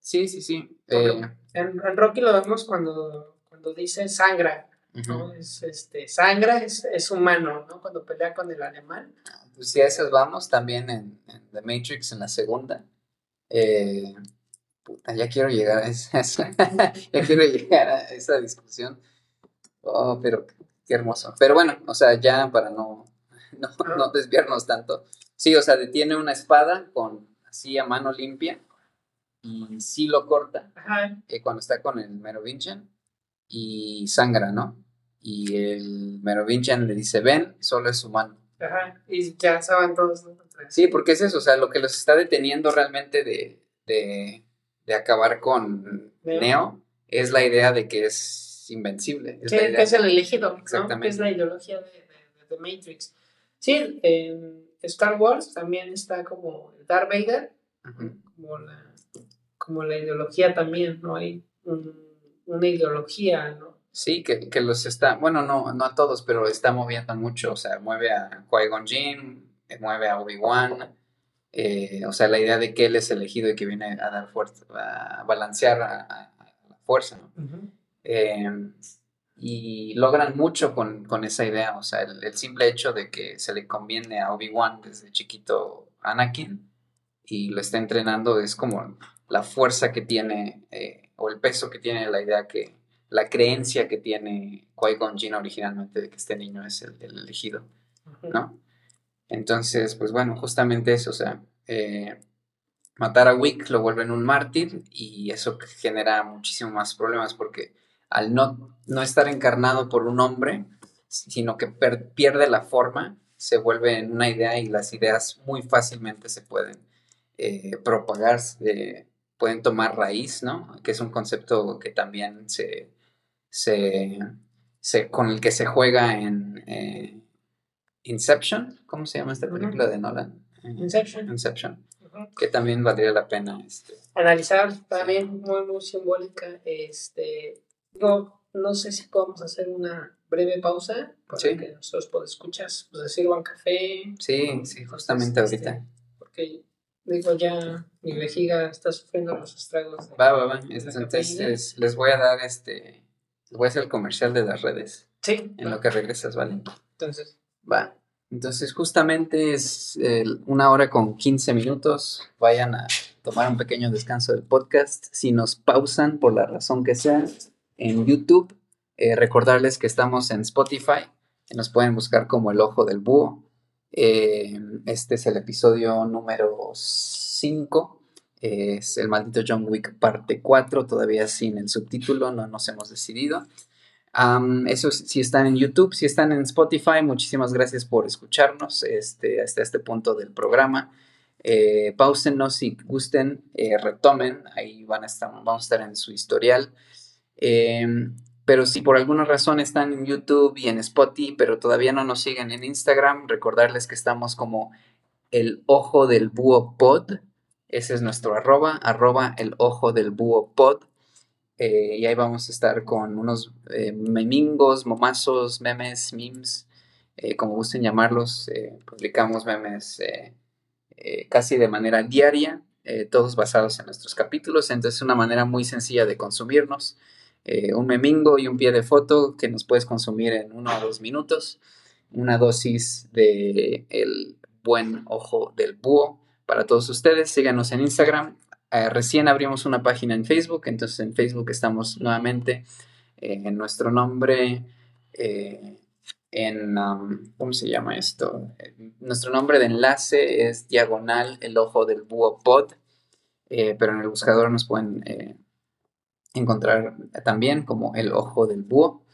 Sí, sí, sí. Eh, en, en, Rocky lo vemos cuando, cuando dice sangra. ¿no? Es este, sangra, es, es, humano, ¿no? Cuando pelea con el alemán. Pues si a esas vamos, también en, The Matrix, en la segunda. Eh, puta, ya quiero llegar a esa, ya quiero llegar a esa discusión. Oh, pero qué hermoso. Pero bueno, o sea, ya para no, no, no desviarnos tanto. Sí, o sea, detiene una espada con así a mano limpia y sí lo corta eh, cuando está con el Merovingian y sangra, ¿no? Y el Merovingian le dice, ven, solo es humano. Ajá, y ya saben todos. Sí, porque es eso, o sea, lo que los está deteniendo realmente de, de, de acabar con Neo. es la idea de que es invencible. Es, que es el elegido, Exactamente. Que es la ideología de, de, Matrix. Sí, en Star Wars también está como Darth Vader, como, la, como la ideología también, ¿no? Hay un una ideología, ¿no? Sí, que, que, los está, bueno, no, no a todos, pero está moviendo mucho, o sea, mueve a Qui-Gon Jinn, eh, mueve a Obi-Wan, eh, o sea, la idea de que él es elegido y que viene a dar fuerza, a balancear a, la fuerza, ¿no? Em, y logran mucho con, con, esa idea, o sea, el, simple hecho de que se le conviene a Obi-Wan desde chiquito Anakin y lo está entrenando es como la fuerza que tiene eh, o el peso que tiene la idea que, la creencia que tiene Qui-Gon Jinn originalmente de que este niño es el, elegido, ¿no? Entonces, pues bueno, justamente eso, o sea, eh, matar a Wick lo vuelven un mártir y eso genera muchísimo más problemas porque al no, no estar encarnado por un hombre, sino que pierde la forma, se vuelve en una idea y las ideas muy fácilmente se pueden eh, propagar pueden tomar raíz, ¿no? Que es un concepto que también se, se, con el que se juega en eh, Inception, ¿cómo se llama esta película de Nolan? Inception. Inception. Que también valdría la pena este, analizar, también muy, muy simbólica. Este, no, no sé si podemos hacer una breve pausa para que nosotros escuchas, pues sirvan café. Sí, sí, justamente este, ahorita. Porque Digo, ya mi vejiga está sufriendo los estragos. va, va, va. Entonces les voy a dar este. Les voy a hacer el comercial de las redes. Sí. En lo que regresas, ¿vale? Entonces. Va. Entonces, justamente es una hora con 15 minutos. Vayan a tomar un pequeño descanso del podcast. Si nos pausan por la razón que sea en YouTube, eh, recordarles que estamos en Spotify. Nos pueden buscar como el ojo del búho. Este es el episodio número 5. Es el maldito John Wick parte 4, todavía sin el subtítulo, no nos hemos decidido. eso si están en YouTube, si están en Spotify, muchísimas gracias por escucharnos este, hasta este punto del programa. Eh, pausenos si gusten, eh, retomen, ahí van a estar, vamos a estar en su historial. Em, pero si por alguna razón están en YouTube y en Spotify, pero todavía no nos siguen en Instagram, recordarles que estamos como el ojo del búho pod. Ese es nuestro arroba, arroba el ojo del búho pod. Eh, y ahí vamos a estar con unos eh, memingos, momazos, memes, memes, eh, como gusten llamarlos. publicamos memes casi de manera diaria, todos basados en nuestros capítulos. Entonces es una manera muy sencilla de consumirnos. Eh, un memingo y un pie de foto que nos puedes consumir en uno o dos minutos. Una dosis de el buen ojo del búho para todos ustedes. Síganos en Instagram. Eh, recién abrimos una página en Facebook, entonces en Facebook estamos nuevamente eh, en nuestro nombre. en, um, ¿cómo se llama esto? nuestro nombre de enlace es diagonal el ojo del búho pod, pero en el buscador nos pueden encontrar también como el ojo del búho,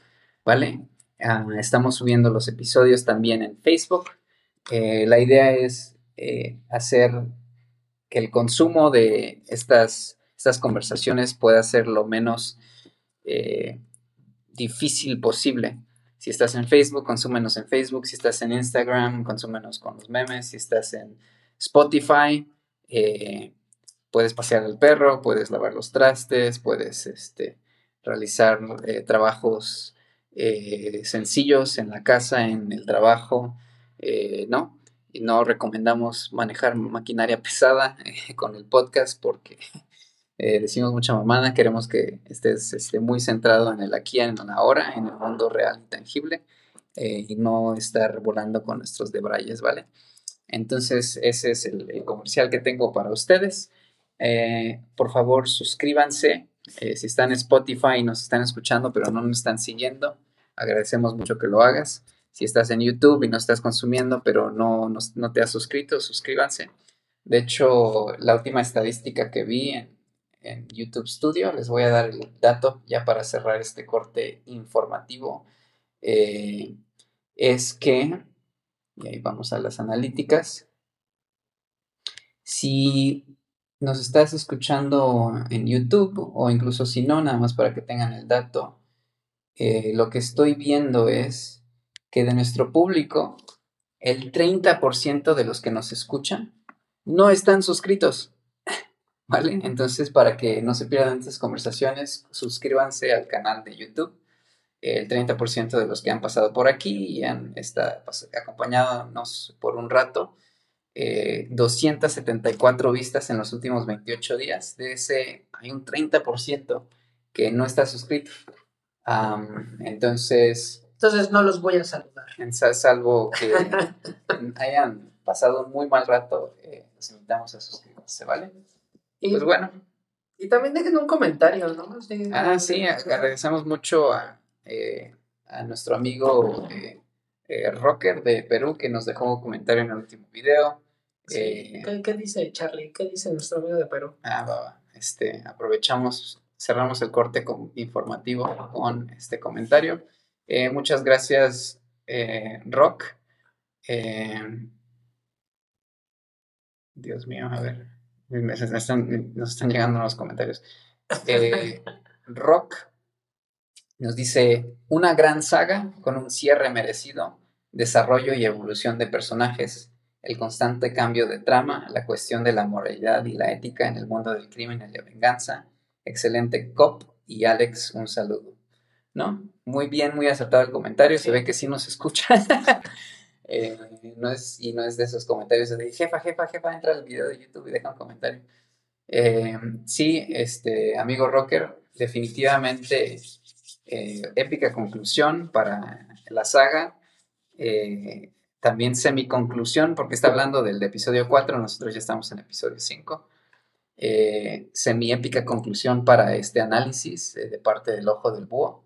¿vale? Ah, estamos subiendo los episodios también en Facebook. Eh, la idea es eh, hacer que el consumo de estas, estas conversaciones pueda ser lo menos eh, difícil posible. Si estás en Facebook, consúmenos en Facebook. Si estás en Instagram, consúmenos con los memes. Si estás en Spotify, puedes pasear al perro, puedes lavar los trastes, puedes este, realizar eh, trabajos eh, sencillos en la casa, en el trabajo, eh, ¿no? Y no recomendamos manejar maquinaria pesada con el podcast porque decimos mucha mamada, queremos que estés esté muy centrado en el aquí, en la ahora, en el mundo real y tangible y no estar volando con nuestros debrayes, ¿vale? Entonces, ese es el comercial que tengo para ustedes. Eh, por favor, suscríbanse. Eh, si están en Spotify y nos están escuchando, pero no nos están siguiendo, agradecemos mucho que lo hagas. Si estás en YouTube y no estás consumiendo, pero no, no, te has suscrito, suscríbanse. De hecho, la última estadística que vi en, YouTube Studio, les voy a dar el dato ya para cerrar este corte informativo, eh, es que, y ahí vamos a las analíticas, si nos estás escuchando en YouTube o incluso si no, nada más para que tengan el dato, eh, lo que estoy viendo es que de nuestro público, el 30% de los que nos escuchan no están suscritos. ¿Vale? Entonces, para que no se pierdan estas conversaciones, suscríbanse al canal de YouTube. El 30% de los que han pasado por aquí y han estado pues, acompañados por un rato 274 eh, vistas en los últimos 28 días. De ese hay un 30% que no está suscrito. entonces... Entonces no los voy a saludar. Salvo que hayan pasado un muy mal rato, eh, los invitamos a suscribirse, ¿vale? Y, pues bueno. Y también dejen un comentario, ¿no? ah, sí, agradecemos mucho a, eh, a nuestro amigo Rocker de Perú que nos dejó un comentario en el último video. Eh, ¿Qué, dice Charlie? ¿Qué dice nuestro amigo de Perú? Ah, va, Este, aprovechamos, cerramos el corte informativo con este comentario. Eh, muchas gracias, eh, Rock. Dios mío, a ver. Están, nos están llegando los comentarios. Rock nos dice: Una gran saga con un cierre merecido, desarrollo y evolución de personajes el constante cambio de trama, la cuestión de la moralidad y la ética en el mundo del crimen y la venganza. Excelente cop y Alex, un saludo. ¿No? Muy bien, muy acertado el comentario, se ve que sí nos escucha. Eh, no es, y no es de esos comentarios de jefa, jefa, jefa, entra al video de YouTube y deja un comentario. Eh, sí, este, amigo rocker, definitivamente eh, épica conclusión para la saga también semi-conclusión, porque está hablando del episodio 4, nosotros ya estamos en episodio 5. Eh, semi-épica conclusión para este análisis eh, de parte del ojo del búho.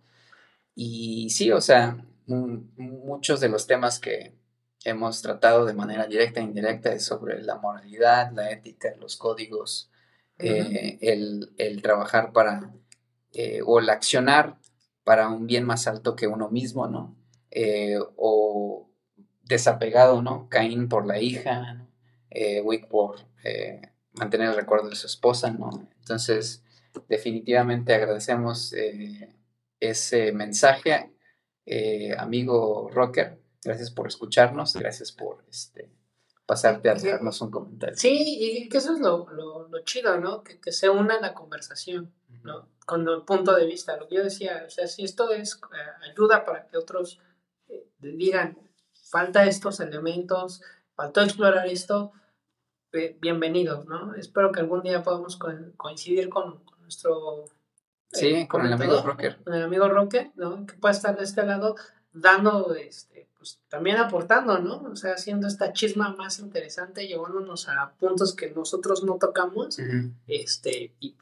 Y sí, o sea, muchos de los temas que, hemos tratado de manera directa e indirecta es sobre la moralidad, la ética, los códigos, eh, el, trabajar para, o el accionar para un bien más alto que uno mismo, ¿no? O desapegado, ¿no? Caín por la hija, Wick por mantener el recuerdo de su esposa, ¿no? Entonces, definitivamente agradecemos ese mensaje, amigo Rocker. Gracias por escucharnos, gracias por este, pasarte a dejarnos un comentario. Sí, y que eso es lo, lo, chido, ¿no? Que, que, se una la conversación, ¿no? Con el punto de vista, lo que yo decía, o sea, si esto es eh, ayuda para que otros eh, digan, falta estos elementos, faltó explorar esto, bienvenidos, ¿no? Espero que algún día podamos coincidir con, nuestro... Sí, eh, con el amigo Rocker. Con el amigo Rocker, ¿no? Que pueda estar de este lado dando este, pues también aportando, ¿no? O sea, haciendo esta chisma más interesante, llevándonos a puntos que nosotros no tocamos, este, y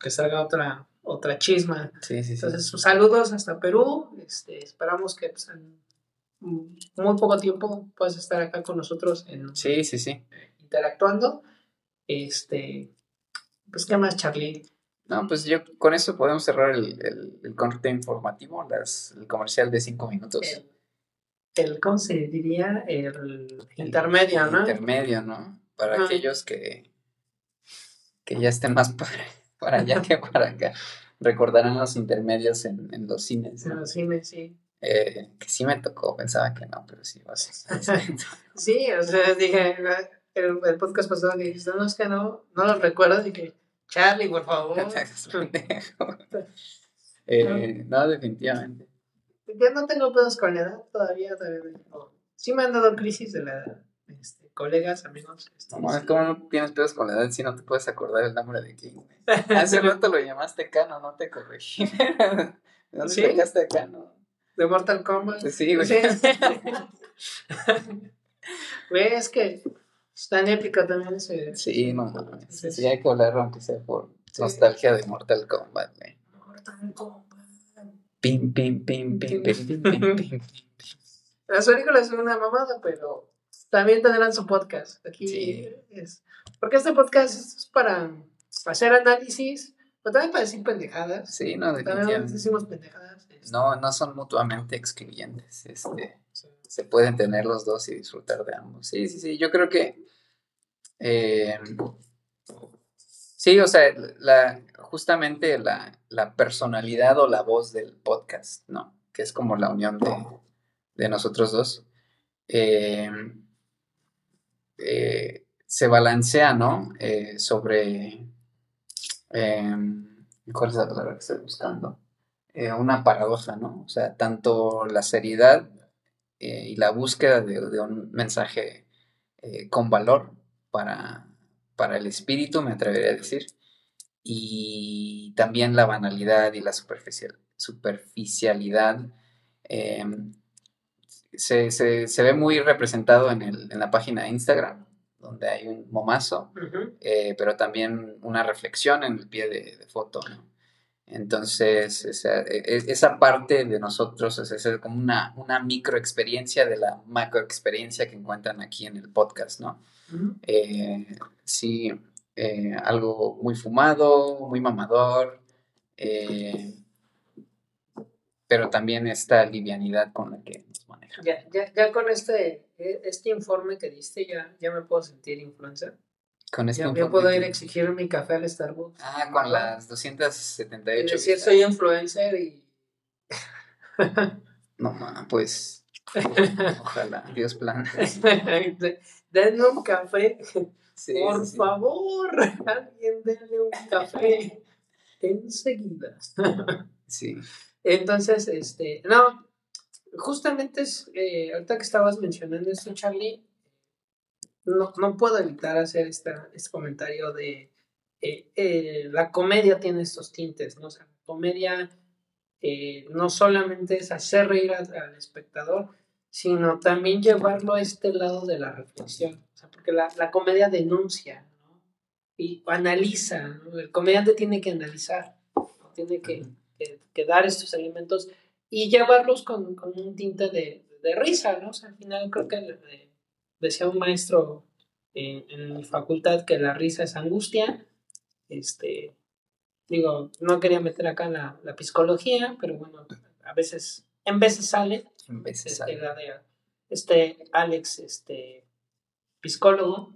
que salga otra, otra chisma. Sí, sí, Entonces, saludos hasta Perú, este, esperamos que pues, en muy poco tiempo puedas estar acá con nosotros en, sí, sí, sí. interactuando. Este, pues, ¿qué más, Charlie? No, pues yo con eso podemos cerrar el, el, el informativo, las, el comercial de cinco minutos el, ¿cómo se diría? El, intermedio, ¿no? Intermedio, ¿no? Para aquellos que, que ya estén más para, allá que para acá. Recordarán los intermedios en, en los cines. En los cines, sí. Eh, que sí me tocó, pensaba que no, pero sí, va sí, o sea, dije, el, el podcast pasado que dijiste, no, es que no, no lo recuerdo, dije, Charlie, por favor. eh, no, definitivamente. Yo no tengo pedos con la edad todavía. todavía sí me han dado crisis de la edad. Este, colegas, amigos. Este, ¿Cómo, no tienes pedos con la edad si no te puedes acordar el nombre de quién? Hace rato lo llamaste Cano, no te corregí. ¿Dónde ¿Sí? sacaste Cano? De Mortal Kombat. Sí, güey. Güey, es que es tan épico también ese. Sí, no mames. Sí, hay que hablar aunque sea por nostalgia de Mortal Kombat, güey. Mortal Kombat. Pim, pim, pim, pim, pim, pim, pim, Las películas son una mamada, pero también tendrán su podcast. Aquí es. Porque este podcast es para hacer análisis, pero también para decir pendejadas. Sí, no, También decimos pendejadas. Este. No, no son mutuamente excluyentes. Este, Se pueden tener los dos y disfrutar de ambos. Sí, sí, sí. Yo creo que. Eh, sí, o sea, la, justamente la, personalidad o la voz del podcast, ¿no? Que es como la unión de, nosotros dos. Eh, eh, se balancea, ¿no? Sobre... ¿Cuál es la palabra que estoy buscando? Una paradoja, ¿no? O sea, tanto la seriedad y la búsqueda de, un mensaje con valor para, para el espíritu, me atrevería a decir, y también la banalidad y la superficial, superficialidad em, se, se, ve muy representado en, el, en, la página de Instagram, donde hay un momazo, eh, pero también una reflexión en el pie de, foto. Entonces, esa, e, e, esa, parte de nosotros es, como una, una micro experiencia de la macro experiencia que encuentran aquí en el podcast, ¿no? Eh, sí, eh, algo muy fumado, muy mamador, eh, pero también esta livianidad con la que nos manejamos. Ya, ya, ya, con este, e, este informe que diste, ya, ya me puedo sentir influencer. Con este ya, puedo ir a exigir mi café al Starbucks. Ah, con las 278. Es decir, soy influencer y... no, pues... Ojalá, Dios plan. Denme un café. Por favor, alguien denle un café enseguida. sí. Entonces, este, no, justamente es, eh, ahorita que estabas mencionando esto, Charlie, no, no puedo evitar hacer esta, este comentario de eh, eh, la comedia tiene estos tintes, ¿no? O sea, la comedia no solamente es hacer reír al espectador, sino también llevarlo a este lado de la reflexión. O sea, porque la, la comedia denuncia ¿no? y analiza. ¿no? El comediante tiene que analizar, tiene que, que, dar estos elementos y llevarlos con, con un tinte de, de risa, ¿no? O sea, al final creo que decía un maestro en, en, mi facultad que la risa es angustia. Este, digo, no quería meter acá la, la psicología, pero bueno, a veces, en veces sale. En veces este, sale. la de- este Alex, este, psicólogo,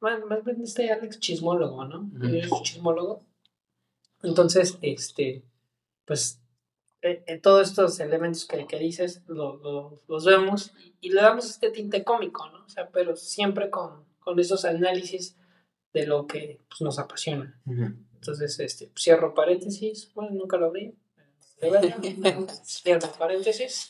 bueno, más bien este Alex chismólogo, ¿no? Él es chismólogo. Entonces, este, pues, eh, eh, todos estos elementos que, que dices lo- lo- los vemos y, y le damos este tinte cómico, ¿no? O sea, pero siempre con, con esos análisis de lo que pues, nos apasiona. Ujú. Entonces, este, cierro paréntesis, bueno, nunca lo abrí. de verdad, cierro paréntesis.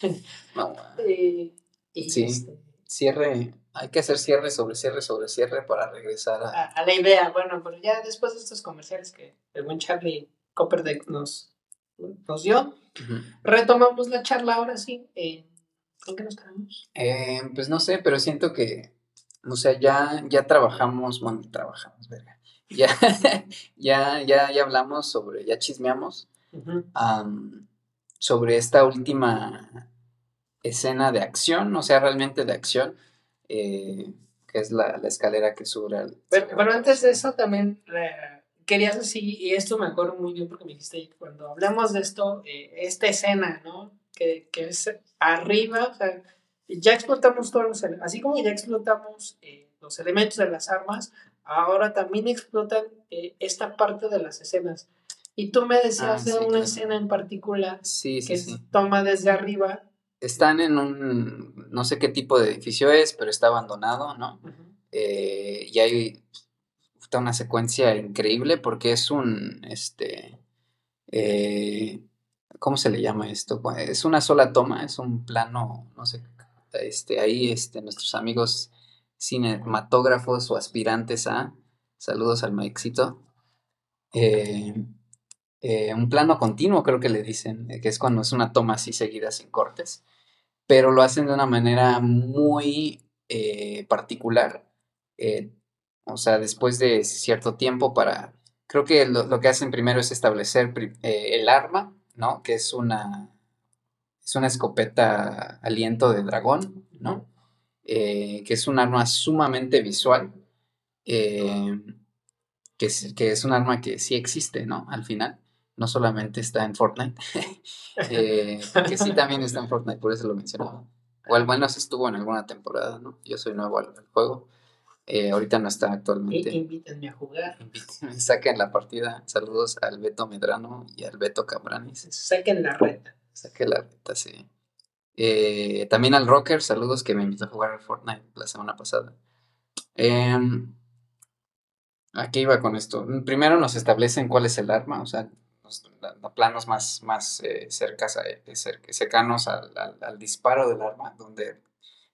No, y, y, Sí. este, cierre, hay que hacer cierre sobre cierre sobre cierre para regresar a... a, a la idea, bueno, pero ya después de estos comerciales que el buen Charlie Copperdeck nos, nos dio, retomamos la charla ahora sí. Eh, ¿En qué nos quedamos? Eh, pues no sé, pero siento que, o sea, ya, ya trabajamos, bueno, trabajamos, verga. Ya, ya, ya, ya hablamos sobre, ya chismeamos sobre esta última escena de acción, o sea, realmente de acción, eh, que es la, la escalera que sube al... Pero, pero antes de eso también eh, querías así, y esto me acuerdo muy bien porque me dijiste cuando hablamos de esto, eh, esta escena, ¿no? Que, que es arriba, o sea, ya explotamos todos los ele- así como ya explotamos eh, los elementos de las armas, ahora también explotan eh, esta parte de las escenas. Y tú me decías Ah, de sí, una claro. escena en particular Sí, sí, que toma desde arriba. Están en un, no sé qué tipo de edificio es, pero está abandonado, ¿no? Ujú. Eh, y hay puta, una secuencia increíble porque es un, este, eh, ¿cómo se le llama esto? Es una sola toma, es un plano, no sé, este, ahí, este, nuestros amigos cinematógrafos o aspirantes a, saludos al Maixito, eh, eh, un plano continuo creo que le dicen, eh, que es cuando es una toma así seguida sin cortes, pero lo hacen de una manera muy eh, particular, o sea, después de cierto tiempo para, creo que lo, que hacen primero es establecer eh, el arma, ¿no? Que es una, es una escopeta aliento de dragón, ¿no? Eh, que es un arma sumamente visual, eh, que, es, que es un arma que sí existe, ¿no? Al final, no solamente está en Fortnite, que sí también está en Fortnite, por eso lo mencionaba. O al menos estuvo en alguna temporada, ¿no? Yo soy nuevo al, al juego. Eh, ahorita no está Y- actualmente. Invítenme a jugar. Invítenme, Saquen la partida. Saludos al Beto Medrano y al Beto Cabranes. Saquen la reta. Saque la reta, sí. Eh, también al Rocker, saludos que me invitó a jugar al Fortnite la semana pasada. Em, ¿a qué iba con esto? Primero nos establecen cuál es el arma, o sea, da planos más, más eh, cercas a- eh, cer- cercanos al, al- al disparo del arma, donde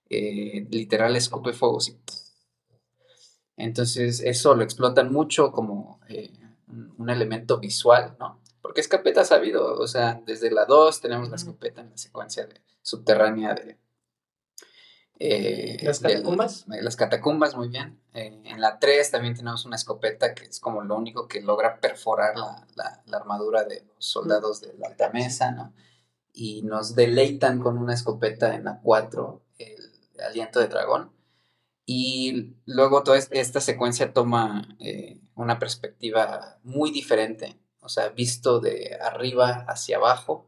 eh, literal escupe fuego. así. Entonces, eso lo explotan mucho como eh, un, elemento visual, ¿no? Porque escopeta sabido, o sea, desde la 2 tenemos la escopeta en la secuencia de- subterránea de... eh, ¿Las catacumbas? de las catacumbas, muy bien. Eh, en la 3 también tenemos una escopeta que es como lo único que logra perforar la, la- la armadura de los soldados de la alta mesa, ¿no? Y nos deleitan con una escopeta en la 4, el aliento de dragón. Y luego toda es- esta secuencia toma eh, una perspectiva muy diferente, o sea, visto de arriba hacia abajo.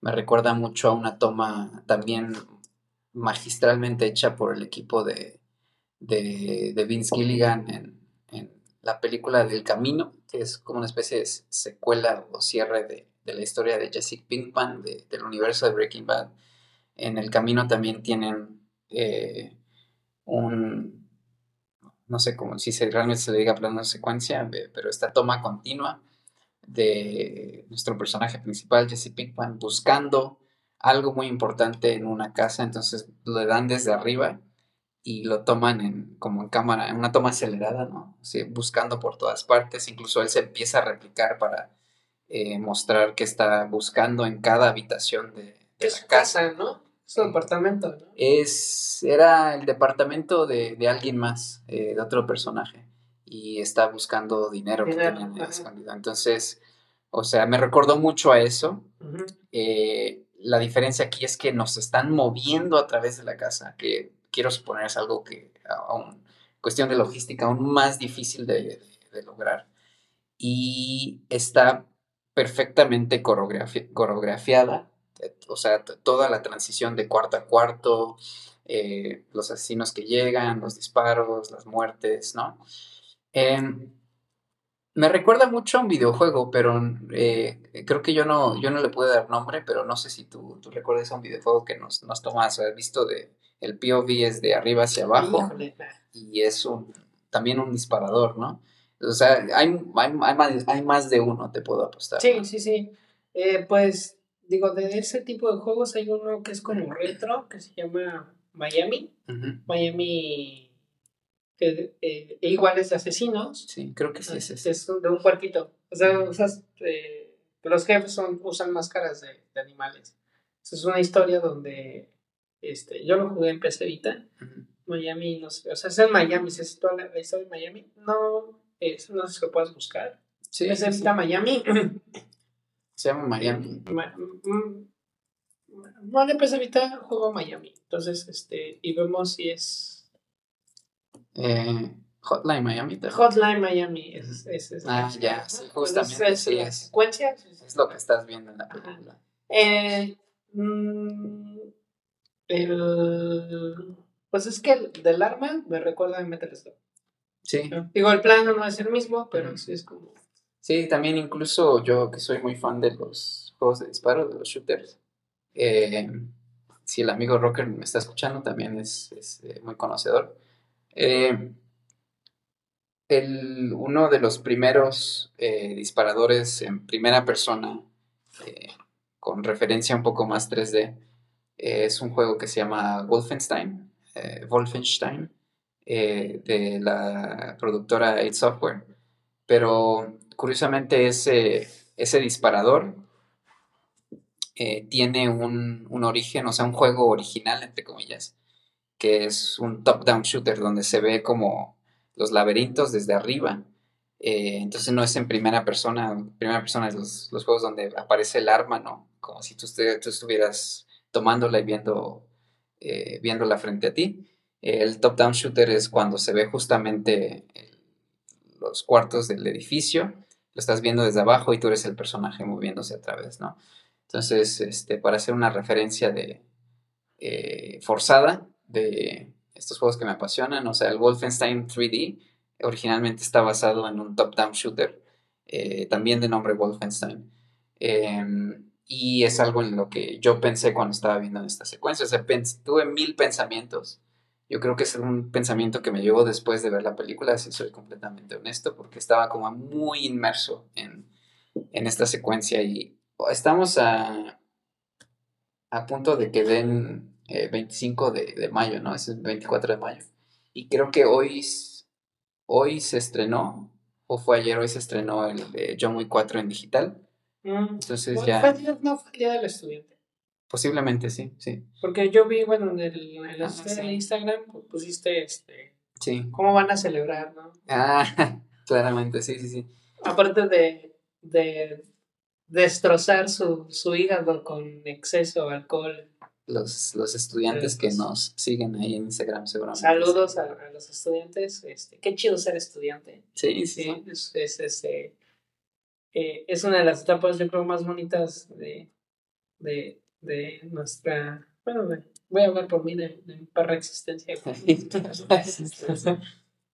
Me recuerda mucho a una toma también magistralmente hecha por el equipo de, de, de Vince Gilligan en, en la película del Camino, que es como una especie de secuela o cierre de, de la historia de Jesse Pinkman, de- del universo de Breaking Bad. En el Camino también tienen eh, un, no sé cómo, si se, realmente se le diga plano de secuencia, pero esta toma continua de nuestro personaje principal, Jesse Pinkman, buscando algo muy importante en una casa, entonces lo dan desde arriba y lo toman en, como en cámara, en una toma acelerada, ¿no? Buscando por todas partes, incluso él se empieza a replicar para eh, mostrar que está buscando en cada habitación de, de la casa, ¿no? Su departamento, ¿no? Es, era el departamento de, de alguien más, eh, de otro personaje, y está buscando dinero, que Dinero, escondido. Entonces, o sea, me recordó mucho a eso. Eh, la diferencia aquí es que nos están moviendo a través de la casa, que quiero suponer es algo que aún, cuestión de logística, aún más difícil de, lograr. Y está perfectamente coreografiada, o sea, toda la transición de cuarto a cuarto, eh, los asesinos que llegan, los disparos, las muertes, ¿no? Em, me recuerda mucho a un videojuego, pero eh, creo que yo no, yo no le puedo dar nombre, pero no sé si tú, tú recuerdas a un videojuego que nos, nos tomas, has visto de, el POV es de arriba hacia abajo y es un, también un disparador, ¿no? O sea, hay, hay, más, de uno, te puedo apostar. Sí, sí, sí. Eh, pues, digo, de ese tipo de juegos hay uno que es como retro, que se llama Miami. Miami, eh, igual es de asesinos. Sí, creo que sí es ese. Es de un cuartito. O sea, usas, eh, los jefes son, usan máscaras de, de animales. es una historia donde este, yo lo jugué en PC Miami, no sé, o sea, es en Miami, se sitúa la, historia en Miami. No, eso no sé si lo puedes buscar. Sí, es en Miami. Se llama Miami. No, de PC Vita juego Miami. Entonces, este, y vemos si es. Eh, Hotline Miami. Hotline Miami. Es, es, ah, ya, justamente. Es, sí, es, secuencia. Es lo que estás viendo en la película. Eh, mmm, el. Pues es que el del arma me recuerda a Metal Slug. Sí. Digo, el plano no es el mismo, pero sí es como. Sí, también incluso yo que soy muy fan de los juegos de disparo, de los shooters. Eh, si el amigo Rocker me está escuchando, también es, eh, muy conocedor. Eh, el, uno de los primeros disparadores en primera persona, con referencia un poco más 3D, es un juego que se llama Wolfenstein, Wolfenstein, de la productora 8 Software. Pero curiosamente ese, ese disparador eh, tiene un, un, origen, o sea, un juego original, entre comillas, que es un top-down shooter donde se ve como los laberintos desde arriba. entonces no es en primera persona, primera persona es los, los, juegos donde aparece el arma, ¿no? Como si tú, tú estuvieras tomándola y viendo, eh, viéndola frente a ti. El top-down shooter es cuando se ve justamente los cuartos del edificio, lo estás viendo desde abajo y tú eres el personaje moviéndose a través, ¿no? Entonces, este, para hacer una referencia de eh, forzada de estos juegos que me apasionan, o sea, el Wolfenstein 3D originalmente está basado en un top-down shooter, eh, también de nombre Wolfenstein. Em, y es algo en lo que yo pensé cuando estaba viendo esta secuencia. Tuve mil pensamientos. Yo creo que es un pensamiento que me llegó después de ver la película, si soy completamente honesto, porque estaba como muy inmerso en, esta secuencia y estamos a, a punto de que den 25 eh, de, mayo, ¿no? Es el 24 de mayo. Y creo que hoy, hoy se estrenó, o fue ayer, hoy se estrenó el de John Wick 4 en digital. Mm, Entonces ya. no fue el día del estudiante. Posiblemente sí, sí. Porque yo vi, bueno, en el, en Instagram pues, pusiste este. Sí. ¿Cómo van a celebrar, no? Ah, claramente, sí, sí, sí. Aparte de, de destrozar su, su hígado con exceso de alcohol. Los, los estudiantes que nos siguen ahí en Instagram, seguramente. Saludos a, los estudiantes. Este, qué chido ser estudiante. Sí, sí. sí es, es, este, eh, es una de las etapas, yo creo, más bonitas de, de, de nuestra. Bueno, voy a hablar por mí de, mi perra existencia.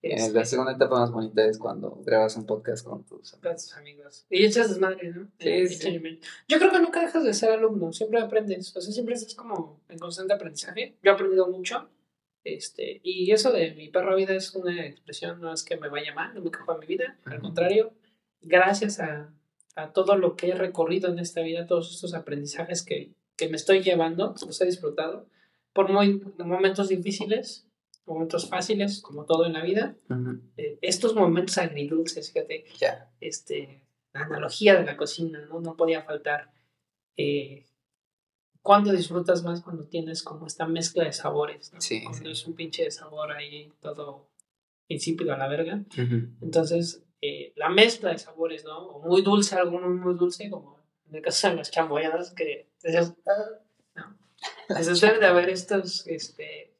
Eh, la segunda etapa más bonita es cuando grabas un podcast con tus amigos. Y echas desmadre, ¿no? Sí, sí. Yo creo que nunca dejas de ser alumno, siempre aprendes. O sea, siempre estás como en constante aprendizaje. Yo he aprendido mucho. Este, y eso de mi perra vida es una expresión, no es que me vaya mal, no me en mi vida, al contrario, gracias a, todo lo que he recorrido en esta vida, todos estos aprendizajes que, me estoy llevando, los he disfrutado, por muy, momentos difíciles, momentos fáciles, como todo en la vida, eh, estos momentos agridulces, fíjate, este, la analogía de la cocina, ¿no? No podía faltar. Eh, ¿Cuándo disfrutas más cuando tienes como esta mezcla de sabores? cuando es un pinche de sabor ahí todo insípido a la verga. Entonces, eh, la mezcla de sabores, ¿no? O muy dulce, alguno muy dulce, como el caso de los chamboyados, que ah, no. Entonces debe de haber estos, este,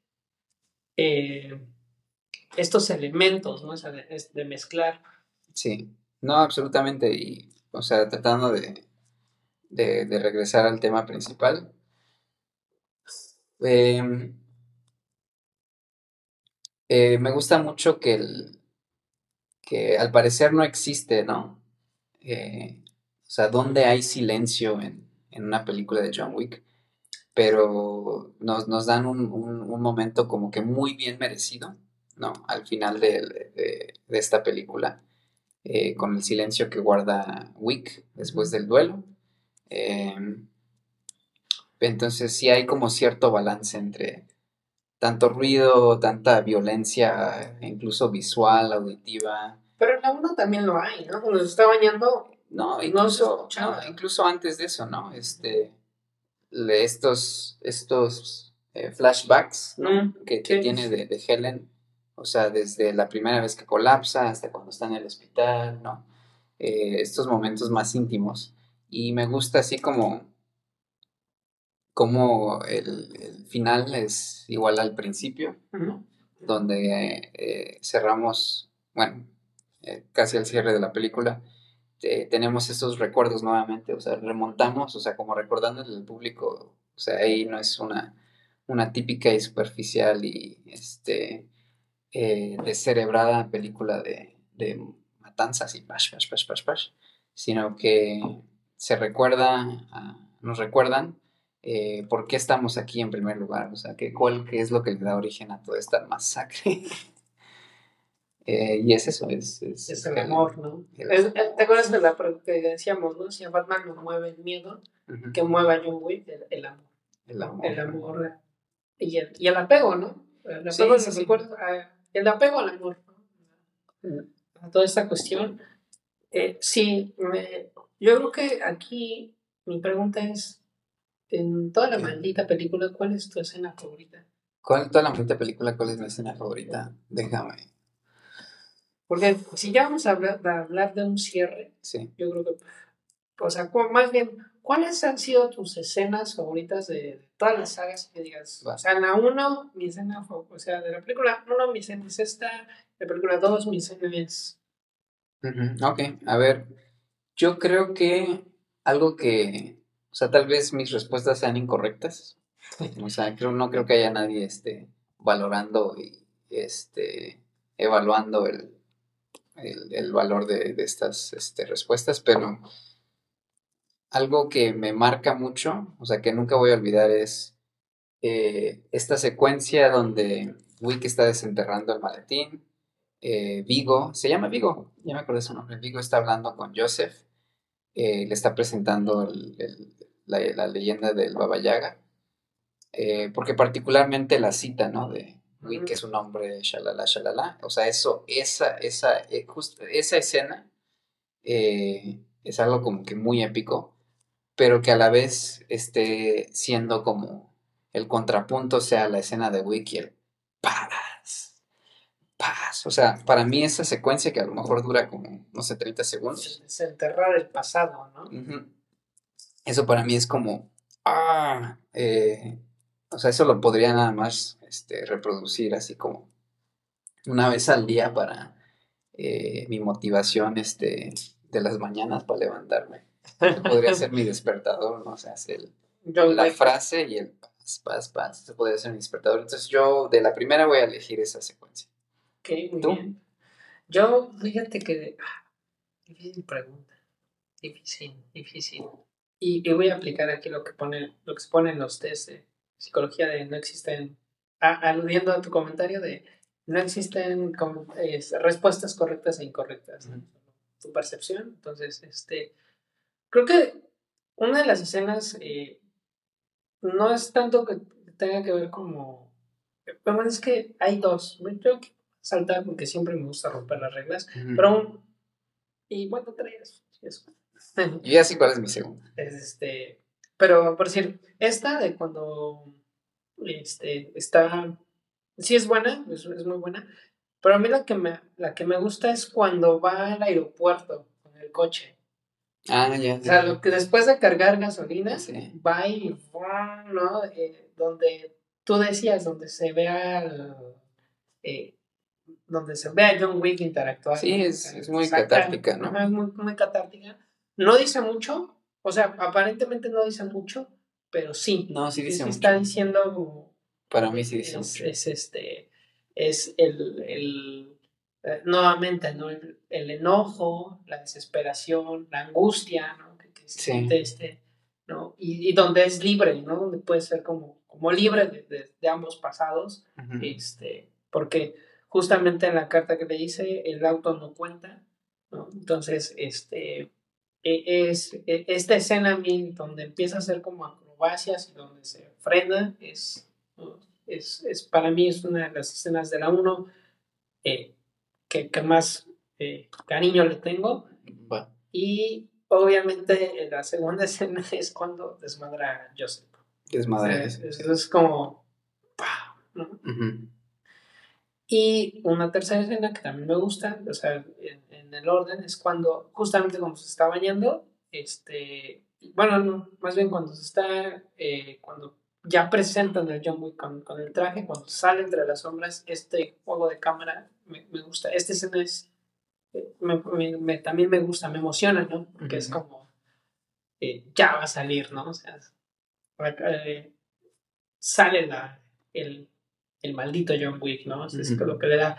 eh, estos elementos, ¿no? O sea, de, mezclar. Sí, no, absolutamente. Y, o sea, tratando de, de, regresar al tema principal. Em, eh, me gusta mucho que, el, que al parecer no existe, ¿no? Eh, o sea, ¿dónde hay silencio en, una película de John Wick? Pero nos, dan un, momento como que muy bien merecido, ¿no? Al final de, esta película, eh, con el silencio que guarda Wick después del duelo. Em, entonces sí hay como cierto balance entre tanto ruido, tanta violencia, incluso visual, auditiva. Pero en la 1 también lo hay, ¿no? Cuando se está bañando. No, incluso, incluso antes de eso, ¿no? Este, estos, estos eh, flashbacks mm, que, tiene de, Helen, o sea, desde la primera vez que colapsa hasta cuando está en el hospital, ¿no? Eh, estos momentos más íntimos. Y me gusta así como como el, final es igual al principio, donde eh, cerramos, bueno, casi al cierre de la película, eh, tenemos estos recuerdos nuevamente, o sea, remontamos, o sea, como recordándole al público, o sea, ahí no es una, una típica y superficial y este, descerebrada película de, de matanzas y pash, pash, pash, pash, pash, sino que se recuerda, nos recuerdan eh, por qué estamos aquí en primer lugar, o sea, que, cuál qué es lo que le da origen a toda esta masacre. Eh, y es eso, es... Es, el, amor, ¿no? Eh, ¿Te acuerdas de la que decíamos, no? Si a Batman lo mueve el miedo, que mueva a John Wick el, amor. El amor. El amor. Y el, y el apego, ¿no? El apego, sí, sí, el apego al amor, ¿no? A toda esta cuestión. sí, yo creo que aquí mi pregunta es, en toda la maldita película, ¿cuál es tu escena favorita? ¿Cuál toda la maldita película, cuál es mi escena favorita? Déjame. Porque si ya vamos a hablar, de un cierre, yo creo que, o sea, más bien, ¿cuáles han sido tus escenas favoritas de, todas las sagas que digas? O sea, en la 1, mi escena o sea, de la película 1, mi escena es esta, de la película 2, mi escena es... Ok, a ver, yo creo que algo que o sea, tal vez mis respuestas sean incorrectas. O sea, creo, no creo que haya nadie este, valorando y este, evaluando el, el, valor de, estas este, respuestas, pero algo que me marca mucho, o sea, que nunca voy a olvidar es eh, esta secuencia donde Wick está desenterrando el maletín, eh, Vigo, se llama Vigo, ya me acuerdo su nombre, Vigo está hablando con Joseph, eh, le está presentando el, la, leyenda del Baba Yaga, porque particularmente la cita, ¿no? De que es un hombre, shalala, shalala, o sea, eso, esa, esa, eh, esa escena eh, es algo como que muy épico, pero que a la vez esté siendo como el contrapunto sea la escena de Wiki, el paz, paz, o sea, para mí esa secuencia que a lo mejor dura como, no sé, 30 segundos. Es enterrar el pasado, ¿no? Eso para mí es como, ah, eh, o sea, eso lo podría nada más este, reproducir así como una vez al día para eh, mi motivación este, de las mañanas para levantarme. Podría ser mi despertador, ¿no? O sea, el, la frase y el paz, paz, paz. Eso podría ser mi despertador. Entonces yo de la primera voy a elegir esa secuencia. Ok, muy bien. Yo, fíjate que... Ah, difícil pregunta. Difícil, difícil. Y, voy a aplicar aquí lo que, pone, lo que se pone en los test de psicología de no existen, aludiendo a tu comentario de no existen respuestas correctas e incorrectas, tu percepción. Entonces, este, creo que una de las escenas eh, no es tanto que tenga que ver como, pero es que hay dos, yo tengo que saltar porque siempre me gusta romper las reglas, pero y bueno, tres, eso. Yo ya sé cuál es mi segunda. Este, pero por decir, esta de cuando este, está, sí es buena, es, muy buena, pero a mí la que, me, la que me gusta es cuando va al aeropuerto con el coche. Ah, ya. O sea, lo que después de cargar gasolina, va y ¿no? Eh, donde tú decías, donde se vea eh, donde se ve a John Wick interactuar. Sí, es, muy catártica, ¿no? Es muy, muy catártica. No dice mucho, o sea, aparentemente no dice mucho, pero sí. No, sí dice mucho. Está diciendo. Para mí sí dice es, mucho. Es este. Es el. el eh, nuevamente, ¿no? El, enojo, la desesperación, la angustia, ¿no? Que, se siente este. ¿no? Y, y, donde es libre, ¿no? Donde puede ser como, como libre de, de, ambos pasados. este, porque justamente en la carta que le hice, el auto no cuenta, ¿no? Entonces, este, es, e, esta escena a mí, donde empieza a hacer como acrobacias y donde se frena, es, es, es para mí es una de las escenas de la 1 eh, que, que, más eh, cariño le tengo. Y obviamente la segunda escena es cuando desmadra a Joseph. Desmadra. es, es, como... ¿no? Y una tercera escena que también me gusta, o sea, en, el orden, es cuando, justamente cuando se está bañando, este, bueno, no, más bien cuando se está, eh, cuando ya presentan el John Wick con, con, el traje, cuando sale entre las sombras, este juego de cámara me, me gusta. Esta escena es, eh, me, me, también me gusta, me emociona, ¿no? Porque es como, eh, ya va a salir, ¿no? O sea, sale la, el, el maldito John Wick, ¿no? Es lo que le da.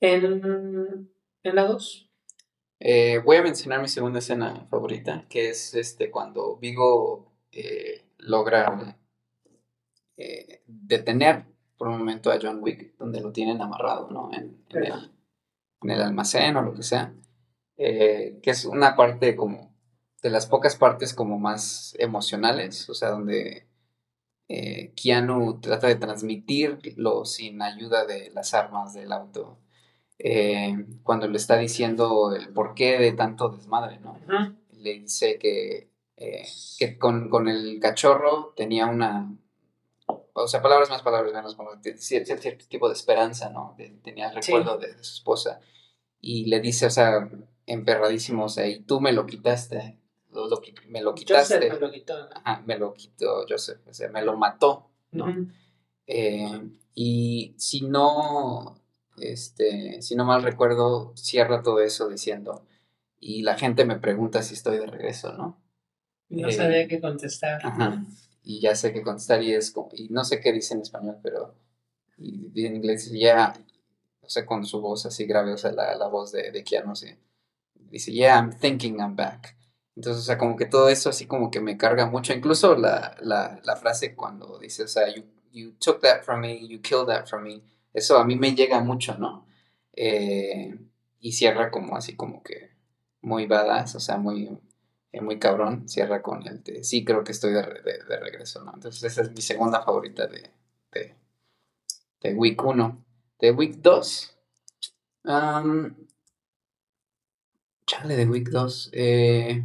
En, en la 2. Eh, voy a mencionar mi segunda escena favorita, que es este cuando Vigo eh, logra eh, detener por un momento a John Wick, donde lo tienen amarrado, ¿no? En, en, el, en el, almacén o lo que sea. que es una parte como de las pocas partes como más emocionales, o sea, donde Keanu trata de transmitirlo sin ayuda de las armas del auto. Eh, cuando le está diciendo el porqué de tanto desmadre, ¿no? Le dice que, eh, que con, el cachorro tenía una. O sea, palabras más, palabras menos, como cierto, cierto tipo de esperanza, ¿no? tenía el recuerdo de, su esposa. Y le dice, o sea, emperradísimo, o sea, y tú me lo quitaste me lo quitaste. Joseph me lo quitó. Ajá, me lo quitó Joseph, o sea, me lo mató, ¿no? Eh, y si no, este, si no mal recuerdo, cierra todo eso diciendo, y la gente me pregunta si estoy de regreso, ¿no? No eh, sabía qué contestar. Ajá, y ya sé qué contestar y es como, y no sé qué dice en español, pero y, en inglés ya, no sé, con su voz así grave, o sea, la, la voz de, de Keanu, sí. Dice, yeah, I'm thinking I'm back. Entonces, o sea, como que todo eso así como que me carga mucho. Incluso la, la, la frase cuando dice, o sea, you, you, took that from me, you killed that from me. Eso a mí me llega mucho, ¿no? Eh, y cierra como así como que muy badass, o sea, muy, eh, muy cabrón. Cierra con el de, sí, creo que estoy de, de, regreso, ¿no? Entonces, esa es mi segunda favorita de, de, de Week 1. De Week 2. Um, chale, de Week 2. Eh,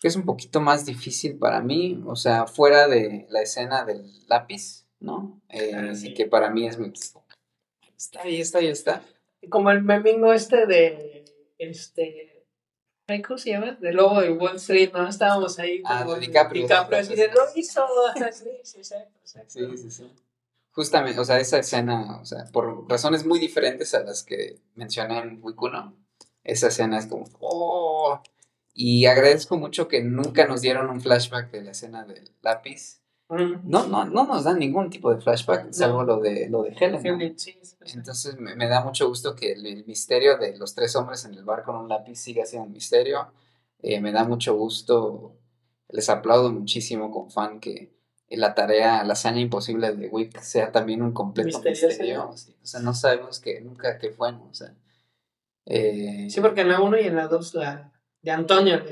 que es un poquito más difícil para mí, o sea, fuera de la escena del lápiz, ¿no? Eh, ah, Que para mí es muy... Está ahí, está ahí, está. Como el memingo este de, este, ¿cómo se llama? De Lobo de Wall Street, ¿no? Estábamos ahí ah, como ah, DiCaprio. DiCaprio, así de, lo hizo, sí, sí, sí, sí, sí. Justamente, o sea, esa escena, o sea, por razones muy diferentes a las que mencioné en Wikuno, esa escena es como, oh, y agradezco mucho que nunca nos dieron un flashback de la escena del lápiz. No, no, no nos dan ningún tipo de flashback, salvo lo de, lo de Helen. Entonces me, da mucho gusto que el, misterio de los tres hombres en el bar con un lápiz siga siendo un misterio. Eh, me da mucho gusto, les aplaudo muchísimo como fan que la tarea, la hazaña imposible de Wick sea también un completo misterio. O sea, no sabemos que nunca que fue, O sea, eh, sí, porque en la 1 y en la 2 la de Antonio,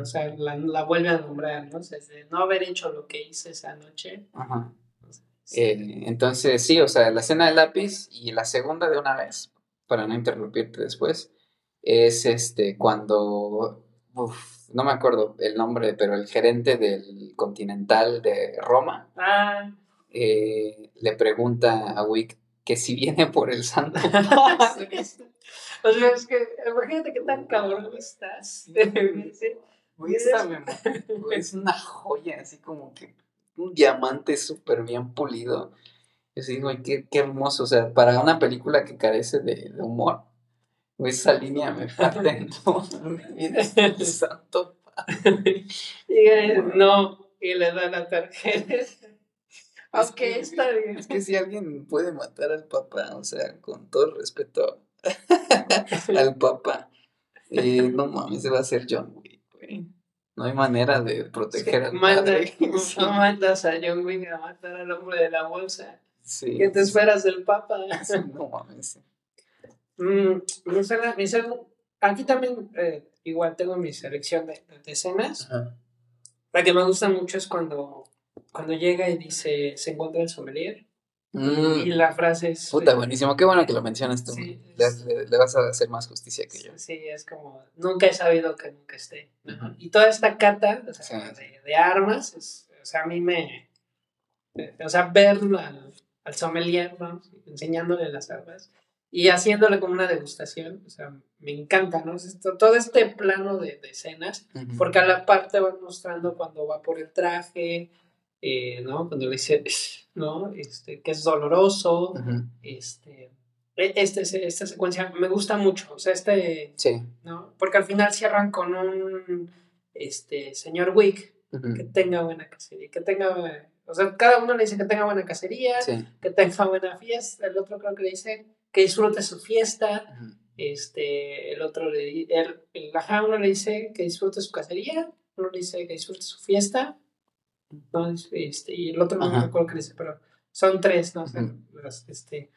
o sea, la, vuelve a nombrar, ¿no? O sea, de no haber hecho lo que hice esa noche. Ajá. Eh, entonces, sí, o sea, la escena del lápiz y la segunda de una vez, para no interrumpirte después, es este, cuando, no me acuerdo el nombre, pero el gerente del Continental de Roma ah. eh, le pregunta a Wick que si viene por el santo. o sea, es que imagínate qué tan cabrón estás. es una joya, así como que un diamante súper bien pulido. Yo digo, qué, qué hermoso, o sea, para una película que carece de, de humor, esa línea me parte en todo. el santo y no, y le da la tarjeta. Es que, está bien. Es que si alguien puede matar al papá, o sea, con todo el respeto al papá, eh, no mames, se va a ser John Wick, No hay manera de proteger al padre. No mandas a John Wick a matar al hombre de la bolsa. Sí. ¿Qué te esperas del papa? no mames. Mm, aquí también eh, igual tengo mi selección de, escenas. La que me gusta mucho es cuando, cuando llega y dice, se encuentra el sommelier. Mm. Y la frase es... Puta, buenísimo. Qué bueno que lo mencionas tú. le, vas a hacer más justicia que yo. Sí, es como, nunca he sabido que nunca esté. Y toda esta cata de, armas, o sea, a mí me... O sea, ver al, al sommelier, enseñándole las armas, y haciéndole como una degustación, o sea, me encanta, ¿no? Esto, todo este plano de, escenas, porque a la parte van mostrando cuando va por el traje, eh, ¿no? Cuando le dice, ¿no? Este, que es doloroso, este, e, este, esta secuencia me gusta mucho, o sea, este, sí. ¿no? Porque al final cierran con un, este, señor Wick, que tenga buena cacería, que tenga, o sea, cada uno le dice que tenga buena cacería, que tenga buena fiesta, el otro creo que le dice que disfrute su fiesta. Este, el otro le el, el, uno le dice que disfrute su cacería, uno le dice que disfrute su fiesta, ¿no? este, y el otro no me acuerdo qué dice, pero son tres, ¿no? este,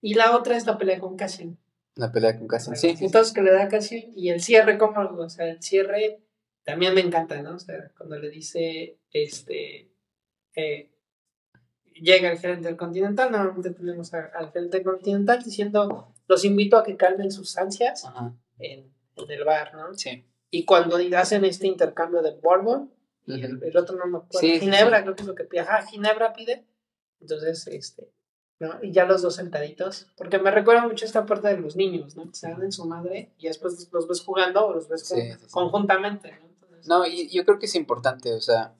y la otra es la pelea con Cassian. La pelea con Cassian, sí. Entonces que le da a Cassian y el cierre, como, o sea, el cierre también me encanta, ¿no? O sea, cuando le dice, este, eh, llega el gerente del Continental, normalmente tenemos al gerente Continental diciendo, los invito a que calmen sus ansias en, el bar, ¿no? Sí. Y cuando hacen este intercambio de Bourbon, y el, otro no me acuerdo, Ginebra, creo que es lo que pide, ajá, Ginebra pide, entonces, este, ¿no? Y ya los dos sentaditos, porque me recuerda mucho esta parte de los niños, ¿no? Que se dan en su madre y después los ves jugando o los ves conjuntamente, ¿no? no, y yo creo que es importante, o sea,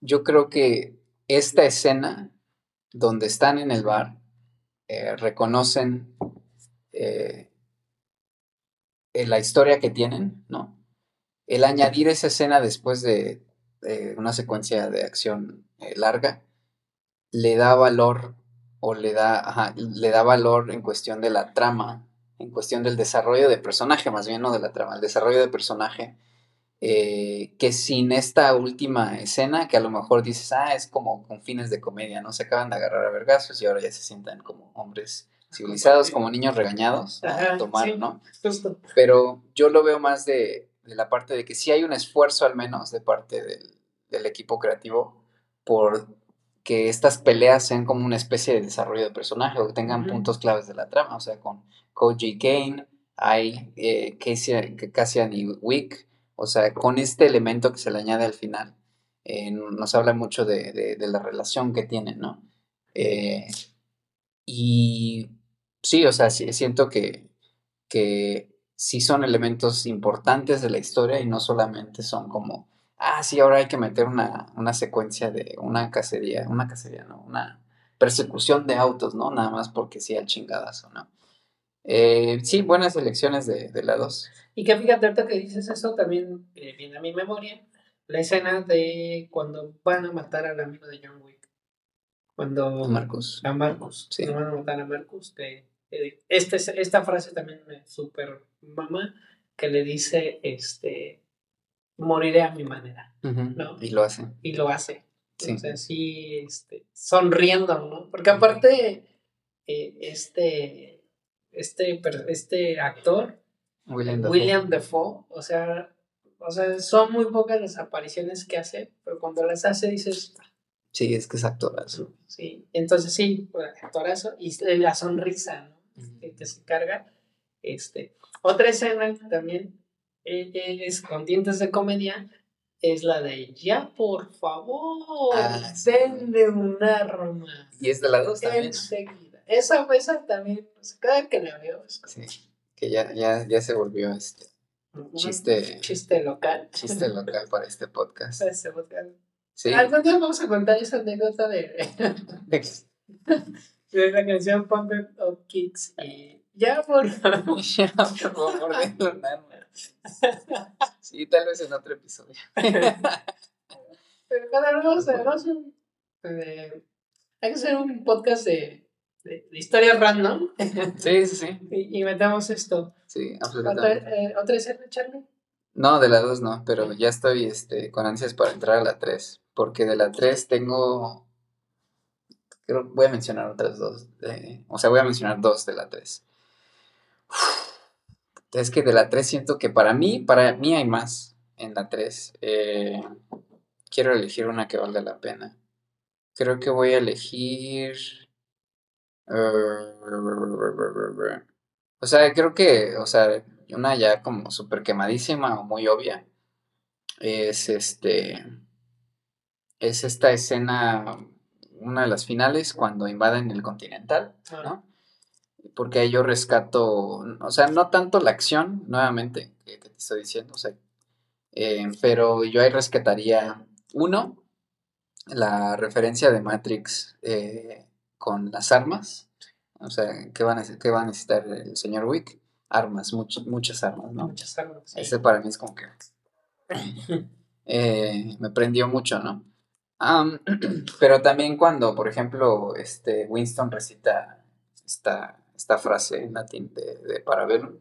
yo creo que esta escena donde están en el bar, eh, reconocen eh, la historia que tienen, ¿no? El añadir esa escena después de, una secuencia de acción eh, larga, le da valor o le da, le da valor en cuestión de la trama, en cuestión del desarrollo de personaje, más bien no de la trama, el desarrollo de personaje eh, que sin esta última escena, que a lo mejor dices, ah, es como con fines de comedia, ¿no? Se acaban de agarrar a vergazos y ahora ya se sientan como hombres civilizados, como niños regañados a tomar, ¿no? Pero yo lo veo más de, la parte de que sí hay un esfuerzo al menos de parte del, equipo creativo por que estas peleas sean como una especie de desarrollo de personaje o que tengan puntos claves de la trama, o sea, con Koji Kane, hay eh, Cassian y Wick, o sea, con este elemento que se le añade al final, eh, nos habla mucho de, la relación que tienen, ¿no? Eh, y sí, o sea, siento que, que sí son elementos importantes de la historia y no solamente son como, ah, sí, ahora hay que meter una, secuencia de una cacería, una cacería, ¿no? Una persecución de autos, ¿no? Nada más porque sí al chingadazo, ¿no? Eh, sí, buenas elecciones de, de la 2. Y que fíjate, ahorita que dices eso, también eh, viene a mi memoria la escena de cuando van a matar al amigo de John Wick. Cuando. A Marcus. A Marcus. Sí. van a matar a Marcus. Que, este, esta frase también me super mamá, que le dice: este, Moriré a mi manera. ¿no? Y lo hace. Y lo hace. Sí. sí, este, sonriendo, ¿no? Porque aparte, eh, este, este, este actor William, Defoe. o sea, o sea, son muy pocas las apariciones que hace, pero cuando las hace dices... Sí, es que es actorazo. Sí, entonces sí, actorazo, y la sonrisa, ¿no? que, se carga. Este. Otra escena también es con dientes de comedia, es la de ya por favor, ah, denle un arma. Y es de la dos también. Enseguida. esa, esa también, pues, cada que la veo. Es Sí, que ya, ya, ya se volvió este chiste, chiste local. chiste local para este podcast. Para este podcast. Sí. Algún día vamos a contar esa anécdota de, de la canción Pump Up Kicks y ya por Ya, por más. Sí, tal vez en otro episodio. Pero cada vamos a- eh, hay que hacer un podcast de, de, de historias random Sí, sí, sí. y, y metamos esto. Sí, ¿Otra, absolutamente. eh, ¿Otra escena, Charlie? No, de la 2 no, pero ya estoy este, con ansias para entrar a la 3. Porque de la 3 tengo. Creo voy a mencionar otras dos. de- o sea, voy a mencionar dos de la 3. Es que de la 3 siento que para mí, para mí hay más en la 3. Eh, quiero elegir una que valga la pena. Creo que voy a elegir. eh, o sea, creo que, o sea, una ya como súper quemadísima o muy obvia es este. Es esta escena, una de las finales, cuando invaden el Continental, ¿no? Porque ahí yo rescato, o sea, no tanto la acción, nuevamente, que, que te estoy diciendo, o sea, eh, pero yo ahí rescataría, uno, la referencia de Matrix eh, con las armas, o sea, ¿qué va a, nece- qué va a necesitar el señor Wick? Armas, much- muchas armas, ¿no? Muchas armas. sí. Ese para mí es como que eh, me prendió mucho, ¿no? Am, pero también cuando, por ejemplo, este Winston recita esta, esta frase en latín de, de Parabellum,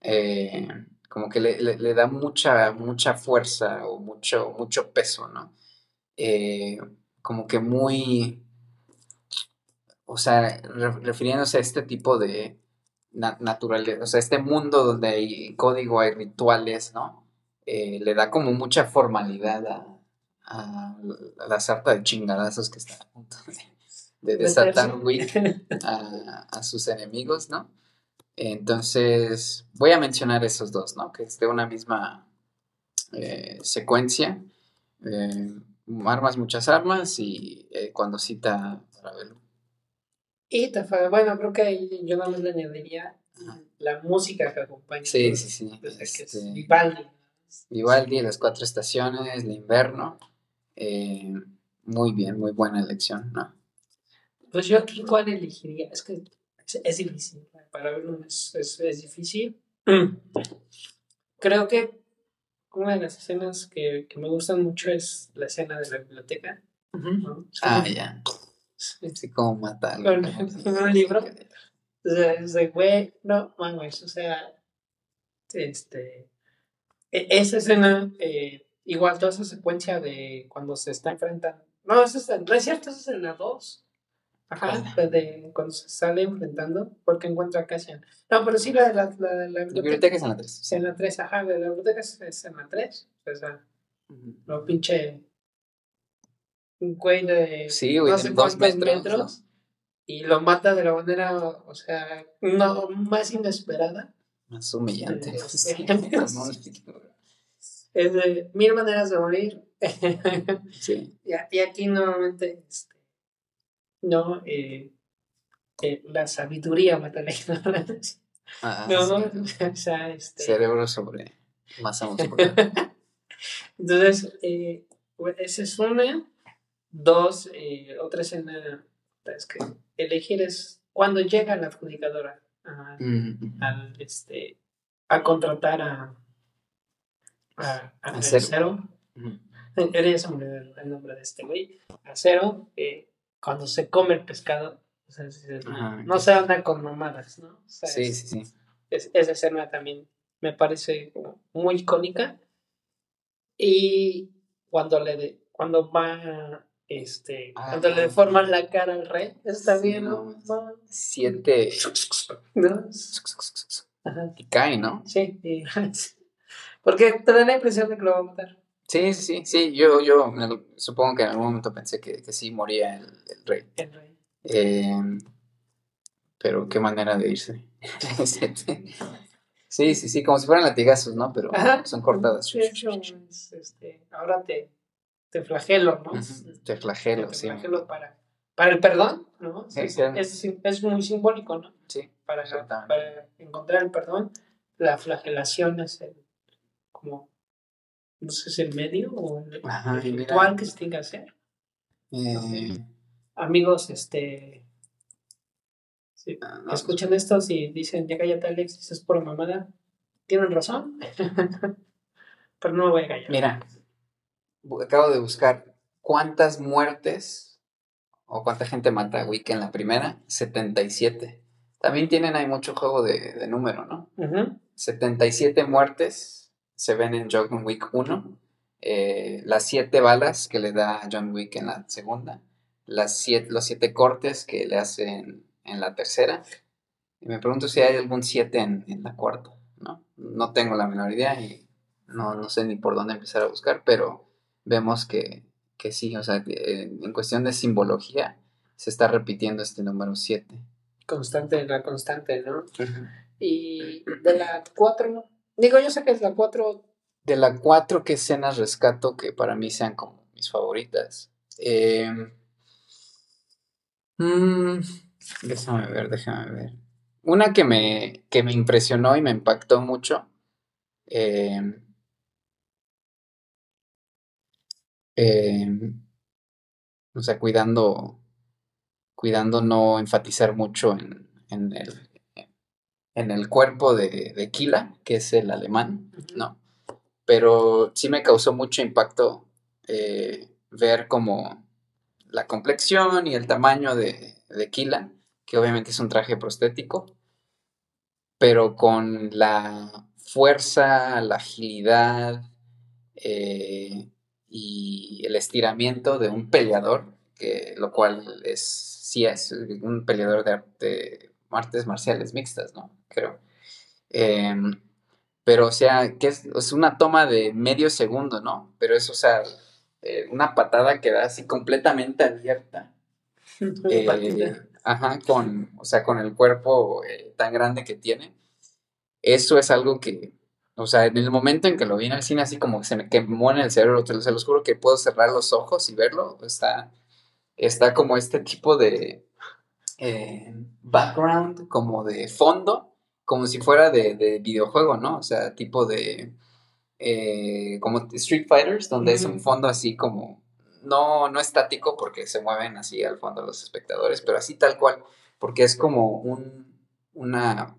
eh, como que le, le- le da mucha, mucha fuerza o mucho, mucho peso, ¿no? Eh, como que muy, o sea, re- refiriéndose a este tipo de na- naturaleza, o sea, este mundo donde hay código, hay rituales, ¿no? Eh, le da como mucha formalidad a, a la sarta de chingadazos que está a punto de, de desatar Wick a, a sus enemigos, ¿no? Entonces, voy a mencionar esos dos, ¿no? Que es de una misma eh, secuencia. eh, armas, muchas armas y eh, cuando cita Parabellum. Y te fa- bueno, creo que ahí yo nada más le añadiría Ajá. la música que acompaña. Sí, sí, sí. esto, o sea, que es este, Vivaldi. Vivaldi, las cuatro estaciones, el invierno. eh, muy bien, muy buena elección, ¿no? Pues yo aquí, ¿cuál elegiría? Es que es, es difícil. Para verlo es, es, es difícil. Creo que una de las escenas que, que me gustan mucho es la escena de la biblioteca. ¿no? Ah, ya. Sí, como mata algo. Con, con un libro. O sea, es de, güey, no mames, o sea, este, e- esa escena, eh, igual toda esa secuencia de cuando se está enfrentando, no, eso es, no es cierto, eso es en la 2, ajá, ¿Cuál? de, cuando se sale enfrentando, porque encuentra a Cassian, no, pero sí la de la, la, de la La biblioteca es en la 3. es en la 3, ajá, de la biblioteca es, es en la 3, o sea, lo pinche, un güey de Sí, güey, no sé dos cuántos metros, metros y lo mata de la manera, o sea, no más inesperada. Más humillante. Sí, Sí, sí. Es de mil maneras de morir. Sí. y, y aquí nuevamente, este, no, eh, eh, la sabiduría mata la ignorancia. Ah, No, sí. o sea, este, Cerebro sobre masa muscular. Entonces, eh, esa es una. Dos, eh, otra escena es que elegir es cuando llega la adjudicadora a, Mm, al, este, a contratar a, a, a, A Cero. Cero. mm. Era el, el nombre de este güey. A Cero, eh, cuando se come el pescado. o sea, es- es- Ajá, no se anda con mamadas, ¿no? O sea, Sí, es- sí, sí. es- esa escena también me parece muy icónica. Y cuando le de- cuando va este Ah. cuando le deforman la cara al rey, está Sí, bien, no. Ajá, Y cae, ¿no? sí, y- porque te da la impresión de que lo va a matar. Sí, sí, sí. Sí, yo, yo supongo que en algún momento pensé que, que sí moría el, el rey. el rey. Eh, pero qué manera de irse. sí, sí, sí, como si fueran latigazos, ¿no? Pero Ajá. son cortadas. Sí, sí, es, este, ahora te, te flagelo, ¿no? Te flagelo, te sí. flagelo para, para el perdón, ¿no? es, es, muy simbólico, ¿no? Sí. Para, para encontrar el perdón, la flagelación es el, como, no sé, es el medio o el, ritual que se tiene que hacer. Eh. Amigos, este, ah, escuchan esto y dicen, ya cállate Alex, es por mamada, tienen razón, pero no me voy a callar. Mira, acabo de buscar cuántas muertes o cuánta gente mata a Wick en la primera, 77. También tienen ahí mucho juego de, de número, ¿no? 77 muertes se ven en John Wick 1. Eh, las 7 balas que le da John Wick en la segunda. Las siete, los 7 cortes que le hacen en la tercera. Y me pregunto si hay algún 7 en, en, la cuarta, ¿no? No tengo la menor idea y no, no sé ni por dónde empezar a buscar, pero vemos que que sí, o sea, en cuestión de simbología se está repitiendo este número 7. Constante, la constante, ¿no? Y de la 4, digo, yo sé que es la 4. De la 4, ¿qué escenas rescato que para mí sean como mis favoritas? Eh, déjame ver, déjame ver. Una que me, que me impresionó y me impactó mucho. Eh, Em, o sea, cuidando, cuidando no enfatizar mucho en, en, el, en el cuerpo de, de, Kila, que es el alemán, ¿no? Pero sí me causó mucho impacto eh, ver como la complexión y el tamaño de, de Kila, que obviamente es un traje prostético, pero con la fuerza, la agilidad, eh, y el estiramiento de un peleador, que, lo cual es, sí es un peleador de, arte artes marciales mixtas, ¿no? Creo. Em, pero, o sea, que es, una toma de medio segundo, ¿no? Pero es, o sea, eh, una patada que da así completamente abierta. Eh, ajá, con, o sea, con el cuerpo eh, tan grande que tiene. Eso es algo que, o sea, en el momento en que lo vi en el cine, así como que se me quemó en el cerebro, se los juro que puedo cerrar los ojos y verlo. Está, está como este tipo de eh, background, como de fondo, como si fuera de, videojuego, ¿no? O sea, tipo de. Eh, como Street Fighters, donde es un fondo así como. No, no estático porque se mueven así al fondo los espectadores, pero así tal cual, porque es como un, una,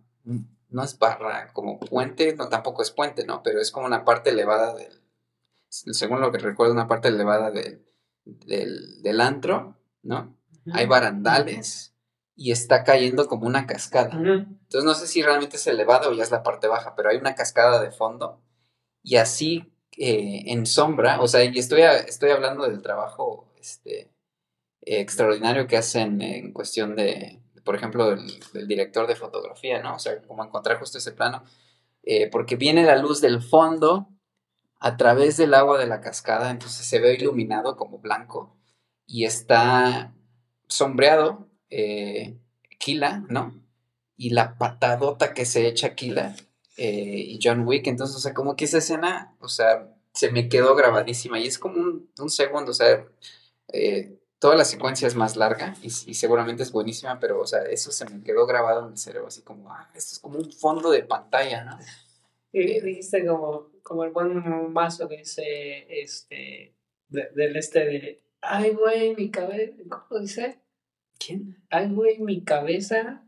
no es barra como puente, no tampoco es puente, ¿no? Pero es como una parte elevada del, según lo que recuerdo, una parte elevada del, del, antro, ¿no? Hay barandales y está cayendo como una cascada. Entonces no sé si realmente es elevada o ya es la parte baja, pero hay una cascada de fondo y así eh, en sombra, o sea, y estoy, estoy hablando del trabajo este, extraordinario que hacen en cuestión de, por ejemplo, del, director de fotografía, ¿no? O sea, como encontrar justo ese plano, eh, porque viene la luz del fondo a través del agua de la cascada, entonces se ve iluminado como blanco y está sombreado eh, Kila, ¿no? Y la patadota que se echa Kila eh, y John Wick, entonces, o sea, como que esa escena, o sea, se me quedó grabadísima y es como un, un segundo, o sea, eh, toda la secuencia es más larga y, seguramente es buenísima, pero, o sea, eso se me quedó grabado en el cerebro, así como, ah, esto es como un fondo de pantalla, ¿no? Y dijiste como, como el buen mazo que dice, este, del este de, ay, güey, mi cabeza, ¿cómo dice? ¿Quién? Ay, güey, mi cabeza.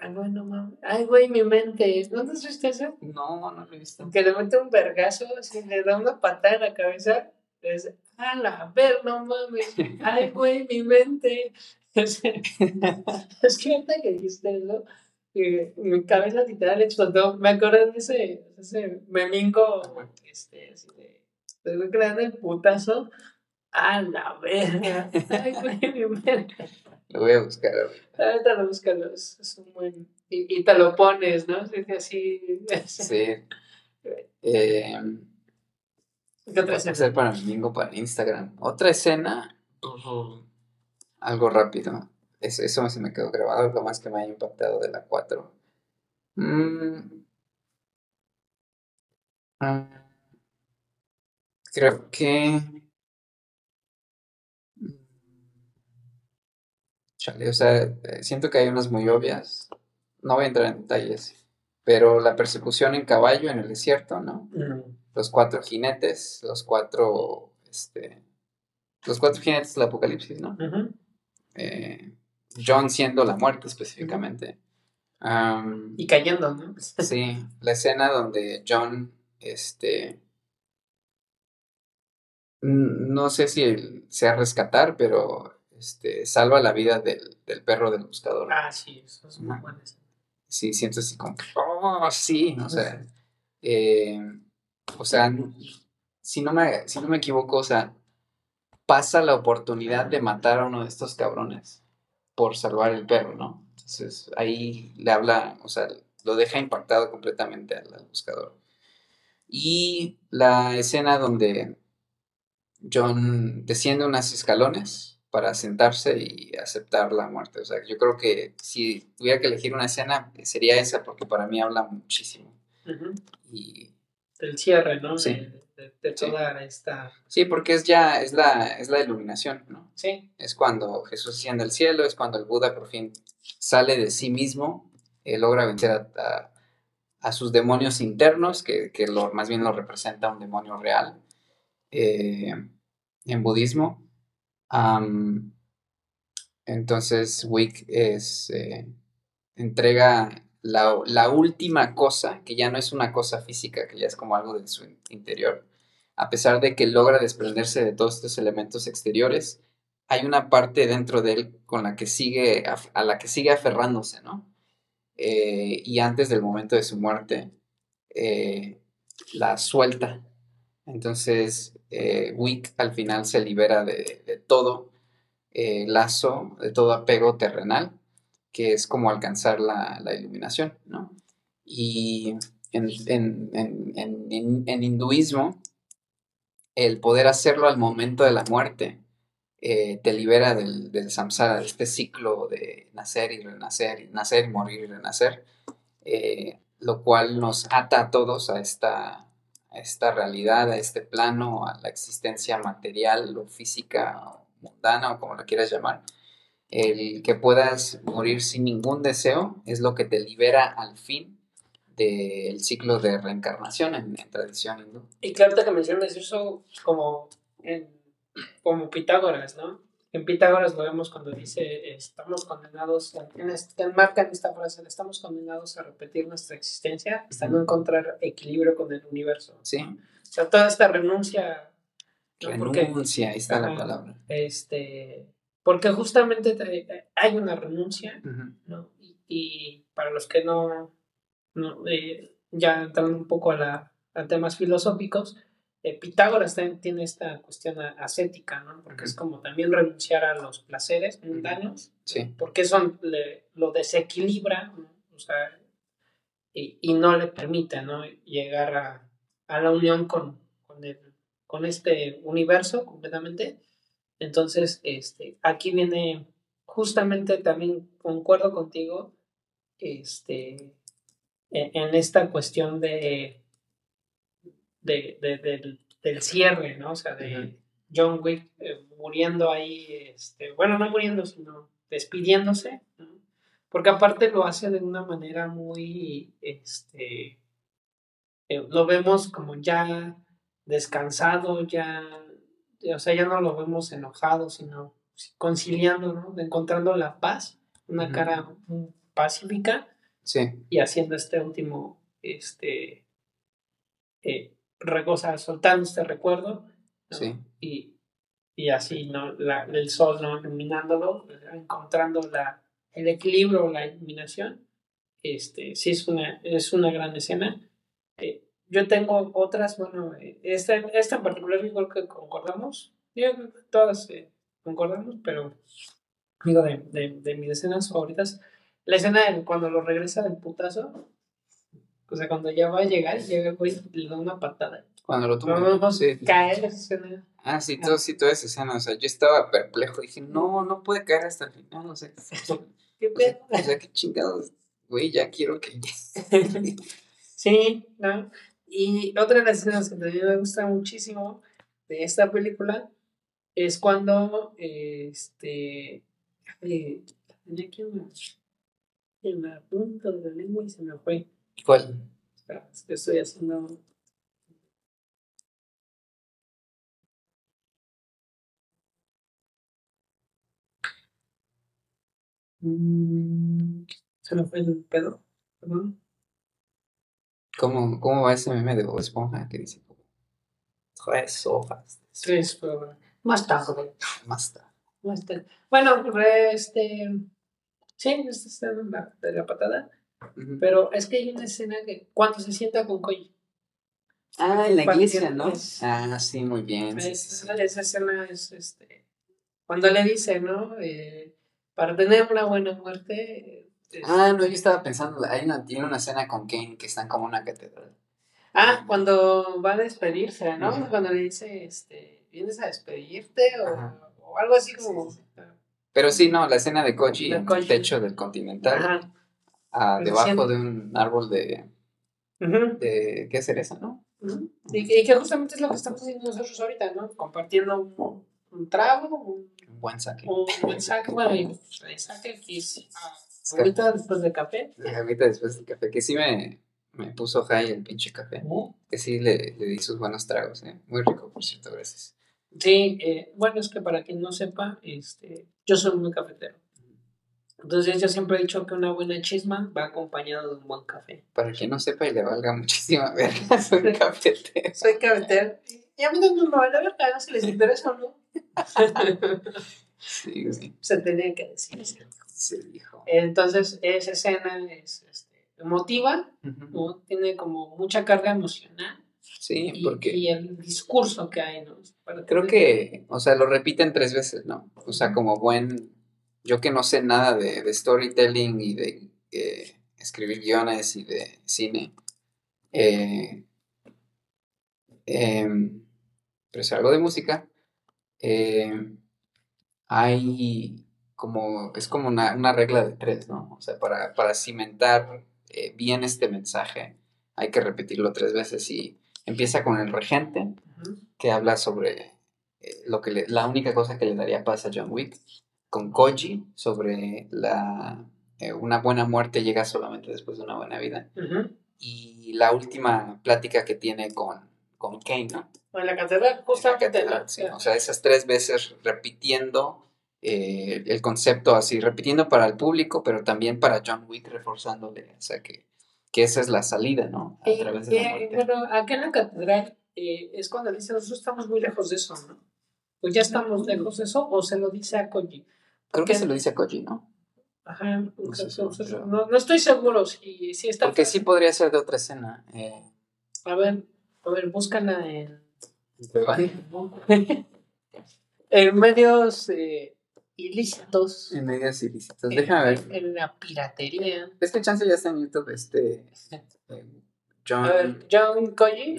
Ay, güey, no mames. Ay, güey, mi mente. ¿No te has visto eso? No, no lo he visto. Que le mete un vergazo, así, le da una patada en la cabeza. Es, a la ver, no mames, ay, güey, mi mente. es que ahorita que dijiste eso, mi cabeza literal explotó. Me acuerdo de ese, ese memingo, este, así de, estoy creando el putazo. A la verga. Ay, güey, mi mente. Lo voy a buscar ahorita. lo búscalo, es, un buen. Y, y, te lo pones, ¿no? Así. Sí. Eh, ¿Qué otra escena? hacer para domingo para Instagram. Otra escena, algo rápido. Eso, eso se me quedó grabado, lo más que me ha impactado de la 4. Mm. Ah. creo que... Chale, o sea, eh, siento que hay unas muy obvias. No voy a entrar en detalles. Pero la persecución en caballo en el desierto, ¿no? Los cuatro jinetes, los cuatro, este, los cuatro jinetes del apocalipsis, ¿no? Eh, John siendo la muerte específicamente. y cayendo, ¿no? sí, la escena donde John, este, no sé si sea rescatar, pero este, salva la vida del, perro del buscador. Ah, sí, eso es muy bueno. Sí, siento así como, oh, sí, o sea, eh, o sea, si no, me, si no me equivoco, o sea, pasa la oportunidad de matar a uno de estos cabrones por salvar el perro, ¿no? Entonces ahí le habla, o sea, lo deja impactado completamente al, buscador. Y la escena donde John desciende unos escalones para sentarse y aceptar la muerte. O sea, yo creo que si tuviera que elegir una escena, sería esa, porque para mí habla muchísimo. Y... Del cierre, ¿no? Sí de, toda esta... Sí, porque es ya, es la, es la iluminación, ¿no? Sí. Es cuando Jesús asciende al cielo, es cuando el Buda por fin sale de sí mismo, eh, logra vencer a, sus demonios internos, que, lo, más bien lo representa un demonio real eh, en budismo. Entonces, Wick es, eh, entrega la, última cosa, que ya no es una cosa física, que ya es como algo de su interior, a pesar de que logra desprenderse de todos estos elementos exteriores, hay una parte dentro de él con la que sigue, a, la que sigue aferrándose, ¿no? Eh, y antes del momento de su muerte, eh, la suelta. Entonces, eh, Wick al final se libera de, todo lazo, de todo apego terrenal que es como alcanzar la, iluminación, ¿no? Y en, hinduismo, el poder hacerlo al momento de la muerte eh, te libera del, samsara, de este ciclo de nacer y renacer, y nacer y morir y renacer, eh, lo cual nos ata a todos a esta, esta realidad, a este plano, a la existencia material o física o mundana o como lo quieras llamar, el que puedas morir sin ningún deseo es lo que te libera al fin del ciclo de reencarnación en, tradición hindú. Y claro que mencionas eso como, como Pitágoras, ¿no? En Pitágoras lo vemos cuando dice, estamos condenados, en, este, enmarca en esta frase, estamos condenados a repetir nuestra existencia hasta no encontrar equilibrio con el universo. Sí. O sea, toda esta renuncia. Renuncia, ahí está la palabra. Este, porque justamente hay una renuncia, ¿no? Y, para los que no, eh, ya entrando un poco a, la, temas filosóficos, eh, Pitágoras tiene esta cuestión ascética, ¿no? Porque es como también renunciar a los placeres mundanos, sí. porque eso lo desequilibra, o sea, y, no le permite, ¿no? Llegar a, a la unión con, con, el, con este universo completamente entonces, este, aquí viene, justamente también concuerdo contigo, este, e, en, esta cuestión de, de, del, cierre, ¿no? O sea, de John Wick eh, muriendo ahí, este, bueno, no muriendo, sino despidiéndose, porque aparte lo hace de una manera muy, este, eh, lo vemos como ya descansado, ya o sea, ya no lo vemos enojado, sino conciliando, ¿no? Encontrando la paz, una cara pacífica. Sí. Y haciendo este último, este, eh, soltando este recuerdo. Sí. Y, y así, ¿no? La, el sol, ¿no? Iluminándolo, encontrando la, el equilibrio, la iluminación. Este, sí es una, es una gran escena. Eh, yo tengo otras, bueno, esta, esta en particular yo creo que concordamos. todas eh, concordamos, pero digo, de, de, de, mis escenas favoritas, la escena de cuando lo regresa del putazo, o sea, cuando ya va a llegar, llega güey le da una patada. Cuando lo toma. No, no, sí. caer esa escena. Ah, sí, todo, sí, toda esa escena, o sea, yo estaba perplejo, dije, no, no puede caer hasta el final, o sea, ¿qué pedo? O sea, qué chingados, güey, ya quiero que... sí, ¿no? Y otra de las escenas que también me gusta muchísimo de esta película es cuando este, eh, tenía aquí una, en la punta de la lengua y se me fue. ¿Cuál? Espera, es que estoy haciendo. Mm, se me fue el pedo, perdón. ¿Cómo, ¿Cómo va ese meme de Bob Esponja que dice tres hojas? Tres, pero más tarde. Más tarde. Más tarde. Bueno, re- este. Sí, esta escena de la, de Pero es que hay una escena que cuando se sienta con Koji. Ah, en la iglesia, ¿no? Es- Ah, sí, muy bien. sí, sí, sí. Esa, escena es este. Cuando le dice, ¿no? Eh, para tener una buena muerte. eh, Ah, no, yo estaba pensando, hay una, tiene una escena con Kane que están como en una catedral. Ah, cuando va a despedirse, ¿no? Cuando le dice, este, ¿vienes a despedirte? O, o algo así como. Sí, Pero sí, no, la escena de Koji en el techo del Continental, Ajá. Ah, debajo de un árbol de, Ujú, de ¿qué cereza, no? ujú. Y, y que justamente es lo que estamos haciendo nosotros ahorita, ¿no? Compartiendo un, un trago, un, Un buen saque. un buen saque, bueno, y el saque aquí es ah, ahorita después de café. Ahorita después del café, que sí me, me puso high el pinche café. Que sí le, le di sus buenos tragos, ¿eh? Muy rico, por cierto, gracias. Sí, eh, bueno, es que para quien no sepa, este, yo soy muy cafetero. Entonces yo siempre he dicho que una buena chisma va acompañada de un buen café. Para quien no sepa y le valga muchísima verga, soy cafetero. Soy cafetero. Y a mí no me vale verga, no se les interesa o no. Sí, sí, se tenía que decir. ¿sí? se dijo. Entonces, esa escena es este, emotiva. ¿no? tiene como mucha carga emocional. Sí, Y, porque y el discurso que hay, ¿no? Para creo que, o sea, lo repiten tres veces, ¿no? O sea, como buen, yo que no sé nada de, de storytelling y de eh, escribir guiones y de cine, eh, em, pero es algo de música, eh, hay como, es como una, una regla de tres, ¿no? O sea, para, para cimentar bien este mensaje hay que repetirlo tres veces y empieza con el regente, que habla sobre eh, lo que le- la única cosa que le daría paz a John Wick, con Koji sobre la eh, una buena muerte llega solamente después de una buena vida Ujú. y la última plática que tiene con con Kane, ¿no? En la catedral, En la justamente. catedral, sí, o sea, esas tres veces repitiendo eh, el concepto así, repitiendo para el público, pero también para John Wick reforzándole, o sea, que, que esa es la salida, ¿no? A Y- través de la y, muerte. bueno, acá en la catedral eh, es cuando dice, nosotros estamos muy lejos de eso, ¿no? Pues ya estamos lejos de eso, o se lo dice a Koji. Creo que se lo dice a Koji, ¿no? Ajá, No no, estoy seguro si, si está. Porque sí podría ser de otra escena. Eh, A ver, a ver, búscala en, en en medios eh, ilícitos. medios ilícitos. en- Déjame ver. En la piratería. Este chance ya está en YouTube, este... eh, John... A ver, John Koji.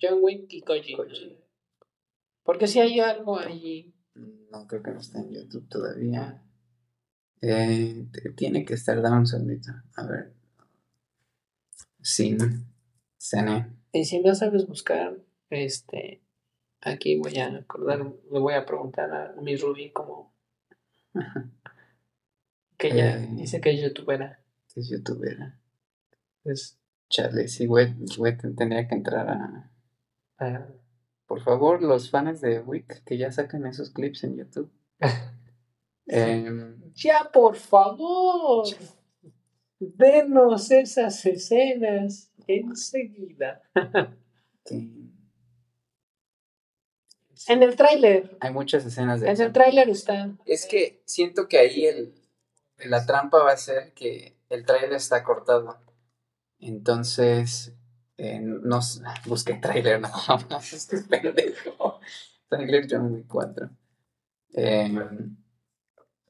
John Wick y Koji. Koji. Porque si hay algo allí. No, creo que no está en YouTube todavía. Eh, tiene que estar, dame un segundito. A ver. Sin. Cine. Y si no sabes buscar, este. Aquí voy a acordar, le voy a preguntar a mi Ruby como. Que ella Eh. dice que es youtubera. Es youtuber. Pues, Chale, sí, güey, güey, te- tendría que entrar a. ah, Por favor, los fans de Wick que ya saquen esos clips en YouTube. Em, Ya, por favor. Denos esas escenas enseguida. En el tráiler. Hay muchas escenas de En el tráiler está. Es que siento que ahí el, la trampa va a ser que el trailer está cortado. Entonces, eh, no busqué trailer nada más, este pendejo. Trailer John Wick 4. Eh,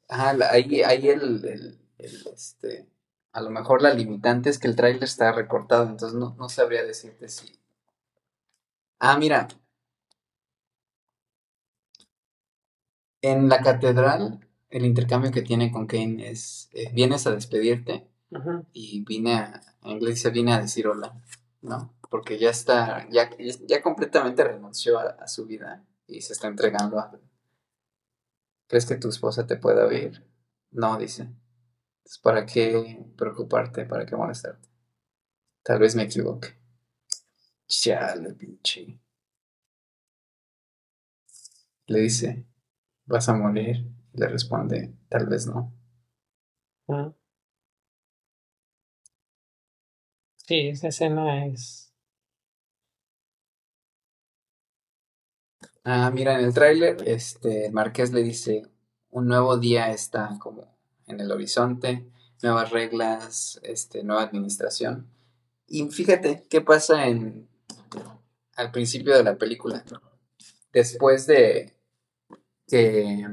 ah, ahí, ahí el, el- el, este, a lo mejor la limitante es que el trailer está recortado, entonces no, no sabría decirte si. Ah, mira. En la catedral, el intercambio que tiene con Kane es, eh, vienes a despedirte y vine a, en inglés vine a decir hola, ¿no? Porque ya está, ya, ya completamente renunció a, su vida y se está entregando a... ¿Crees que tu esposa te pueda oír? No, dice. ¿Para qué preocuparte? ¿Para qué molestarte? Tal vez me equivoque. Chale, pinche. Le dice, ¿vas a morir? Le responde, tal vez no. Sí, esa escena es. Ah, mira, en el tráiler, este, Marqués le dice, un nuevo día está como en el horizonte, nuevas reglas, este, nueva administración. Y fíjate qué pasa en al principio de la película. Después de que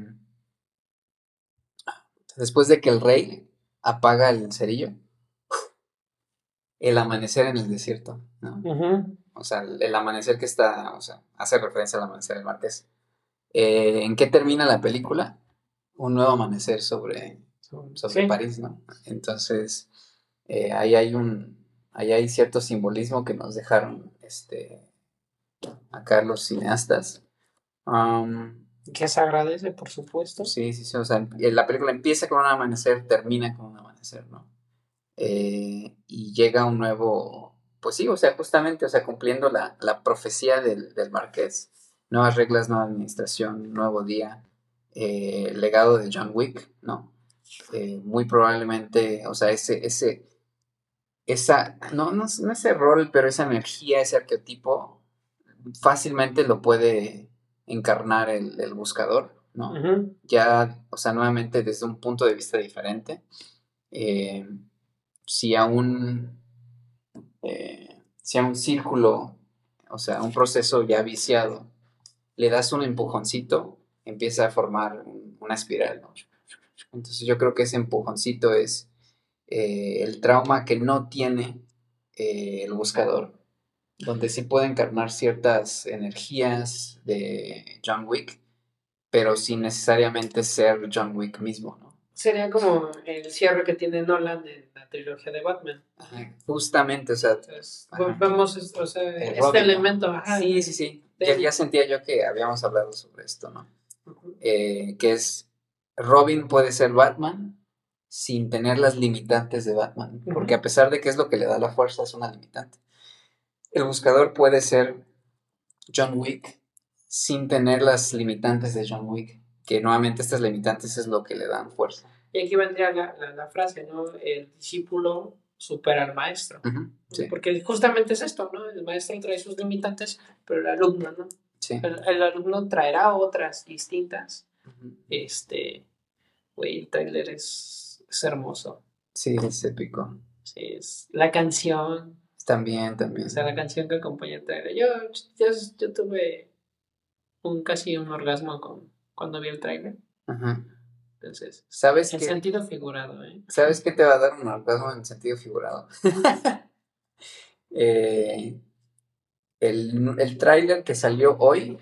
después de que el rey apaga el cerillo, el amanecer en el desierto, ¿no? O sea, el, amanecer que está, o sea, hace referencia al amanecer del martes. Eh, ¿En qué termina la película? Un nuevo amanecer sobre, sobre París, ¿no? Entonces, eh, ahí hay un, ahí hay cierto simbolismo que nos dejaron, este, acá los cineastas. que se agradece, por supuesto. Sí, sí, sí. O sea, la película empieza con un amanecer, termina con un amanecer, ¿no? Eh, y llega un nuevo, pues sí, o sea, justamente, o sea, cumpliendo la, profecía del, marqués. Nuevas reglas, nueva administración, nuevo día, eh, legado de John Wick, ¿no? Eh, muy probablemente, o sea, ese, ese, esa, no, no, no ese rol, pero esa energía, ese arquetipo, fácilmente lo puede encarnar el, buscador, ¿no? Ya, o sea, nuevamente desde un punto de vista diferente. Eh, si a un, eh, si a un círculo, o sea, un proceso ya viciado, le das un empujoncito, empieza a formar una espiral. Entonces yo creo que ese empujoncito es eh, el trauma que no tiene el buscador donde sí puede encarnar ciertas energías de John Wick, pero sin necesariamente ser John Wick mismo, ¿no? Sería como el cierre que tiene Nolan en trilogía de Batman. justamente, o sea, vemos este elemento. sí, sí, sí. Ya, sentía yo que habíamos hablado sobre esto, ¿no? Eh, que es Robin puede ser Batman sin tener las limitantes de Batman, porque a pesar de que es lo que le da la fuerza, es una limitante. El buscador puede ser John Wick sin tener las limitantes de John Wick, que nuevamente estas limitantes es lo que le dan fuerza. Y aquí vendría la, frase, ¿no? El discípulo supera al maestro. Porque justamente es esto, ¿no? El maestro trae sus limitantes, pero el alumno, ¿no? Sí. El, alumno traerá otras distintas. Este, güey, el trailer es, es hermoso. Sí, es épico. Sí, es la canción, también, también. O sea, la canción que acompaña el trailer. Yo, yo, tuve un casi un orgasmo con, cuando vi el trailer. Ajá. Entonces, ¿sabes en sentido figurado, ¿eh? ¿Sabes qué te va a dar un orgasmo en sentido figurado? eh, el, el tráiler que salió hoy,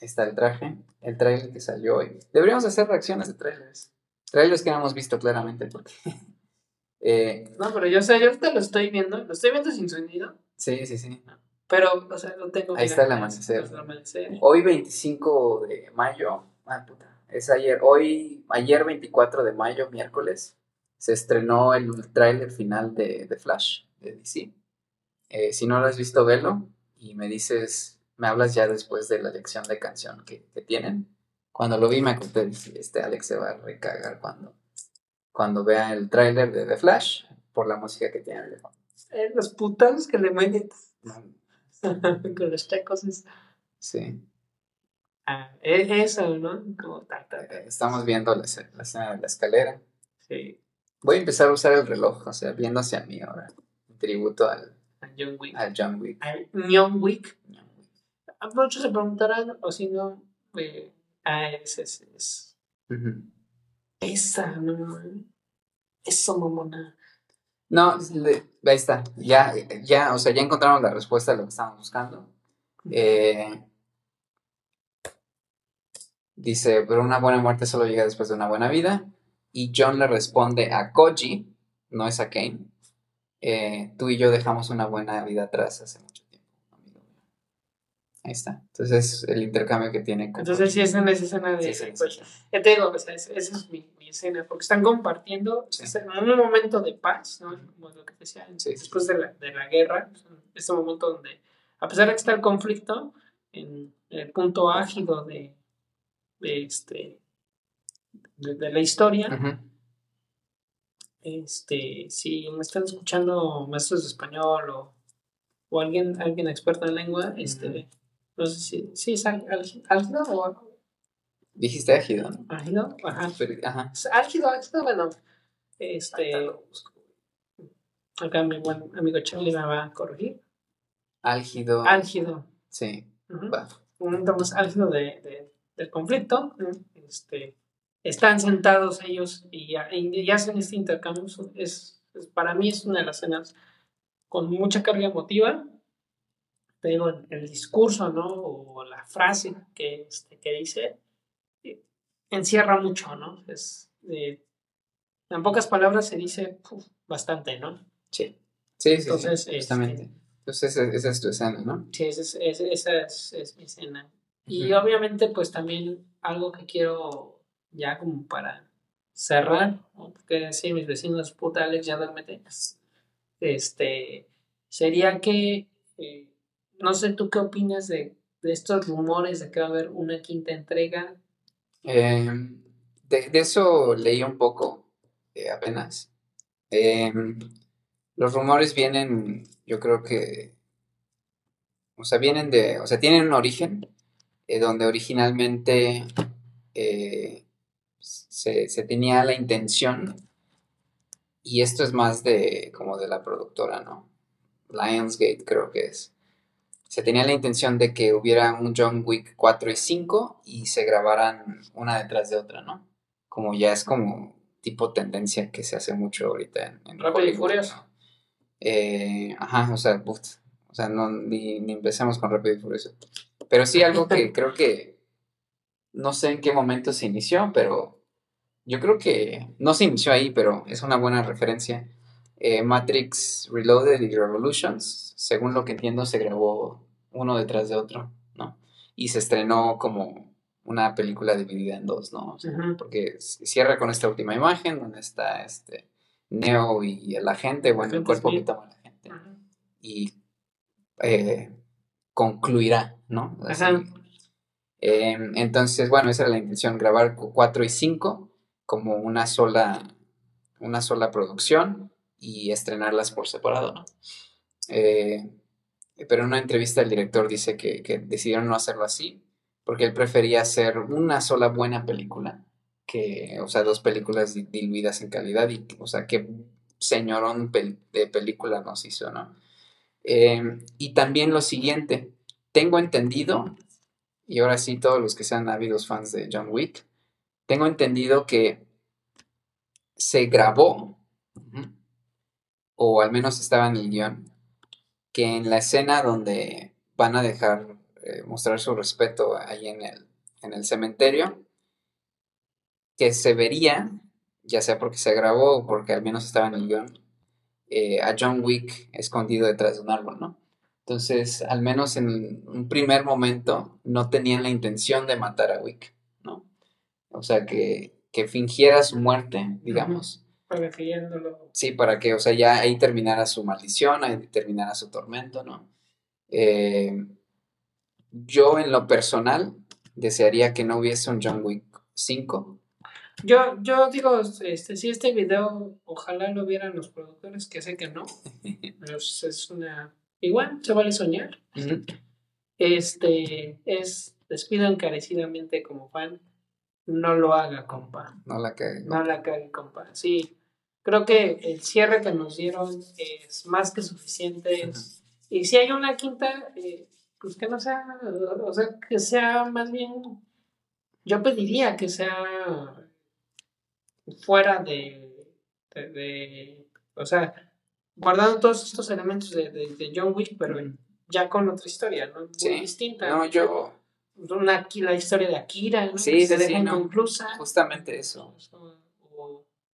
está el traje, el tráiler que salió hoy. Deberíamos hacer reacciones de trailers. Trailers que no hemos visto claramente porque eh, no, pero yo, sé, yo ahorita lo estoy viendo, lo estoy viendo sin sonido. Sí, sí, sí. Pero, o sea, lo tengo. Ahí está el amanecer. Hoy 25 de mayo, ah, puta, es ayer, hoy, ayer 24 de mayo, miércoles, se estrenó el tráiler final de, de, Flash, de DC. Eh, si no lo has visto, velo y me dices, me hablas ya después de la lección de canción que, que tienen. Cuando lo vi me acordé, este Alex se va a recagar cuando cuando vea el tráiler de The Flash por la música que tiene. Eh, los putados que le meten con los checos. Sí. Ah, e-, eso, ¿no? Como Estamos viendo la, escena de la escalera. Sí. Voy a empezar a usar el reloj, o sea, viendo hacia mí ahora. En tributo al, a John Wick. Al John Wick. Al John Wick. Muchos se preguntarán, o si no, eh, ah, ese es. es. Esa, no. Eso, mamona. No, ahí está. Ya, ya, o sea, ya encontramos la respuesta a lo que estábamos buscando. Eh, dice, pero una buena muerte solo llega después de una buena vida. Y John le responde a Koji, no es a Kane. Eh, tú y yo dejamos una buena vida atrás hace mucho tiempo, amigo. Ahí está. Entonces, el intercambio que tiene. Con Entonces, sí, es en esa escena de. Sí, pues, ya te digo, o sea, esa es mi, mi, escena, porque están compartiendo en un momento de paz, ¿no? Como lo que decía, después de la, de la guerra, este momento donde, a pesar de que está el conflicto, en el punto ágido de este, de, la historia, este, si me están escuchando maestros de español o, o alguien, alguien experto en lengua, este. No sé si, sí, es álgido o... Dijiste álgido, ¿no? Álgido, ajá. ajá. Álgido, álgido, bueno. Este... Acá mi buen amigo Charlie me va a corregir. Álgido. Álgido. Sí. Un momento más álgido de, de, del conflicto. Este, están sentados ellos y, y, hacen este intercambio. Es, es, para mí es una de las escenas con mucha carga emotiva pero el, discurso, ¿no? O la frase que, este, que dice eh, encierra mucho, ¿no? Es, eh, en pocas palabras se dice bastante, ¿no? Sí. Sí, sí, Entonces, sí, justamente. Este, Entonces esa, es tu escena, ¿no? Sí, esa es, esa es, mi escena. Y obviamente, pues también algo que quiero ya como para cerrar, ¿no? porque sí, mis vecinos, puta Alex, ya duérmete, este, sería que eh, no sé, ¿tú qué opinas de, estos rumores de que va a haber una quinta entrega? Em, de, eso leí un poco eh, apenas. Em, los rumores vienen, yo creo que, o sea, vienen de, o sea, tienen un origen eh, donde originalmente eh, se, se, tenía la intención, y esto es más de, como de la productora, ¿no? Lionsgate creo que es se tenía la intención de que hubiera un John Wick 4 y 5 y se grabaran una detrás de otra, ¿no? Como ya es como tipo tendencia que se hace mucho ahorita en, en Rápido y Furioso. Eh, ajá, o sea, o sea, no, ni, ni, empecemos con Rápido y Furioso. Pero sí algo que creo que no sé en qué momento se inició, pero yo creo que no se inició ahí, pero es una buena referencia. Eh, Matrix Reloaded y Revolutions según lo que entiendo, se grabó uno detrás de otro, ¿no? Y se estrenó como una película dividida en dos, ¿no? Porque cierra con esta última imagen donde está este Neo y el agente, bueno, el cuerpo que toma la gente. Y eh, concluirá, ¿no? Em, entonces, bueno, esa era la intención, grabar cuatro y cinco como una sola, una sola producción y estrenarlas por separado, ¿no? Eh, pero en una entrevista el director dice que, decidieron no hacerlo así porque él prefería hacer una sola buena película que, o sea, dos películas diluidas en calidad y, o sea, qué señorón de película nos hizo, ¿no? Em, y también lo siguiente, tengo entendido, y ahora sí todos los que sean ávidos fans de John Wick, tengo entendido que se grabó, o al menos estaba en el guion, que en la escena donde van a dejar eh, mostrar su respeto ahí en el, en el cementerio, que se vería, ya sea porque se grabó o porque al menos estaba en el guion, eh, a John Wick escondido detrás de un árbol, ¿no? Entonces, al menos en un primer momento, no tenían la intención de matar a Wick, ¿no? O sea, que, que fingiera su muerte, digamos, Sí, para que, o sea, ya ahí terminara su maldición, ahí terminara su tormento, ¿no? Eh, yo en lo personal desearía que no hubiese un John Wick 5. Yo, yo digo, este, si este video ojalá lo vieran los productores, que sé que no. es, es una... Igual, se vale soñar. Este, es, despido encarecidamente como fan. No lo haga, compa. No la cague. No la cague, compa. Sí, creo que el cierre que nos dieron es más que suficiente. Y si hay una quinta, eh, pues que no sea, o sea, que sea más bien, yo pediría que sea fuera de, de, o sea, guardando todos estos elementos de, de, John Wick, pero ya con otra historia, ¿no? Muy distinta. No, yo... Una, la historia de Akira, ¿no? Sí, se deja inconclusa. Justamente eso.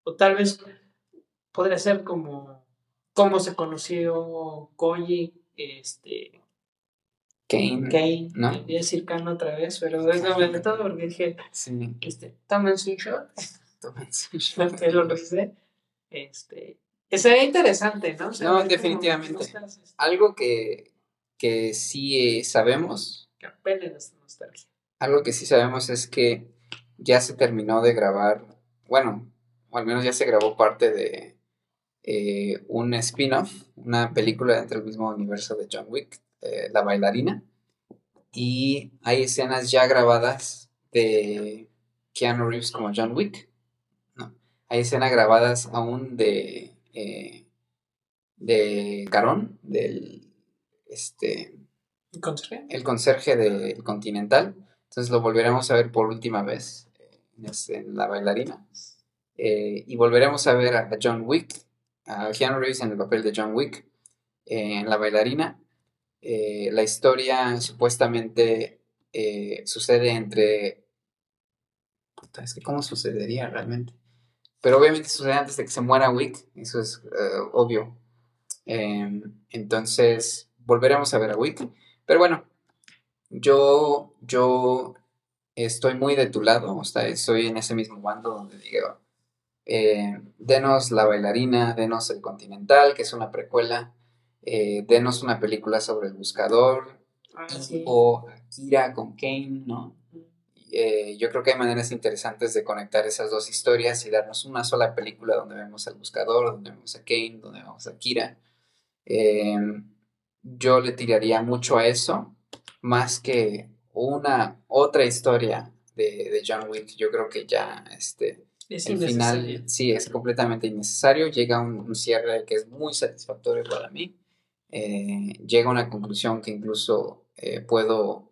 o, tal vez podría ser como cómo se conoció Koji, este, Kane. Kane, ¿no? Voy a decir Kane otra vez, pero es de todo porque dije, sí. este, tómense un shot. Que lo Este, sería interesante, ¿no? no, definitivamente. Algo que, que sí sabemos. Que nostalgia. Algo que sí sabemos es que ya se terminó de grabar, bueno, o al menos ya se grabó parte de eh, un spin-off, una película dentro del mismo universo de John Wick, eh, La bailarina. Y hay escenas ya grabadas de Keanu Reeves como John Wick. Hay escenas grabadas aún de, eh, de Carón, del este, ¿El conserje? El conserje del Continental. Entonces lo volveremos a ver por última vez en La bailarina. y volveremos a ver a John Wick a Keanu Reeves en el papel de John Wick eh, en La bailarina. Eh, la historia supuestamente eh, sucede entre... es que ¿cómo sucedería realmente? Pero obviamente sucede antes de que se muera Wick, eso es obvio. Em, entonces, volveremos a ver a Wick. Pero bueno, yo, yo estoy muy de tu lado, o sea, estoy en ese mismo bando donde digo, eh, denos La bailarina, denos El Continental, que es una precuela, eh, denos una película sobre el buscador, ah, o Akira con Kane, ¿no? Eh, yo creo que hay maneras interesantes de conectar esas dos historias y darnos una sola película donde vemos al buscador, donde vemos a Kane, donde vemos a Kira. yo le tiraría mucho a eso, más que una otra historia de, de John Wick. Yo creo que ya este, es el final sí es completamente innecesario, llega un, un, cierre que es muy satisfactorio para mí, eh, llega a una conclusión que incluso eh, puedo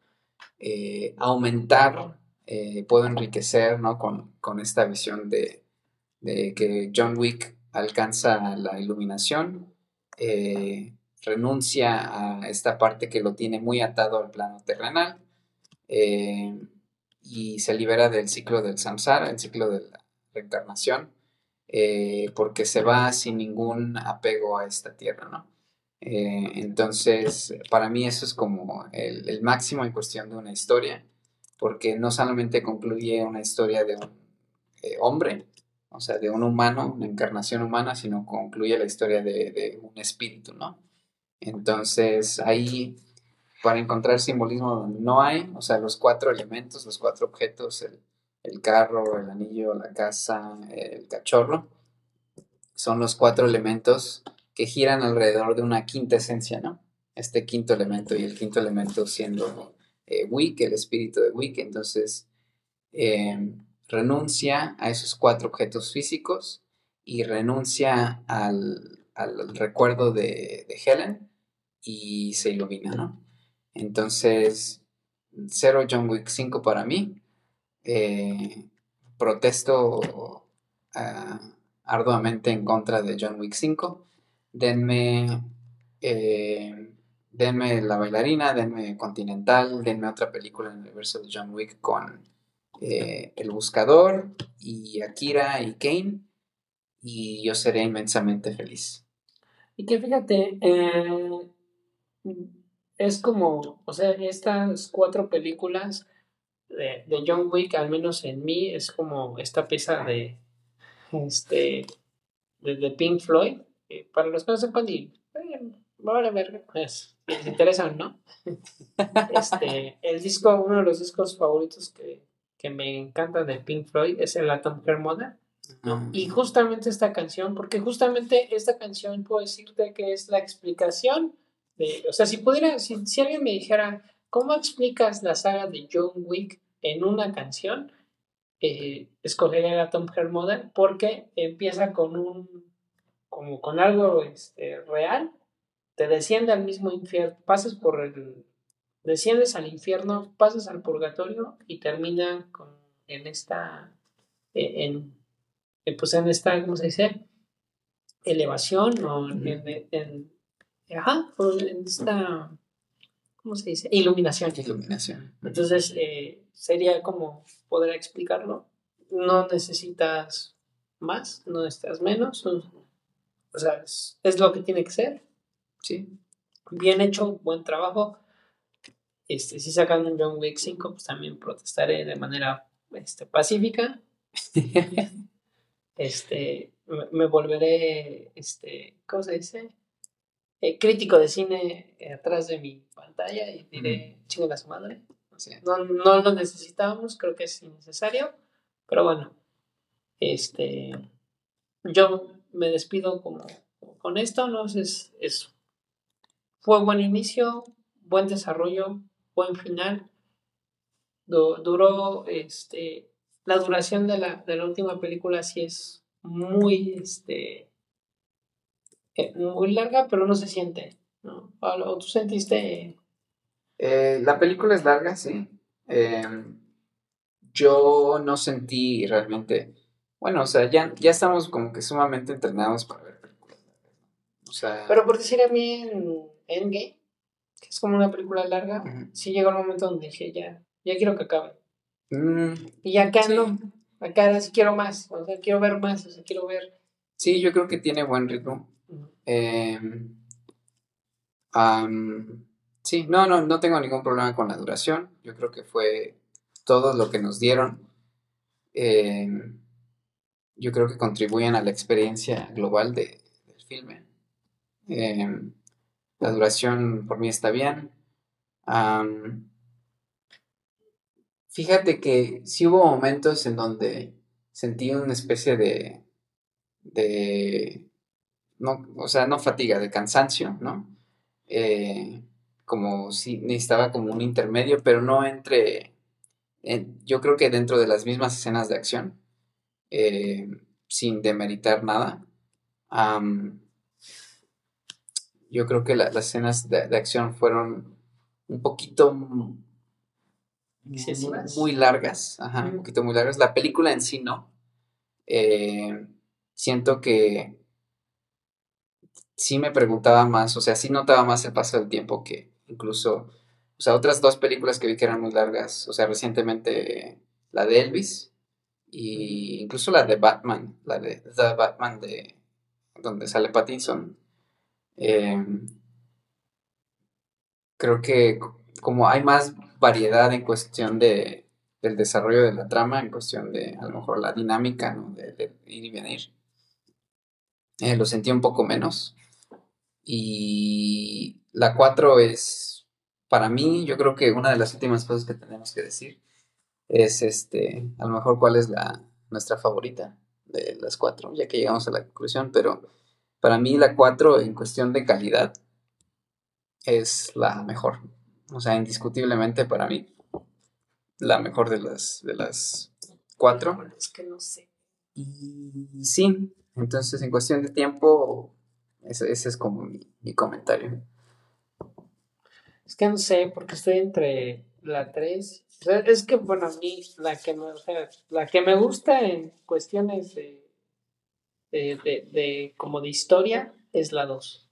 eh, aumentar, puedo enriquecer ¿no? con, con, esta visión de, de, que John Wick alcanza la iluminación, renuncia a esta parte que lo tiene muy atado al plano terrenal y se libera del ciclo del samsara, el ciclo del reencarnación, eh, porque se va sin ningún apego a esta tierra, ¿no? Eh, entonces, para mí eso es como el, máximo en cuestión de una historia, porque no solamente concluye una historia de un eh, hombre, o sea, de un humano, una encarnación humana, sino concluye la historia de, de un espíritu, ¿no? Entonces, ahí, para encontrar simbolismo no hay, o sea, los cuatro elementos, los cuatro objetos, el, el carro, el anillo, la casa, el cachorro, son los cuatro elementos que giran alrededor de una quinta esencia, ¿no? Este quinto elemento y el quinto elemento siendo eh, el espíritu de Wick, entonces em, renuncia a esos cuatro objetos físicos y renuncia al, recuerdo de, de, Helen y se ilumina, ¿no? Entonces, cero John Wick 5 para mí, eh, protesto ah, arduamente en contra de John Wick 5. Denme, eh, denme La bailarina, denme Continental, denme otra película en el universo de John Wick con eh, El Buscador y Akira y Kane y yo seré inmensamente feliz. Y que fíjate, es como, o sea, estas cuatro películas de, John Wick, al menos en mí, es como esta pieza de, este, de, Pink Floyd. para los que no sepan, y, a ver, pues, les interesa no. Este, el disco, uno de los discos favoritos que, que me encanta de Pink Floyd es el Atom Care Mother. Y justamente esta canción, porque justamente esta canción puedo decirte que es la explicación de, o sea, si pudiera, si, si alguien me dijera, ¿cómo explicas la saga de John Wick en una canción, eh, escogería la Tom Hair Model porque empieza con un, como con algo este, real, te desciende al mismo infierno, pasas por el, desciendes al infierno, pasas al purgatorio y termina con, en esta, e, en, en, pues en esta, ¿cómo se dice? Elevación o en, en, ajá, en esta, ¿cómo se dice? Iluminación. Iluminación. Entonces, eh, sería como poder explicarlo. No necesitas más, no necesitas menos. O sea, es, lo que tiene que ser. Sí. Bien hecho, buen trabajo. este, si sacan un John Wick 5, pues también protestaré de manera este, pacífica. este, me, volveré, este, ¿cómo se dice? Eh, crítico de cine atrás de mi pantalla y diré, chingue a su madre. no, no lo necesitamos, creo que es innecesario, pero bueno, este, yo me despido como, con esto, ¿no? Es, es, fue buen inicio, buen desarrollo, buen final. duró, este, la duración de la, de la última película sí es muy, este, eh, muy larga, pero no se siente, ¿no? ¿O tú sentiste? Eh, la película es larga, sí. Em, yo no sentí realmente, bueno, o sea, ya, ya estamos como que sumamente entrenados para ver películas. O sea... Pero por decir a mí en Endgame, que es como una película larga, sí llegó el momento donde dije, ya, ya quiero que acabe. Mm, y acá no, acá sí quiero más, o sea, quiero ver más, o sea, quiero ver. Sí, yo creo que tiene buen ritmo. Em, sí, no, no, no tengo ningún problema con la duración. Yo creo que fue todo lo que nos dieron. Em, yo creo que contribuyen a la experiencia global de, del filme. Em, la duración por mí está bien. fíjate que sí hubo momentos en donde sentí una especie de, de no, o sea, no fatiga, de cansancio, ¿no? Eh, como si necesitaba como un intermedio, pero no entre, yo creo que dentro de las mismas escenas de acción, eh, sin demeritar nada. Yo creo que las escenas de, acción fueron un poquito muy, largas, ajá, un poquito muy largas. La película en sí no. Eh, siento que sí me preguntaba más, o sea, sí notaba más el paso del tiempo que incluso, o sea, otras dos películas que vi que eran muy largas, o sea, recientemente la de Elvis y incluso la de Batman, la de The Batman de donde sale Pattinson. Em, creo que como hay más variedad en cuestión de, del desarrollo de la trama, en cuestión de a lo mejor la dinámica, ¿no? de, ir y venir. Eh, lo sentí un poco menos. Y la 4 es, para mí, yo creo que una de las últimas cosas que tenemos que decir es, este, a lo mejor cuál es la, nuestra favorita de las cuatro, ya que llegamos a la conclusión, pero para mí la 4 en cuestión de calidad es la mejor. O sea, indiscutiblemente para mí, la mejor de las, de las cuatro. Es que no sé. Y sí, entonces en cuestión de tiempo, ese, es como mi, comentario. Es que no sé, porque estoy entre la 3. Es que, bueno, a mí la que me, la que me gusta en cuestiones de, de, de, como de historia es la 2.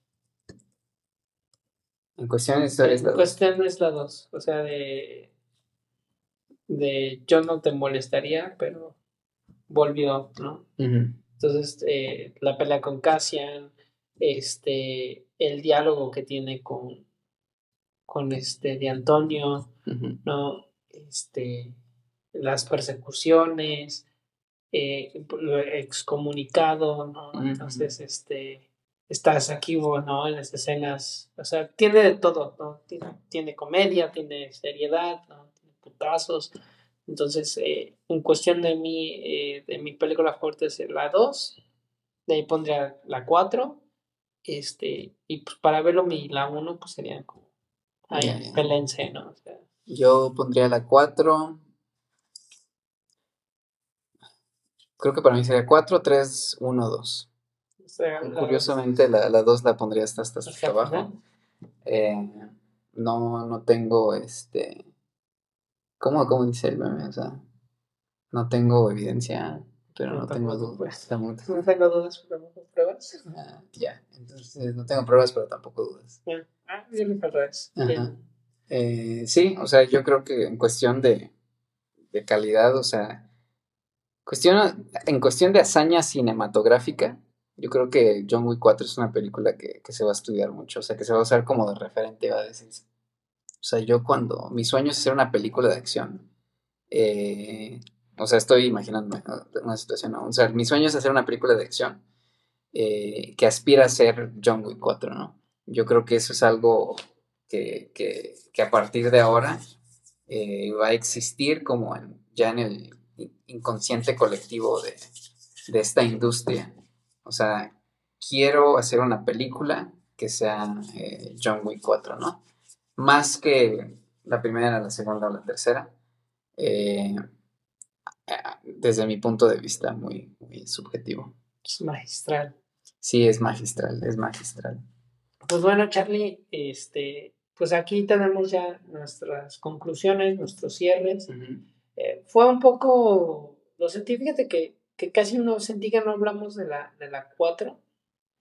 En cuestiones de historia es la 2. En cuestión es la 2. O sea, de, de yo no te molestaría, pero volvió, ¿no? Entonces, eh, la pelea con Cassian, este, el diálogo que tiene con, con este de Antonio, ¿no? Este, las persecuciones, eh, excomunicado, ¿no? Entonces, este, estás aquí, ¿no? En las escenas, o sea, tiene de todo, ¿no? Tiene, comedia, tiene seriedad, ¿no? Tiene putazos. Entonces, eh, en cuestión de mi, eh, de mi película fuerte es la 2, de ahí pondría la 4 este, y pues para verlo mi, la 1 pues sería como ahí, pelense, ¿no? Yo pondría la 4. Creo que para mí sería 4, 3, 1, 2. Curiosamente la, la 2 la pondría hasta, hasta, hasta abajo. Eh, no, no tengo este. ¿Cómo, ¿Cómo dice el meme? O sea, no tengo evidencia pero no, tengo dudas. No tengo dudas, pero no tengo pruebas. Ah, ya, entonces no tengo pruebas, pero tampoco dudas. Ah, bien al eh, sí, o sea, yo creo que en cuestión de, de calidad, o sea, cuestión, en cuestión de hazaña cinematográfica, yo creo que John Wick 4 es una película que, que, se va a estudiar mucho, o sea, que se va a usar como de referente, a decir. O sea, yo cuando mi sueño es hacer una película de acción, eh, o sea, estoy imaginándome una situación, o sea, mi sueño es hacer una película de acción eh, que aspira a ser John Wick 4, ¿no? Yo creo que eso es algo que, que, a partir de ahora eh, va a existir como ya en el inconsciente colectivo de, de esta industria. O sea, quiero hacer una película que sea eh, John Wick 4, ¿no? Más que la primera, la segunda o la tercera. Eh, desde mi punto de vista muy, muy subjetivo. Es magistral. Sí, es magistral, es magistral. Pues bueno, Charlie, este, pues aquí tenemos ya nuestras conclusiones, nuestros cierres. Eh, fue un poco, lo sentí, fíjate que, que, casi no sentí que no hablamos de la, de la 4,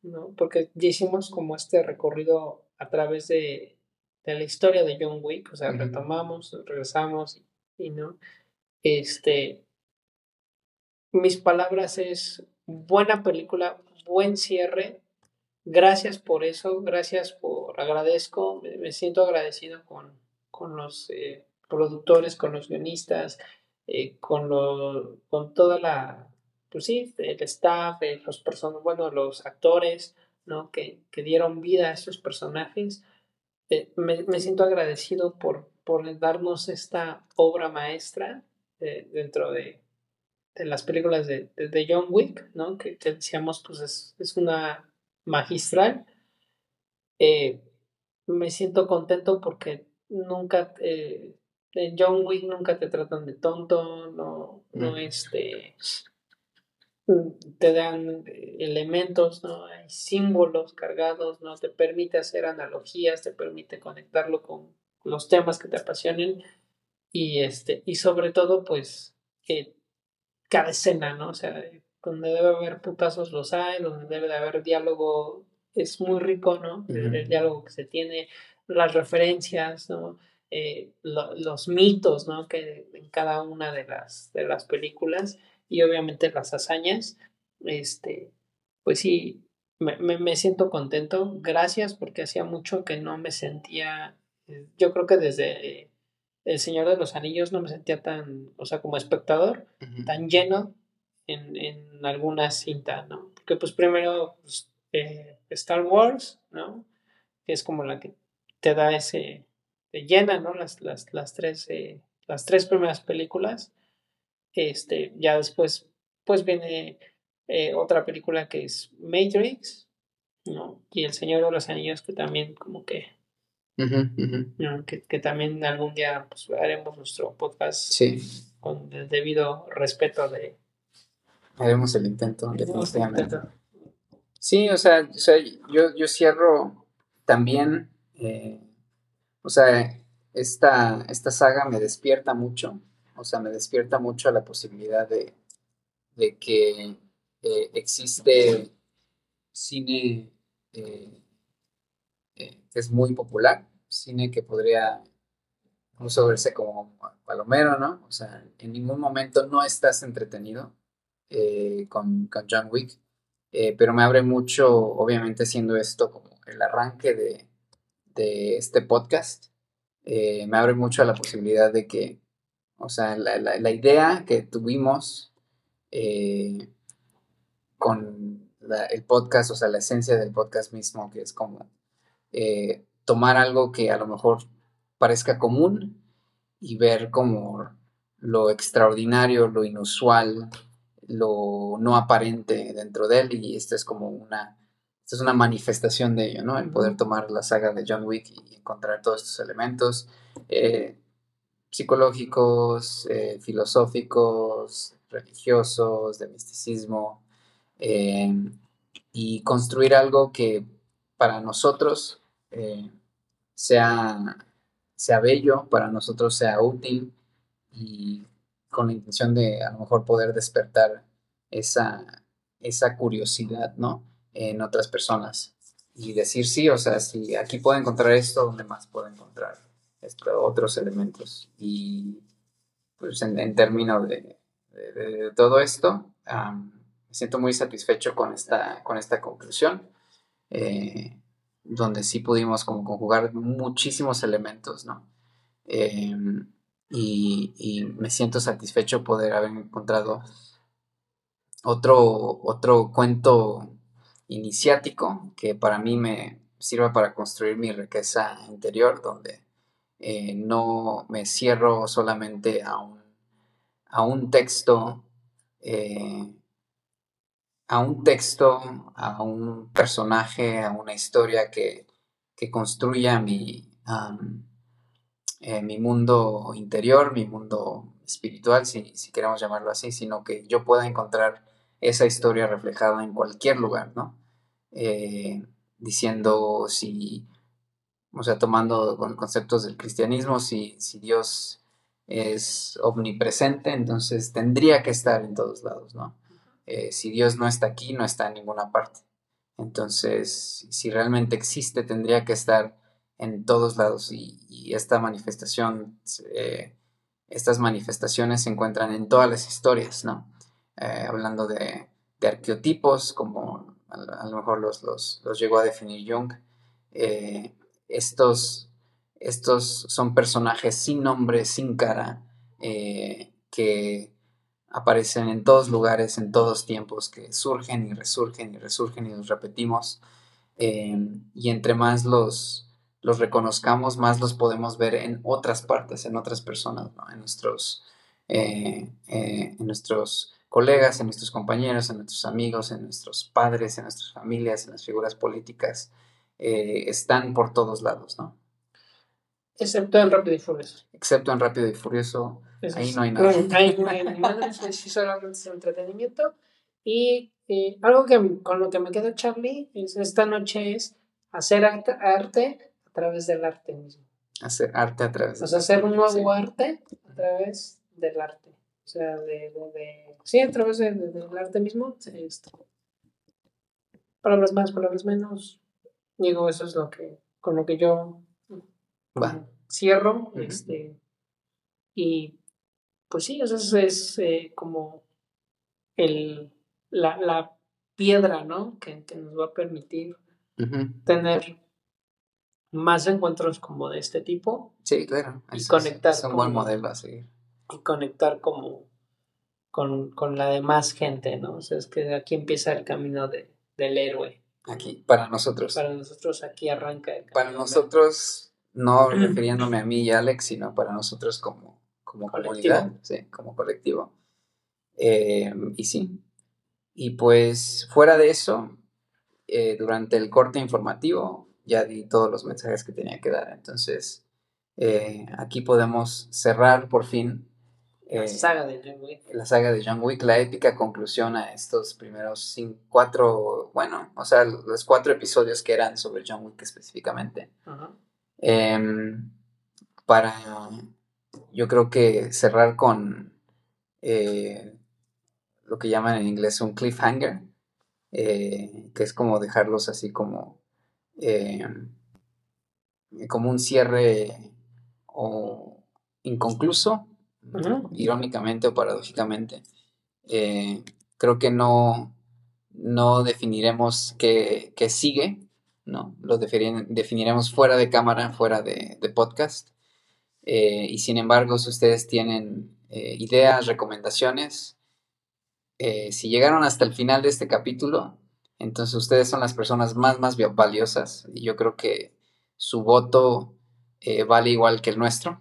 ¿no? Porque ya hicimos como este recorrido a través de, de la historia de John Wick, o sea, retomamos, regresamos y, no. Este, mis palabras es buena película, buen cierre. Gracias por eso, gracias por, agradezco, me, siento agradecido con, con los eh, productores, con los guionistas, eh, con, lo, con toda la, pues sí, el staff, eh, los personas, bueno, los actores, ¿no? Que, que dieron vida a estos personajes. Eh, me, me, siento agradecido por, por darnos esta obra maestra eh, dentro de, de, las películas de, de, John Wick, ¿no? Que, decíamos, pues es, es una magistral. me siento contento porque nunca, en John Wick nunca te tratan de tonto, no, no este te dan eh, elementos, ¿no? Hay símbolos cargados, ¿no? Te permite hacer analogías, te permite conectarlo con los temas que te apasionen y este y sobre todo pues que cada escena, ¿no? O sea, donde debe haber putazos los hay, donde debe de haber diálogo es muy rico, ¿no? El, diálogo que se tiene, las referencias, ¿no? Eh, los mitos, ¿no? Que en cada una de las de las películas y obviamente las hazañas, este, pues sí, me, me, siento contento. Gracias porque hacía mucho que no me sentía, eh, yo creo que desde El Señor de los Anillos no me sentía tan, o sea, como espectador, tan lleno en, en alguna cinta, ¿no? Porque pues primero pues, eh, Star Wars, ¿no? Que es como la que te da ese, te llena, ¿no? Las, las, las tres, eh, las tres primeras películas. Este, ya después, pues viene eh, otra película que es Matrix, ¿no? Y El Señor de los Anillos, que también como que, Que, también algún día pues, haremos nuestro podcast con el debido respeto de... Haremos el intento, Sí, o sea, o sea yo, yo cierro también, eh, o sea, esta, esta saga me despierta mucho o sea, me despierta mucho la posibilidad de, que eh, existe cine eh, eh, que es muy popular, cine que podría incluso verse como palomero, ¿no? O sea, en ningún momento no estás entretenido con, John Wick, pero me abre mucho, obviamente siendo esto como el arranque de, de este podcast, me abre mucho a la posibilidad de que o sea, la, idea que tuvimos eh, con el podcast, o sea, la esencia del podcast mismo, que es como eh, tomar algo que a lo mejor parezca común y ver como lo extraordinario, lo inusual, lo no aparente dentro de él y esta es como una, es una manifestación de ello, ¿no? El poder tomar la saga de John Wick y encontrar todos estos elementos. Eh, psicológicos, eh, filosóficos, religiosos, de misticismo, em, y construir algo que para nosotros eh, sea, sea bello, para nosotros sea útil y con la intención de a lo mejor poder despertar esa, esa curiosidad, ¿no? En otras personas y decir sí, o sea, si aquí puedo encontrar esto, ¿dónde más puedo encontrar? otros elementos. Y pues en, términos de, todo esto, me siento muy satisfecho con esta, con esta conclusión. Eh, donde sí pudimos como conjugar muchísimos elementos, ¿no? Em, y, me siento satisfecho poder haber encontrado otro, otro cuento iniciático que para mí me sirva para construir mi riqueza interior, donde eh, no me cierro solamente a un, a un texto, eh, a un texto, a un personaje, a una historia que, construya mi, eh, mi mundo interior, mi mundo espiritual, si, si, queremos llamarlo así, sino que yo pueda encontrar esa historia reflejada en cualquier lugar, ¿no? Diciendo si o sea, tomando con conceptos del cristianismo, si, si Dios es omnipresente, entonces tendría que estar en todos lados, ¿no? Eh, si Dios no está aquí, no está en ninguna parte. Entonces, si realmente existe, tendría que estar en todos lados y, esta manifestación, eh, estas manifestaciones se encuentran en todas las historias, ¿no? Eh, hablando de, de, arqueotipos, como a, lo mejor los, los, los, llegó a definir Jung, estos, estos son personajes sin nombre, sin cara, eh, que aparecen en todos lugares, en todos tiempos, que surgen y resurgen y resurgen y los repetimos. Eh, y entre más los, los reconozcamos, más los podemos ver en otras partes, en otras personas, en, nuestros, eh, en nuestros colegas, en nuestros compañeros, en nuestros amigos, en nuestros padres, en nuestras familias, en las figuras políticas. Eh, están por todos lados, ¿no? Excepto en Rápido y Furioso. Excepto en Rápido y Furioso. ahí no hay nada. ahí no hay nada, solamente es entretenimiento. Y eh, algo que con lo que me queda Charlie es, esta noche es hacer arte, a través del arte mismo. Hacer arte a través del O sea, hacer un nuevo arte a través del arte. O sea, de, de, sí, a través del arte mismo. Esto. Palabras más, palabras menos, Digo, eso es lo que, con lo que yo cierro. este, y pues sí, eso es, eh, como el, la, la, piedra, ¿no? Que, nos va a permitir tener más encuentros como de este tipo. Sí, claro. Y conectar. Es, un buen modelo a seguir. Y conectar como con, con la demás gente, ¿no? O sea, es que aquí empieza el camino de, del héroe. Aquí, para nosotros. Para nosotros aquí arranca. para nosotros, no refiriéndome a mí y a Alex, sino para nosotros como, como comunidad, sí, como colectivo. Eh, y sí. Y pues fuera de eso, eh, durante el corte informativo ya di todos los mensajes que tenía que dar. Entonces, eh, aquí podemos cerrar por fin la saga de John Wick. La saga de John Wick, la épica conclusión a estos primeros cinco, cuatro, bueno, o sea, los cuatro episodios que eran sobre John Wick específicamente. Em, para, yo creo que cerrar con eh, lo que llaman en inglés un cliffhanger, eh, que es como dejarlos así como, em, como un cierre o inconcluso irónicamente o paradójicamente. Eh, creo que no, no definiremos qué, sigue, ¿no? Lo definiremos fuera de cámara, fuera de, podcast. Eh, y sin embargo, si ustedes tienen eh, ideas, recomendaciones, si llegaron hasta el final de este capítulo, entonces ustedes son las personas más, más valiosas. Y yo creo que su voto vale igual que el nuestro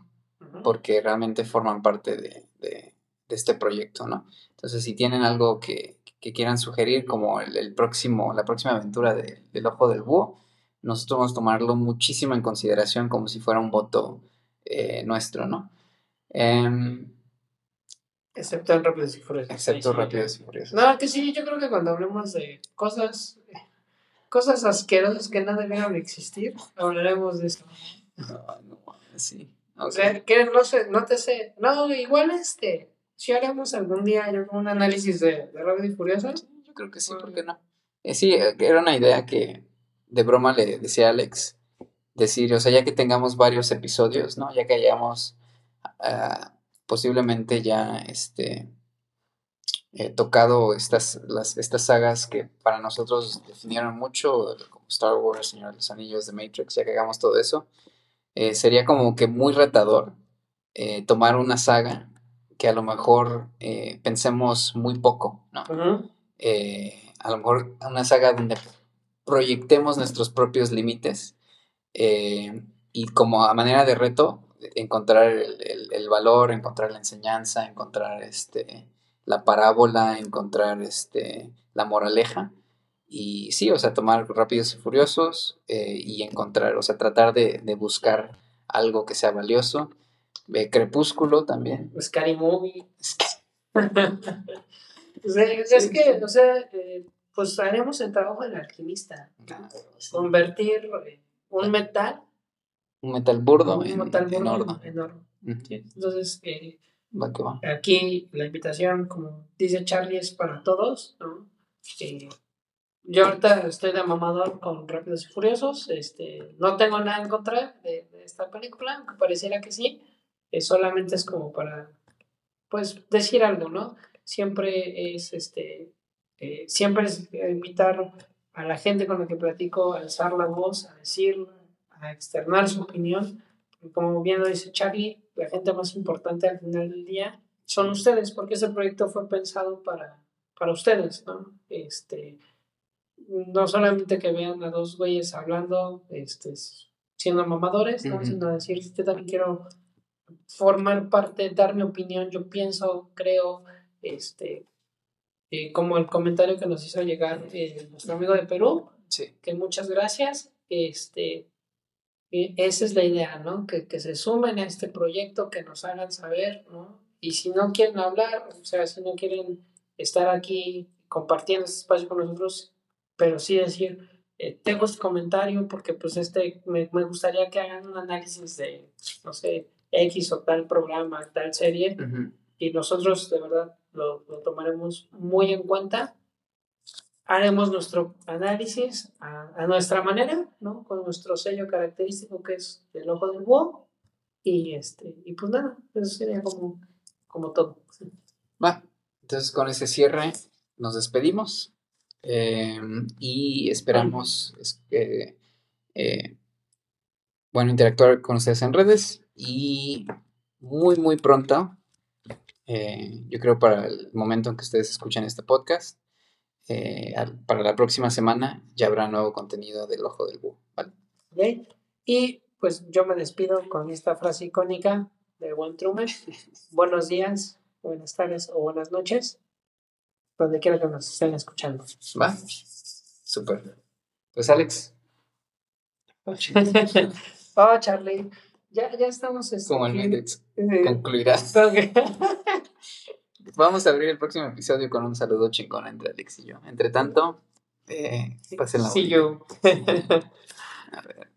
porque realmente forman parte de, este proyecto, ¿no? Entonces, si tienen algo que, quieran sugerir, como el, próximo, la próxima aventura del Ojo del Búho, nosotros vamos a tomarlo muchísimo en consideración como si fuera un voto eh, nuestro, ¿no? Em, excepto en Rápidos y Furiosos. Excepto Rápidos y Furiosos. No, que sí, yo creo que cuando hablemos de cosas, cosas asquerosas que no debieron existir, hablaremos de eso. No, no, sí. O sea, que no sé, no te sé. No, igual este. Si haremos algún día un análisis de, de Rápido y Furioso. Yo creo que sí, ¿por qué no? Eh, sí, eh, era una idea que de broma le decía Alex. Decir, o sea, ya que tengamos varios episodios, ¿no? Ya que hayamos ah, posiblemente ya este, eh, tocado estas, las, estas sagas que para nosotros definieron mucho, como Star Wars, Señor de los Anillos, The Matrix, ya que hagamos todo eso, eh, sería como que muy retador eh, tomar una saga que a lo mejor eh, pensemos muy poco, ¿no? a lo mejor una saga donde proyectemos nuestros propios límites y como a manera de reto encontrar el, valor, encontrar la enseñanza, encontrar este, la parábola, encontrar este, la moraleja. Y sí, o sea, tomar rápidos y furiosos eh, y encontrar, o sea, tratar de, buscar algo que sea valioso. Eh, Crepúsculo también. Scary Movie. es que, o sea, eh, pues haremos el trabajo del alquimista. Convertir un metal un metal burdo. Un metal burdo enorme. Entonces, eh, aquí la invitación, como dice Charlie, es para todos. Eh, yo ahorita estoy de mamador con Rápidos y Furiosos. Este, no tengo nada en contra de, esta película, aunque pareciera que sí. Eh, solamente es como para, pues, decir algo, ¿no? Siempre es, este, siempre es invitar a la gente con la que platico a alzar la voz, a decir a externar su opinión. como bien lo dice Charlie, la gente más importante al final del día son ustedes, porque ese proyecto fue pensado para, para ustedes, ¿no? Este, no solamente que vean a dos güeyes hablando, este, siendo mamadores, ¿no? sino decir, yo también quiero formar parte, dar mi opinión, yo pienso, creo, este, eh, como el comentario que nos hizo llegar eh, nuestro amigo de Perú, que muchas gracias, este, esa es la idea, ¿no? Que, que, se sumen a este proyecto, que nos hagan saber, ¿no? Y si no quieren hablar, o sea, si no quieren estar aquí compartiendo este espacio con nosotros, pero sí decir, eh, tengo este comentario porque pues este, me, me, gustaría que hagan un análisis de, no sé, X o tal programa, tal serie, y nosotros de verdad lo, lo tomaremos muy en cuenta haremos nuestro análisis a, nuestra manera, ¿no? Con nuestro sello característico que es el ojo del búho. Y, este, y pues nada, eso sería como, como todo. Va, entonces con ese cierre nos despedimos em, y esperamos eh, bueno, interactuar con ustedes en redes y muy, muy pronto, eh, yo creo para el momento en que ustedes escuchan este podcast, eh, para la próxima semana ya habrá nuevo contenido del Ojo del Búho. ¿vale? Y pues yo me despido con esta frase icónica de Juan Truman. Buenos días, buenas tardes o buenas noches, donde quiera que nos estén escuchando. Va, súper. Pues Alex. oh, Charlie, ya, ya estamos. Este, Como el Méndez. Concluirás. Vamos a abrir el próximo episodio con un saludo chingón entre Alex y yo. Entre tanto, eh, pasen la Sí, yo. a ver.